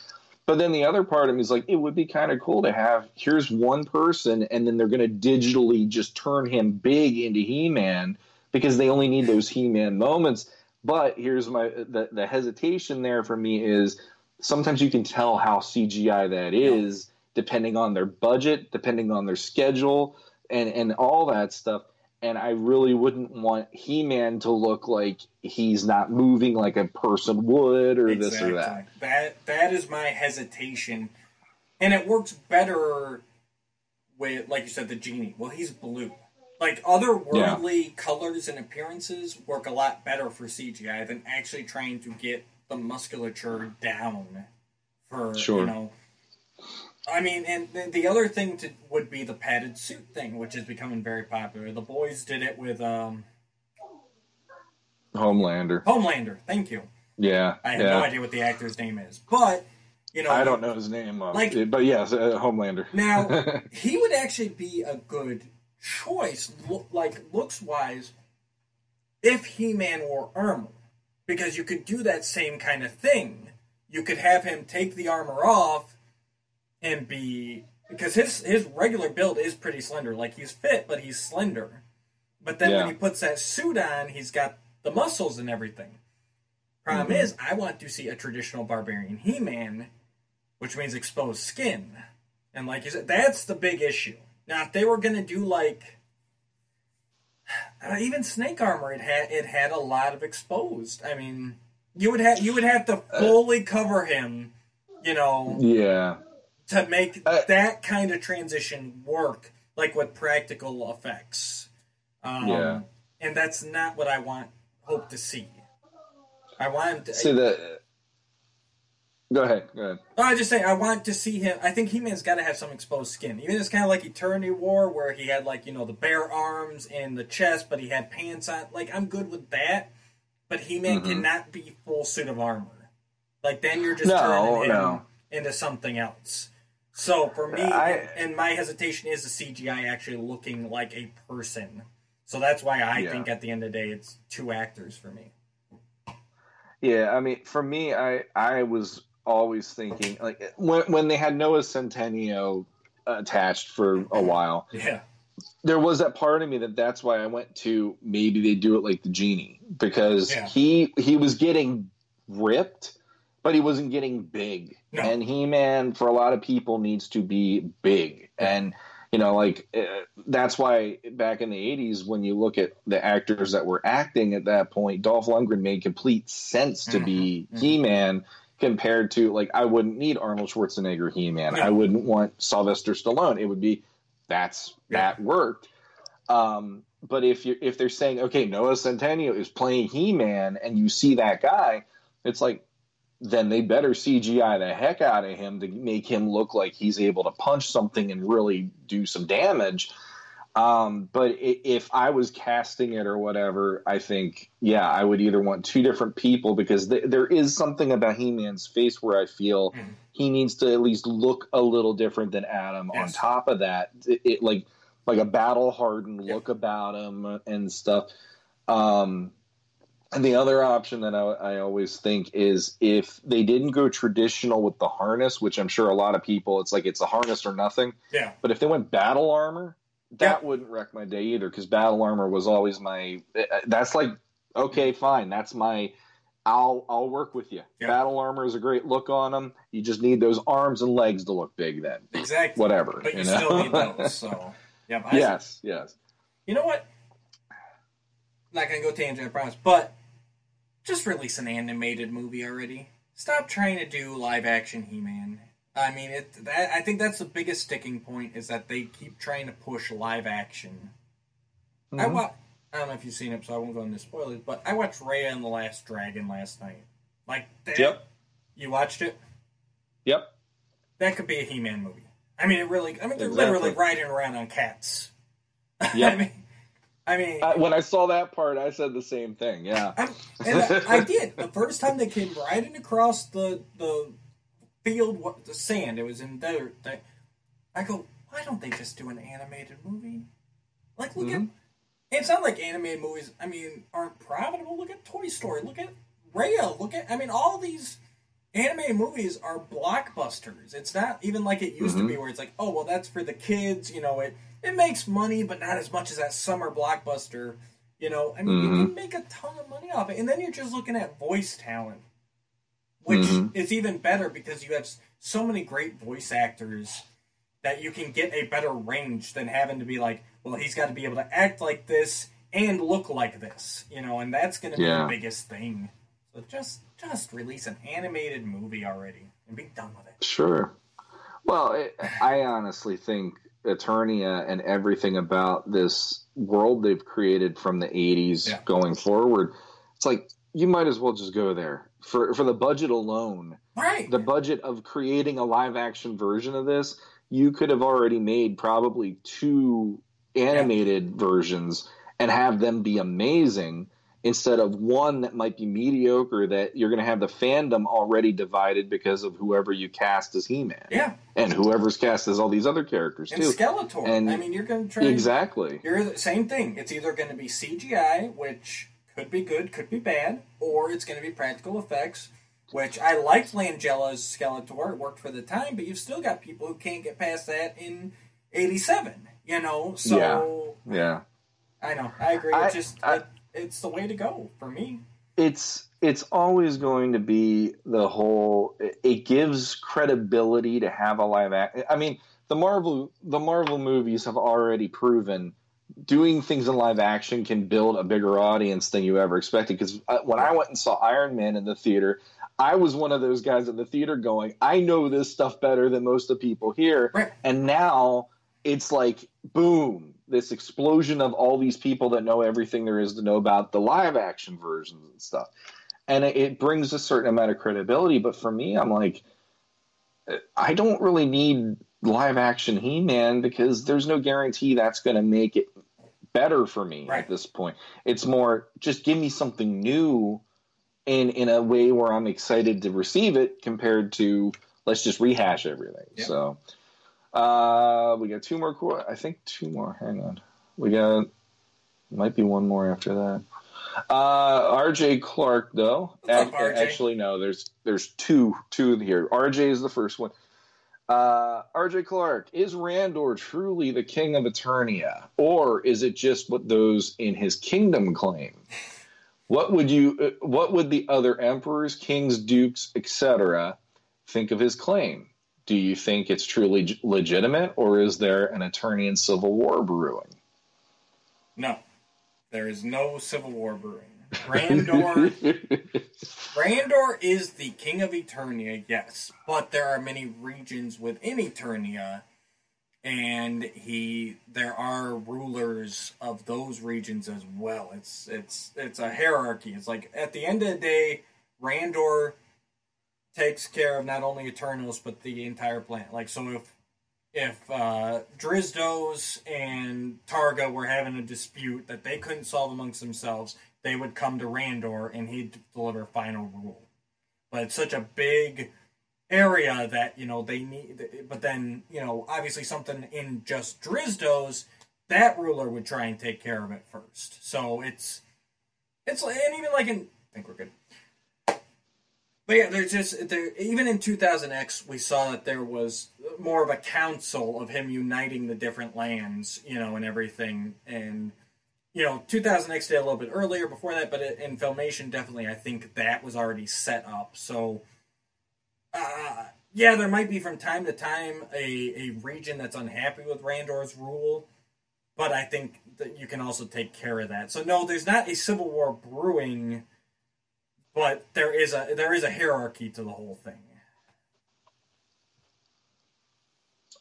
But then the other part of me is like, it would be kind of cool to have here's one person, and then they're going to digitally just turn him big into He-Man because they only need those He-Man moments but here's my the, the hesitation there for me is sometimes you can tell how CGI that is depending on their budget, depending on their schedule, and and all that stuff. And I really wouldn't want He Man to look like he's not moving like a person would, or exactly. this or that. That that is my hesitation, and it works better with, like you said, the genie. Well, he's blue like otherworldly yeah. colors and appearances work a lot better for CGI than actually trying to get the musculature down for sure. you know. I mean, and the other thing to, would be the padded suit thing, which is becoming very popular. The boys did it with um, Homelander. Homelander, thank you. Yeah, I have yeah. no idea what the actor's name is, but you know, I don't know his name. Uh, like, but yes, uh, Homelander. now [laughs] he would actually be a good choice, look, like looks wise, if He Man wore armor. Because you could do that same kind of thing. You could have him take the armor off and be. Because his, his regular build is pretty slender. Like, he's fit, but he's slender. But then yeah. when he puts that suit on, he's got the muscles and everything. Problem mm-hmm. is, I want to see a traditional barbarian He Man, which means exposed skin. And like you said, that's the big issue. Now, if they were going to do like uh, even snake armor, it had it had a lot of exposed. I mean, you would have you would have to uh, fully cover him, you know. Yeah. To make uh, that kind of transition work, like with practical effects. Um, yeah. And that's not what I want. Hope to see. I want to see the Go ahead. Go ahead. Oh, I just say I want to see him. I think He-Man's got to have some exposed skin. Even it's kind of like Eternity War, where he had like you know the bare arms and the chest, but he had pants on. Like I'm good with that, but He-Man mm-hmm. cannot be full suit of armor. Like then you're just no, turning him no. into something else. So for me, I, and my hesitation is the CGI actually looking like a person. So that's why I yeah. think at the end of the day, it's two actors for me. Yeah, I mean, for me, I I was always thinking like when when they had Noah Centineo attached for a while. Yeah. There was that part of me that that's why I went to maybe they do it like the genie because yeah. he he was getting ripped, but he wasn't getting big. No. And He Man for a lot of people needs to be big and you know like uh, that's why back in the 80s when you look at the actors that were acting at that point dolph lundgren made complete sense to mm-hmm. be mm-hmm. he-man compared to like I wouldn't need Arnold Schwarzenegger He Man. Yeah. I wouldn't want Sylvester Stallone. It would be that's yeah. that worked. Um, but if you if they're saying okay, Noah Centineo is playing He Man, and you see that guy, it's like then they better CGI the heck out of him to make him look like he's able to punch something and really do some damage. Um, but if I was casting it or whatever, I think, yeah, I would either want two different people because th- there is something about He Man's face where I feel mm-hmm. he needs to at least look a little different than Adam. Yes. On top of that, it, it, like like a battle hardened yeah. look about him and stuff. Um, and the other option that I, I, always think is if they didn't go traditional with the harness, which I'm sure a lot of people, it's like it's a harness or nothing. Yeah. But if they went battle armor, that wouldn't wreck my day either because battle armor was always my. Eh, eh, that's like okay, fine. That's my. I'll I'll work with you. Battle armor is a great look on them. You just need those arms and legs to look big. Then exactly whatever. But you, you know? still need [laughs] those. So yeah. yes. Yes. You know what? Not gonna go tangent, I promise. But just release an animated movie already. Stop trying to do live action He Man. I mean, it. That, I think that's the biggest sticking point is that they keep trying to push live action. Mm-hmm. I wa- I don't know if you've seen it, so I won't go into spoilers. But I watched Raya and the Last Dragon last night. Like that. Yep. You watched it? Yep. That could be a He-Man movie. I mean, it really. I mean, they're Exactly. literally riding around on cats. [laughs] Yep. I mean, I mean, I, when I saw that part, I said the same thing. Yeah. I'm, and I, I did the first time they came riding across the the field, what the sand. It was in. They, I go, why don't they just do an animated movie? Like, look at. Mm-hmm. It's not like animated movies. I mean, aren't profitable. Look at Toy Story. Look at Raya. Look at. I mean, all these animated movies are blockbusters. It's not even like it used to mm-hmm. be, where it's like, oh well, that's for the kids. You know, it it makes money, but not as much as that summer blockbuster. You know, I mean, you mm-hmm. can make a ton of money off it, and then you're just looking at voice talent, which Mhm. is even better because you have so many great voice actors that you can get a better range than having to be like, well, he's got to be able to act like this and look like this, you know, and that's going to be the biggest thing. So just just release an animated movie already and be done with it. Sure. Well, it, I honestly think Eternia and everything about this world they've created from the 80s Yeah. going forward, it's like you might as well just go there. For for the budget alone, Right. the budget of creating a live action version of this, you could have already made probably two animated versions and have them be amazing instead of one that might be mediocre that you're going to have the fandom already divided because of whoever you cast as He-Man yeah. and whoever's cast as all these other characters And too. Skeletor. And- I mean, you're going to try. Exactly. You're the same thing. It's either going to be CGI, which could be good, could be bad, or it's going to be practical effects, which I liked Langella's Skeletor. It worked for the time, but you've still got people who can't get past that in '87. You know, so Yeah. I know I agree. I- it's just I- it, it's the way to go for me. it's it's always going to be the whole it gives credibility to have a live act i mean the marvel the marvel movies have already proven doing things in live action can build a bigger audience than you ever expected. Because uh, when i went and saw iron man in the theater i was one of those guys in the theater going i know this stuff better than most of the people here. Right. and now it's like boom this explosion of all these people that know everything there is to know about the live action versions and stuff. And it, it brings a certain amount of credibility but for me i'm like uh, i don't really need live action he-man because there's no guarantee that's going to make it better for me Right. at this point it's more just give me something new in in a way where i'm excited to receive it compared to let's just rehash everything Yeah. so uh, we got two more. qu- I think two more. Hang on. We got might be one more after that. Uh, R.J. Clark, though. What's up, Ac- RJ? Actually, no. There's there's two two here. R.J. is the first one. Uh, R.J. Clark is Randor truly the king of Eternia, or is it just what those in his kingdom claim? What would you? uh, What would the other emperors, kings, dukes, etc., think of his claim? Do you think it's truly legitimate, or is there an Eternian civil war brewing? No, there is no civil war brewing. Randor [laughs] Randor is the king of Eternia, yes, but there are many regions within Eternia, and he there are rulers of those regions as well. It's it's it's a hierarchy. It's like at the end of the day, Randor takes care of not only Eternos but the entire planet. Like so, if if uh, Drizdos and Targa were having a dispute that they couldn't solve amongst themselves, they would come to Randor and he'd deliver final rule. But it's such a big area that you know they need. But then you know, obviously, something in just Drizdos, that ruler would try and take care of it first. So it's it's and even like in I think we're good. But yeah, there's just there even in 2000X we saw that there was more of a council of him uniting the different lands, you know, and everything. And you know, 2000X did a little bit earlier before that, but in Filmation definitely I think that was already set up. So uh, yeah, there might be from time to time a, a region that's unhappy with Randor's rule, but I think that you can also take care of that. So no, there's not a civil war brewing, but there is a there is a hierarchy to the whole thing.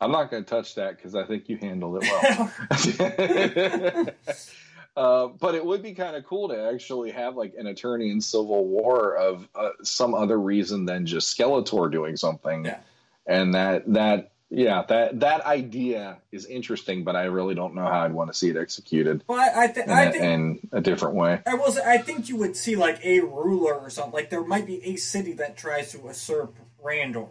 I'm not going to touch that because I think you handled it well. [laughs] [laughs] [laughs] Uh, but it would be kind of cool to actually have like an Eternian Civil War of uh, some other reason than just Skeletor doing something. Yeah. And that that yeah that that idea is interesting, but I really don't know how I'd want to see it executed Well, I, I, th- in, I a, think in a different way. I will say, I think you would see like a ruler or something. Like there might be a city that tries to usurp Randor,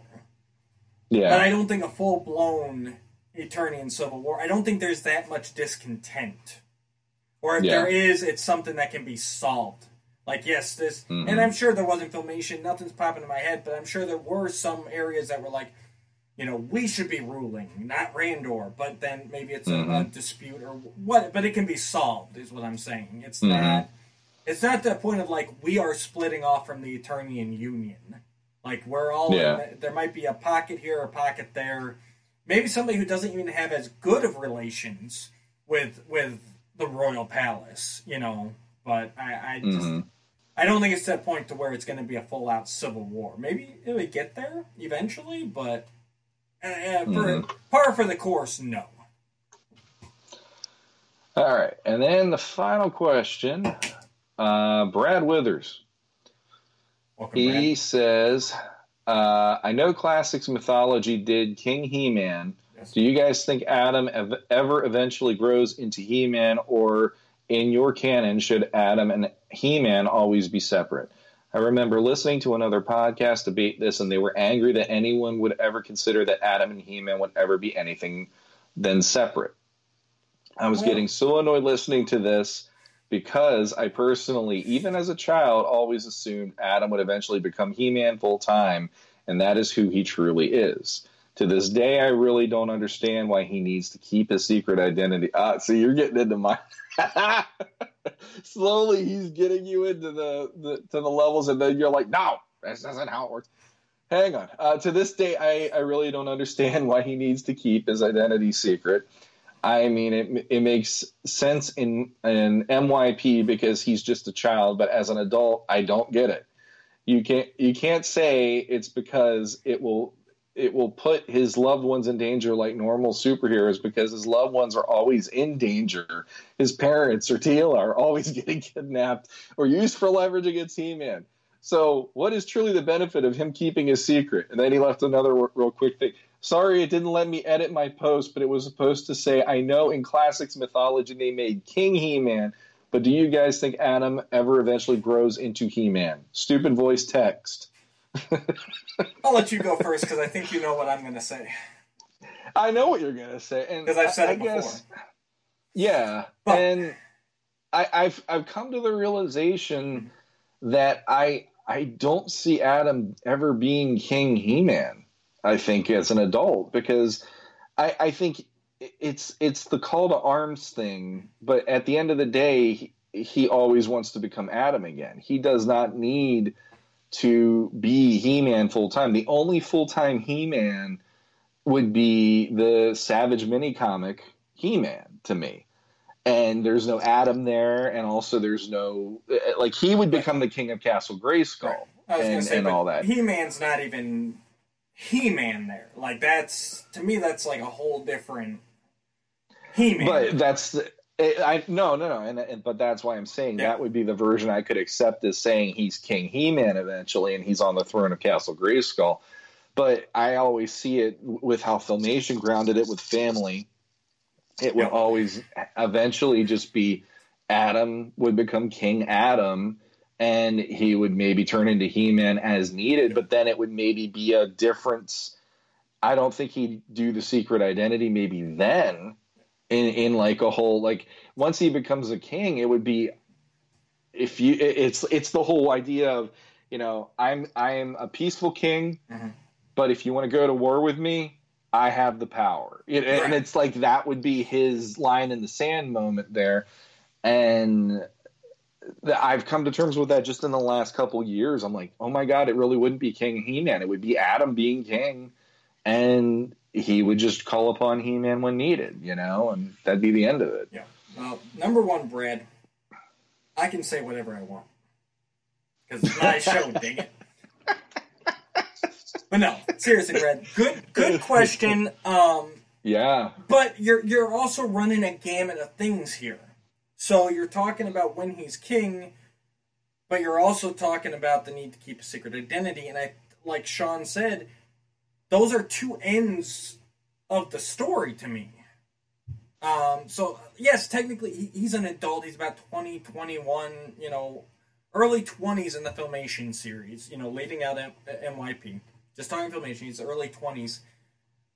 Yeah. but I don't think a full blown Eternian civil war. I don't think there's that much discontent, or if Yeah. there is, it's something that can be solved. Like yes, this, Mhm. and I'm sure there wasn't filmation. Nothing's popping in my head, but I'm sure there were some areas that were like, you know, we should be ruling, not Randor. But then maybe it's a, a Mhm. dispute or what. But it can be solved, is what I'm saying. It's Mhm. not. It's not the point of like we are splitting off from the Eternian Union. Like we're all. Yeah. In, there might be a pocket here, a pocket there. Maybe somebody who doesn't even have as good of relations with with the royal palace, you know. But I, I just Mhm. I don't think it's to that point to where it's going to be a full out civil war. Maybe it would get there eventually, but uh, uh, for Mhm. par for the course, no. All right, and then the final question, uh, Brad Withers. Welcome, He says, uh, "I know classics mythology did King He-Man. Yes. Do you guys think Adam ev- ever eventually grows into He-Man, or in your canon, should Adam and He-Man always be separate?" I remember listening to another podcast debate this, and they were angry that anyone would ever consider that Adam and He-Man would ever be anything than separate. I was getting so annoyed listening to this because I personally, even as a child, always assumed Adam would eventually become He Man full time, and that is who he truly is. To this day, I really don't understand why he needs to keep his secret identity. Ah, so you're getting into my. [laughs] Slowly, he's getting you into the, the to the levels, and then you're like, no, this isn't how it works. Hang on. Uh, to this day, I, I really don't understand why he needs to keep his identity secret. I mean, it it makes sense in in MYP because he's just a child, but as an adult, I don't get it. You can't you can't say it's because it will it will put his loved ones in danger like normal superheroes because his loved ones are always in danger. His parents or Teela are always [laughs] getting kidnapped or used for leverage against He-Man. So, what is truly the benefit of him keeping his secret? And then he left another real quick thing. Sorry, it didn't let me edit my post, but it was supposed to say, I know in classics mythology they made King He Man, but do you guys think Adam ever eventually grows into He Man? Stupid voice text. I'll let you go first because I think you know what I'm going to say. I know what you're going to say. and Because I've said I- it I guess- before. Yeah, But- and I, I've I've come to the realization that I I don't see Adam ever being King He Man. I think as an adult because I I think it's it's the call to arms thing, but at the end of the day, he, he always wants to become Adam again. He does not need to be He Man full time. The only full time He Man would be the Savage mini comic He Man to me. And there's no Adam there, and also there's no like he would become the king of Castle Grayskull I was going and, say, and all that. He Man's not even He Man there. Like that's to me, that's like a whole different He Man. But that's the- it, I no no no, and, and but that's why I'm saying Yeah. that would be the version I could accept as saying he's King He-Man eventually, and he's on the throne of Castle Grayskull. But I always see it with how Filmation grounded it with family. It would Yeah. always eventually just be Adam would become King Adam, and he would maybe turn into He-Man as needed. But then it would maybe be a difference. I don't think he'd do the secret identity maybe then in in like a whole like once he becomes a king it would be if you it's it's the whole idea of you know i'm i'm a peaceful king Mhm. but if you want to go to war with me i have the power It- and it's like that would be his line in the sand moment there and I've come to terms with that just in the last couple years. I'm like, oh my god, it really wouldn't be King He-Man. It would be Adam being king, and he would just call upon He-Man when needed, you know, and that'd be the end of it. yeah. Well, number one, Brad. I can say whatever I want because it's my show. [laughs] dang it. But no, seriously, Brad. Good, good question. Um, Yeah, but you're you're also running a gamut of things here. So you're talking about when he's king, but you're also talking about the need to keep a secret identity. And I, like Sean said, those are two ends of the story to me. Um, so yes, technically he, he's an adult. He's about 20, 21, you know, early 20s in the Filmation series, you know, leading out M- MYP. Just talking Filmation, he's early 20s.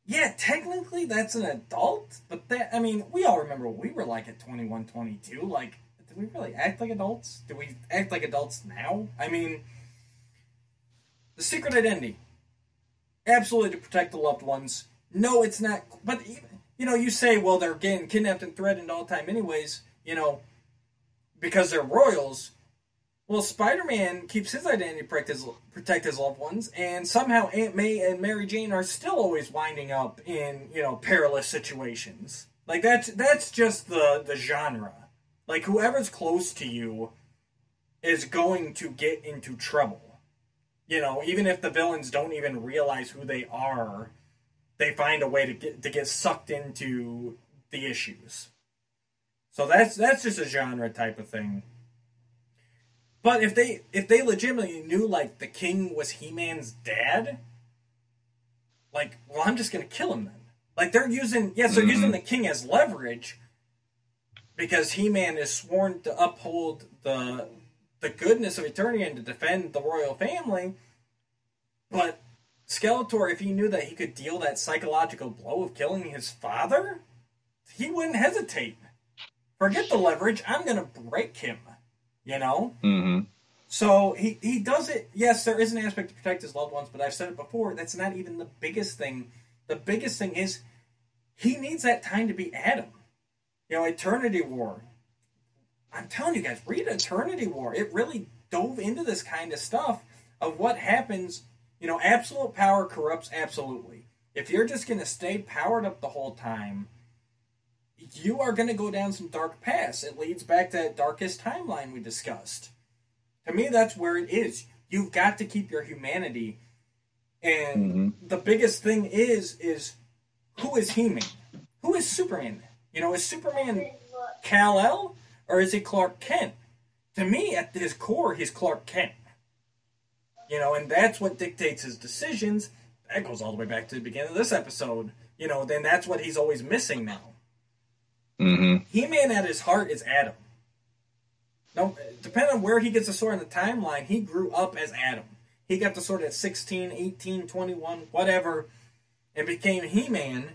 Yeah, technically that's an adult, but that, I mean, we all remember what we were like at 21, 22. Like, did we really act like adults? Do we act like adults now? I mean, the secret identity. Absolutely to protect the loved ones. No, it's not. But, you know, you say, well, they're getting kidnapped and threatened all the time, anyways, you know, because they're royals. Well, Spider Man keeps his identity protect his, protect his loved ones, and somehow Aunt May and Mary Jane are still always winding up in, you know, perilous situations. Like, that's, that's just the, the genre. Like, whoever's close to you is going to get into trouble. You know, even if the villains don't even realize who they are, they find a way to get to get sucked into the issues. So that's that's just a genre type of thing. But if they if they legitimately knew like the king was He Man's dad, like, well, I'm just gonna kill him then. Like they're using yes, they're mm-hmm. using the king as leverage because He Man is sworn to uphold the the goodness of Eternia and to defend the royal family. But Skeletor, if he knew that he could deal that psychological blow of killing his father, he wouldn't hesitate. Forget the leverage. I'm gonna break him. You know? Mm-hmm. So he, he does it. Yes, there is an aspect to protect his loved ones, but I've said it before. That's not even the biggest thing. The biggest thing is he needs that time to be Adam. You know, Eternity War. I'm telling you guys, read Eternity War. It really dove into this kind of stuff of what happens. You know, absolute power corrupts absolutely. If you're just going to stay powered up the whole time, you are going to go down some dark paths. It leads back to that darkest timeline we discussed. To me, that's where it is. You've got to keep your humanity. And mm-hmm. the biggest thing is, is who is He-Man? Who is Superman? You know, is Superman Kal-El or is he Clark Kent? To me, at his core, he's Clark Kent. You know, and that's what dictates his decisions. That goes all the way back to the beginning of this episode. You know, then that's what he's always missing now. Mm-hmm. He Man at his heart is Adam. No, depending on where he gets the sword in the timeline, he grew up as Adam. He got the sword at 16, 18, 21, whatever, and became He Man.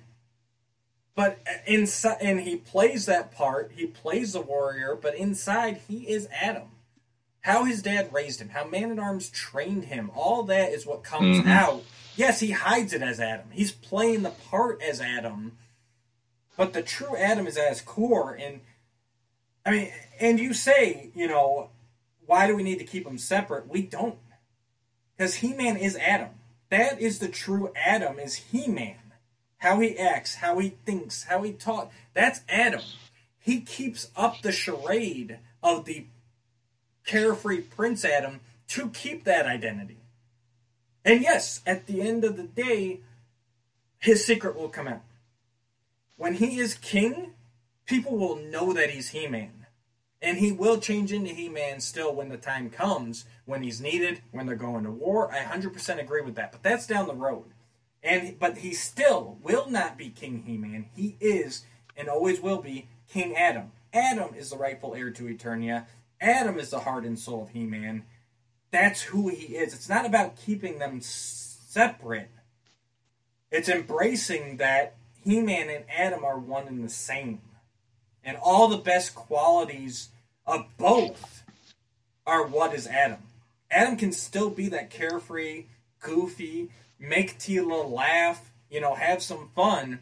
But inside, and he plays that part. He plays the warrior, but inside he is Adam. How his dad raised him, how Man at Arms trained him, all that is what comes mm-hmm. out. Yes, he hides it as Adam. He's playing the part as Adam, but the true Adam is at his core. And I mean, and you say, you know, why do we need to keep them separate? We don't, because He Man is Adam. That is the true Adam. Is He Man? How he acts, how he thinks, how he talks. That's Adam. He keeps up the charade of the carefree Prince Adam to keep that identity. And yes, at the end of the day, his secret will come out when he is king, people will know that he's He Man. And he will change into He Man still when the time comes, when he's needed, when they're going to war. I 100% agree with that. But that's down the road. And But he still will not be King He Man. He is, and always will be, King Adam. Adam is the rightful heir to Eternia. Adam is the heart and soul of He Man. That's who he is. It's not about keeping them separate. It's embracing that he Man and Adam are one and the same. And all the best qualities of both are what is Adam. Adam can still be that carefree, goofy, make Teela laugh, you know, have some fun.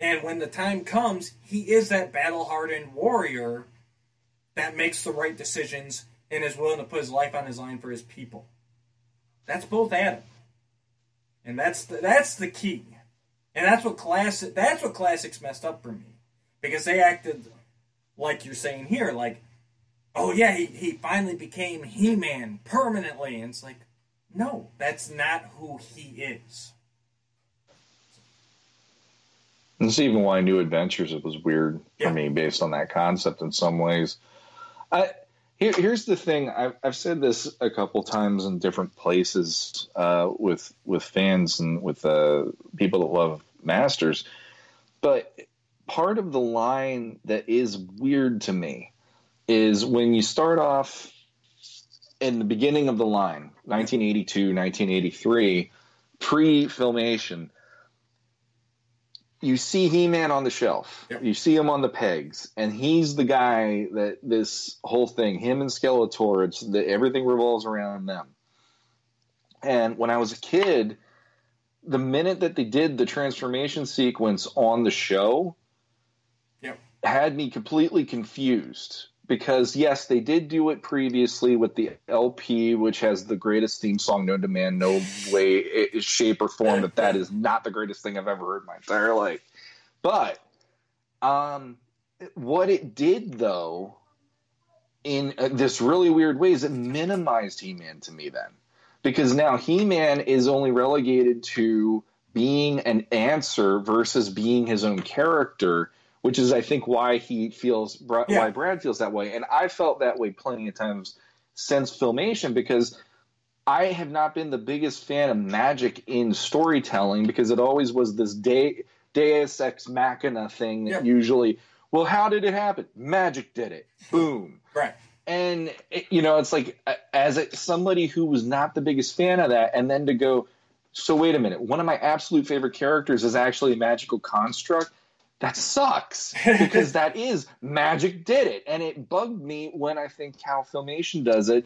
And when the time comes, he is that battle hardened warrior that makes the right decisions and is willing to put his life on his line for his people. That's both Adam. And that's the, that's the key. And that's what classic that's what classics messed up for me. Because they acted like you're saying here, like, oh yeah, he, he finally became He Man permanently. And it's like, no, that's not who he is. That's even why New Adventures it was weird for me based on that concept in some ways. I here, here's the thing. I've, I've said this a couple times in different places uh, with with fans and with uh, people that love Masters, but part of the line that is weird to me is when you start off in the beginning of the line, 1982, 1983, pre-filmation you see He-Man on the shelf. Yep. You see him on the pegs, and he's the guy that this whole thing, him and Skeletor, it's the, everything revolves around them. And when I was a kid, the minute that they did the transformation sequence on the show, Yep. had me completely confused because yes, they did do it previously with the LP, which has the greatest theme song known to man. No way, shape, or form that that is not the greatest thing I've ever heard my entire life. But um, what it did though, in uh, this really weird way, is it minimized He-Man to me then, because now He-Man is only relegated to being an answer versus being his own character which is I think why he feels Yeah. why Brad feels that way, and I felt that way plenty of times since filmation because I have not been the biggest fan of magic in storytelling because it always was this de- Deus ex machina thing that Yeah. usually, well, how did it happen? Magic did it. Boom [laughs] Right. and it- you know it's like as a, somebody who was not the biggest fan of that and then to go so wait a minute one of my absolute favorite characters is actually a magical construct that sucks [laughs] because that is magic did it and it bugged me when i think cal filmation does it.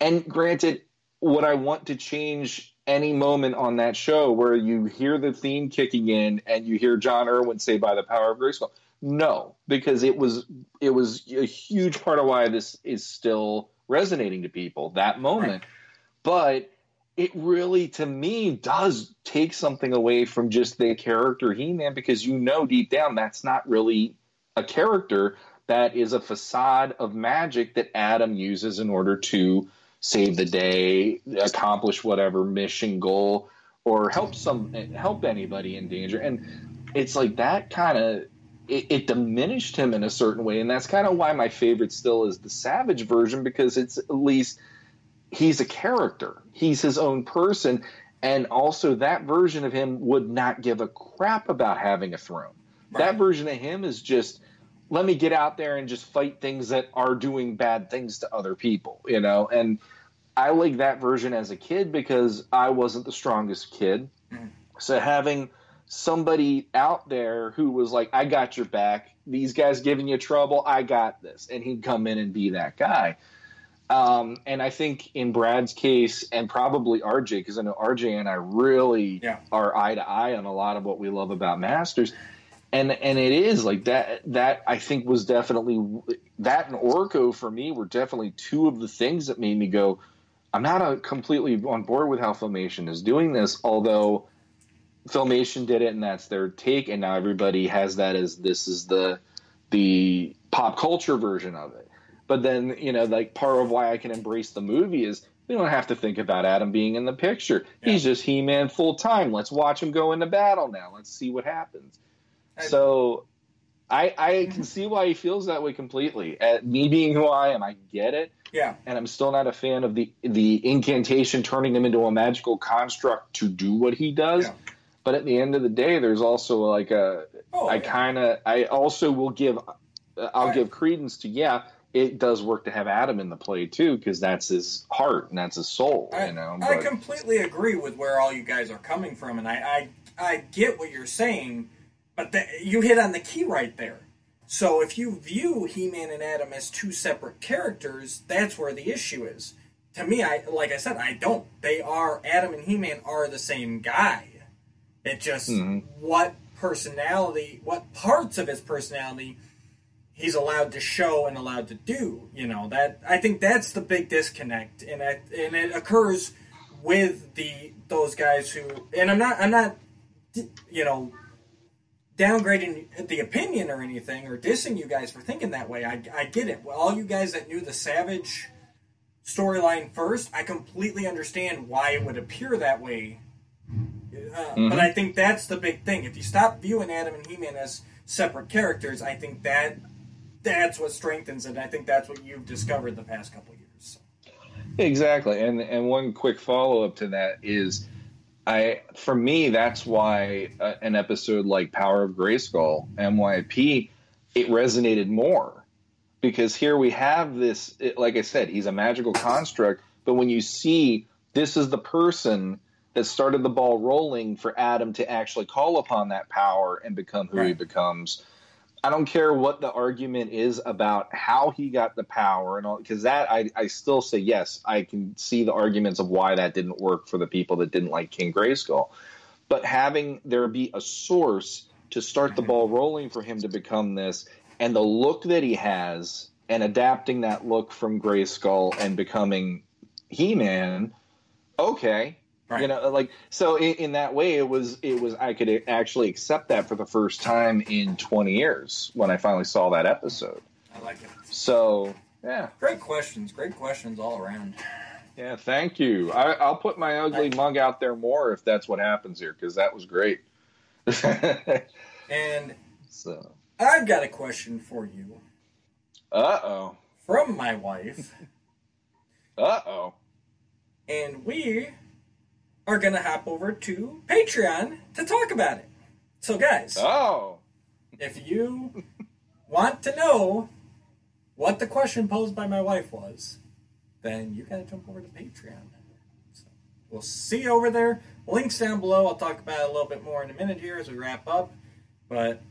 And granted would i want to change any moment on that show where you hear the theme kicking in and you hear john erwin say by the power of grayskull no because it was it was a huge part of why this is still resonating to people that moment. But it really to me does take something away from just the character he-man because you know deep down that's not really a character that is a facade of magic that adam uses in order to save the day accomplish whatever mission goal or help some help anybody in danger. And it's like that kind of it, it diminished him in a certain way. And that's kind of why my favorite still is the savage version because it's at least he's a character. He's his own person. And also that version of him would not give a crap about having a throne. That version of him is just let me get out there and just fight things that are doing bad things to other people you know? And i like that version as a kid because i wasn't the strongest kid. Mhm. so having somebody out there who was like i got your back. These guys giving you trouble. I got this. And he'd come in and be that guy um, and i think in brad's case and probably rj because i know rj and i really Yeah. are eye to eye on a lot of what we love about masters and and it is like that that i think was definitely that and orko for me were definitely two of the things that made me go i'm not a completely on board with how filmation is doing this although filmation did it and that's their take and now everybody has that as this is the the pop culture version of it but then you know like part of why i can embrace the movie is we don't have to think about adam being in the picture he's just he-man full time let's watch him go into battle now let's see what happens I- so I, I can see why he feels that way completely. At me being who I am, I get it, Yeah. and I'm still not a fan of the the incantation turning him into a magical construct to do what he does. Yeah. But at the end of the day, there's also like a Oh, I yeah. kind of I also will give uh, I'll Right. give credence to yeah it does work to have Adam in the play too because that's his heart and that's his soul I, you know I but- completely agree with where all you guys are coming from, and I I, I get what you're saying, but the, you hit on the key right there. So if you view He-Man and Adam as two separate characters, that's where the issue is. To me, I like I said, I don't. They are Adam and He-Man are the same guy. It just Mhm. what personality, what parts of his personality he's allowed to show and allowed to do. You know that I think that's the big disconnect, and it, and it occurs with the those guys who. And I'm not I'm not you know downgrading the opinion or anything or dissing you guys for thinking that way. I I get it. Well, all you guys that knew the Savage storyline first, I completely understand why it would appear that way. Uh, Mm-hmm. But I think that's the big thing. If you stop viewing Adam and He-Man as separate characters, I think that that's what strengthens it. I think that's what you've discovered the past couple years. Exactly, and and one quick follow up to that is, I for me that's why uh, an episode like Power of Grayskull MYP it resonated more because here we have this it, like I said he's a magical construct, but when you see this is the person that started the ball rolling for Adam to actually call upon that power and become who he Right. becomes. I don't care what the argument is about how he got the power and all, because that I, I still say yes, I can see the arguments of why that didn't work for the people that didn't like King Grayskull. But having there be a source to start the ball rolling for him to become this, and the look that he has, and adapting that look from Grayskull and becoming He Man, okay, Right. you know like so in, in that way it was it was i could actually accept that for the first time in 20 years when i finally saw that episode. I like it. so yeah. Great questions. Great questions all around. yeah thank you. I, i'll put my ugly mug out there more if that's what happens here because that was great. [laughs] And so. I've got a question for you. Uh-oh. From my wife, [laughs] uh-oh. And we are going to hop over to Patreon to talk about it. So, guys, oh if you want to know what the question posed by my wife was, then you got to jump over to Patreon. So we'll see you over there. Links down below. I'll talk about it a little bit more in a minute here as we wrap up. But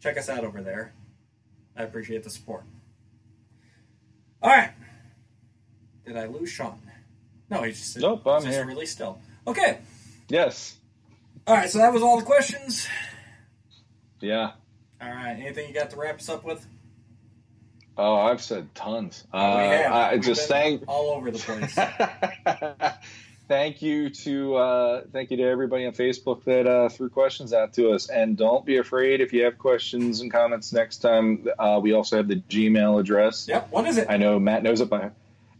check us out over there. I appreciate the support. All right. Did I lose Sean? No, he's just, Nope, I'm he's here. really still. Okay. yes All right. So that was all the questions. yeah All right. Anything you got to wrap us up with? oh i've said tons uh, we have. i We've just thank all over the place. [laughs] thank you to uh, thank you to everybody on Facebook that uh, threw questions out to us, and don't be afraid if you have questions and comments next time. Uh, we also have the Gmail address. yep. What is it? I know Matt knows it by.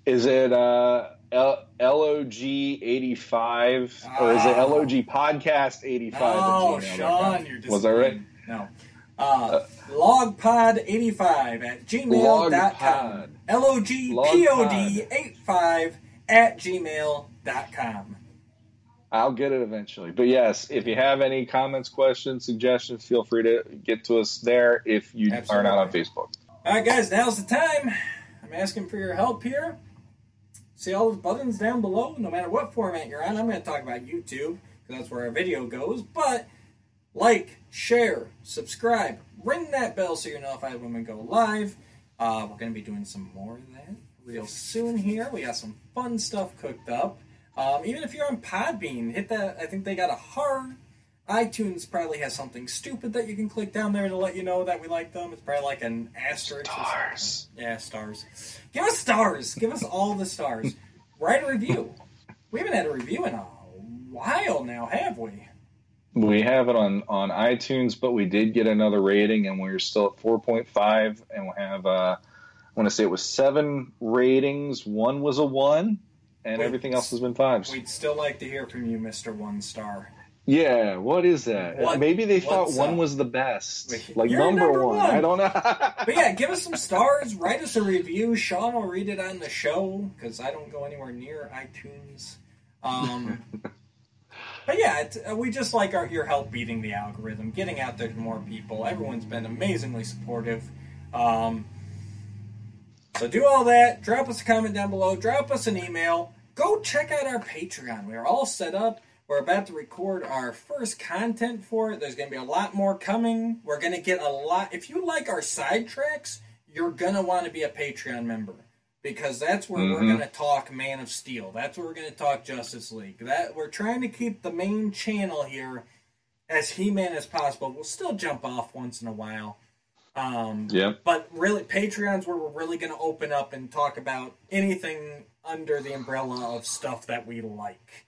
Is it uh, L- LOG eighty five or is it Ah. LOG podcast eighty five? Oh, Sean, you're just Was that right? No. Uh, logpod85 at gmail.com. Logpod. L-O-G-P-O-D-85 at gmail.com. I'll get it eventually. But yes, if you have any comments, questions, suggestions, feel free to get to us there if you are not on Facebook. All right, guys, now's the time. I'm asking for your help here. See all those buttons down below? No matter what format you're on, I'm going to talk about YouTube because that's where our video goes. But like, share, subscribe, ring that bell so you're notified when we go live. Uh, we're going to be doing some more of that real soon here. We got some fun stuff cooked up. Um, even if you're on Podbean, hit that. I think they got a heart. iTunes probably has something stupid that you can click down there to let you know that we like them. It's probably like an asterisk. or. Stars. Yeah, stars. Give us stars. Give us all the stars. Write a review. We haven't had a review in a while now, have we? We have it on on iTunes, but we did get another rating, and we're still at four point five, and we have uh, I want to say it was seven ratings. One was a one, and Wait. everything else has been fives. We'd still like to hear from you, Mister One Star. Yeah, what is that? What- Maybe they thought what's one was the best, like number, number one. one. I don't know. [laughs] But yeah, give us some stars. Write us a review. Sean will read it on the show because I don't go anywhere near iTunes. Um, [laughs] but yeah, it, uh, we just like our, your help beating the algorithm, getting out there to more people. Everyone's been amazingly supportive. Um, so do all that. Drop us a comment down below. Drop us an email. Go check out our Patreon. We are all set up. We're about to record our first content for it. There's going to be a lot more coming. We're going to get a lot. If you like our sidetracks, you're going to want to be a Patreon member because that's where we're Mhm. going to talk Man of Steel. That's where we're going to talk Justice League. That we're trying to keep the main channel here as He-Man as possible. We'll still jump off once in a while. Um, Yep. but really, Patreon's where we're really going to open up and talk about anything under the umbrella of stuff that we like.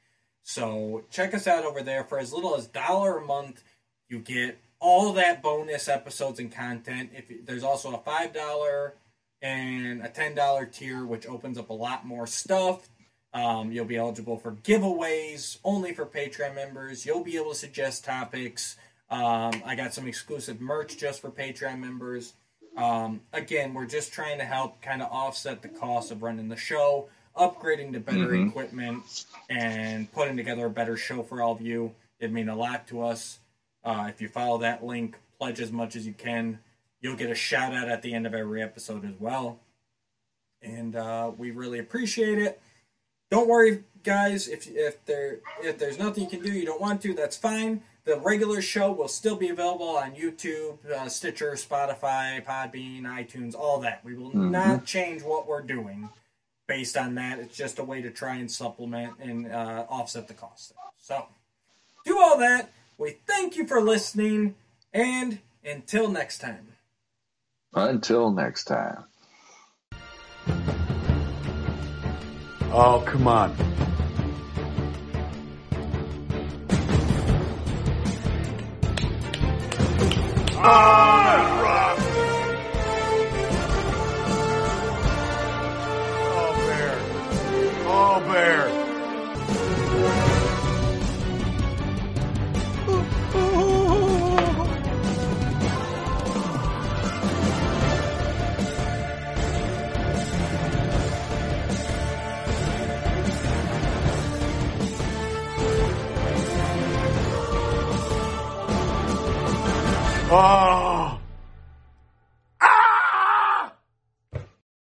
So check us out over there for as little as dollar a month. You get all that bonus episodes and content. If there's also a five dollar and a ten dollar tier, which opens up a lot more stuff. Um, you'll be eligible for giveaways only for Patreon members. You'll be able to suggest topics. Um, I got some exclusive merch just for Patreon members. Um, again, we're just trying to help kind of offset the cost of running the show, upgrading to better Mhm. equipment, and putting together a better show for all of you. It'd mean a lot to us. Uh, if you follow that link, pledge as much as you can. You'll get a shout out at the end of every episode as well. And uh, we really appreciate it. Don't worry, guys. If if there if there's nothing you can do, you don't want to, that's fine. The regular show will still be available on YouTube, uh, Stitcher, Spotify, Podbean, iTunes, all that. We will Mhm. not change what we're doing based on that. It's just a way to try and supplement and uh, offset the cost. So, do all that. We thank you for listening, and until next time. Until next time. Oh, come on. Ah, rock. Oh, bear. Oh. Ah.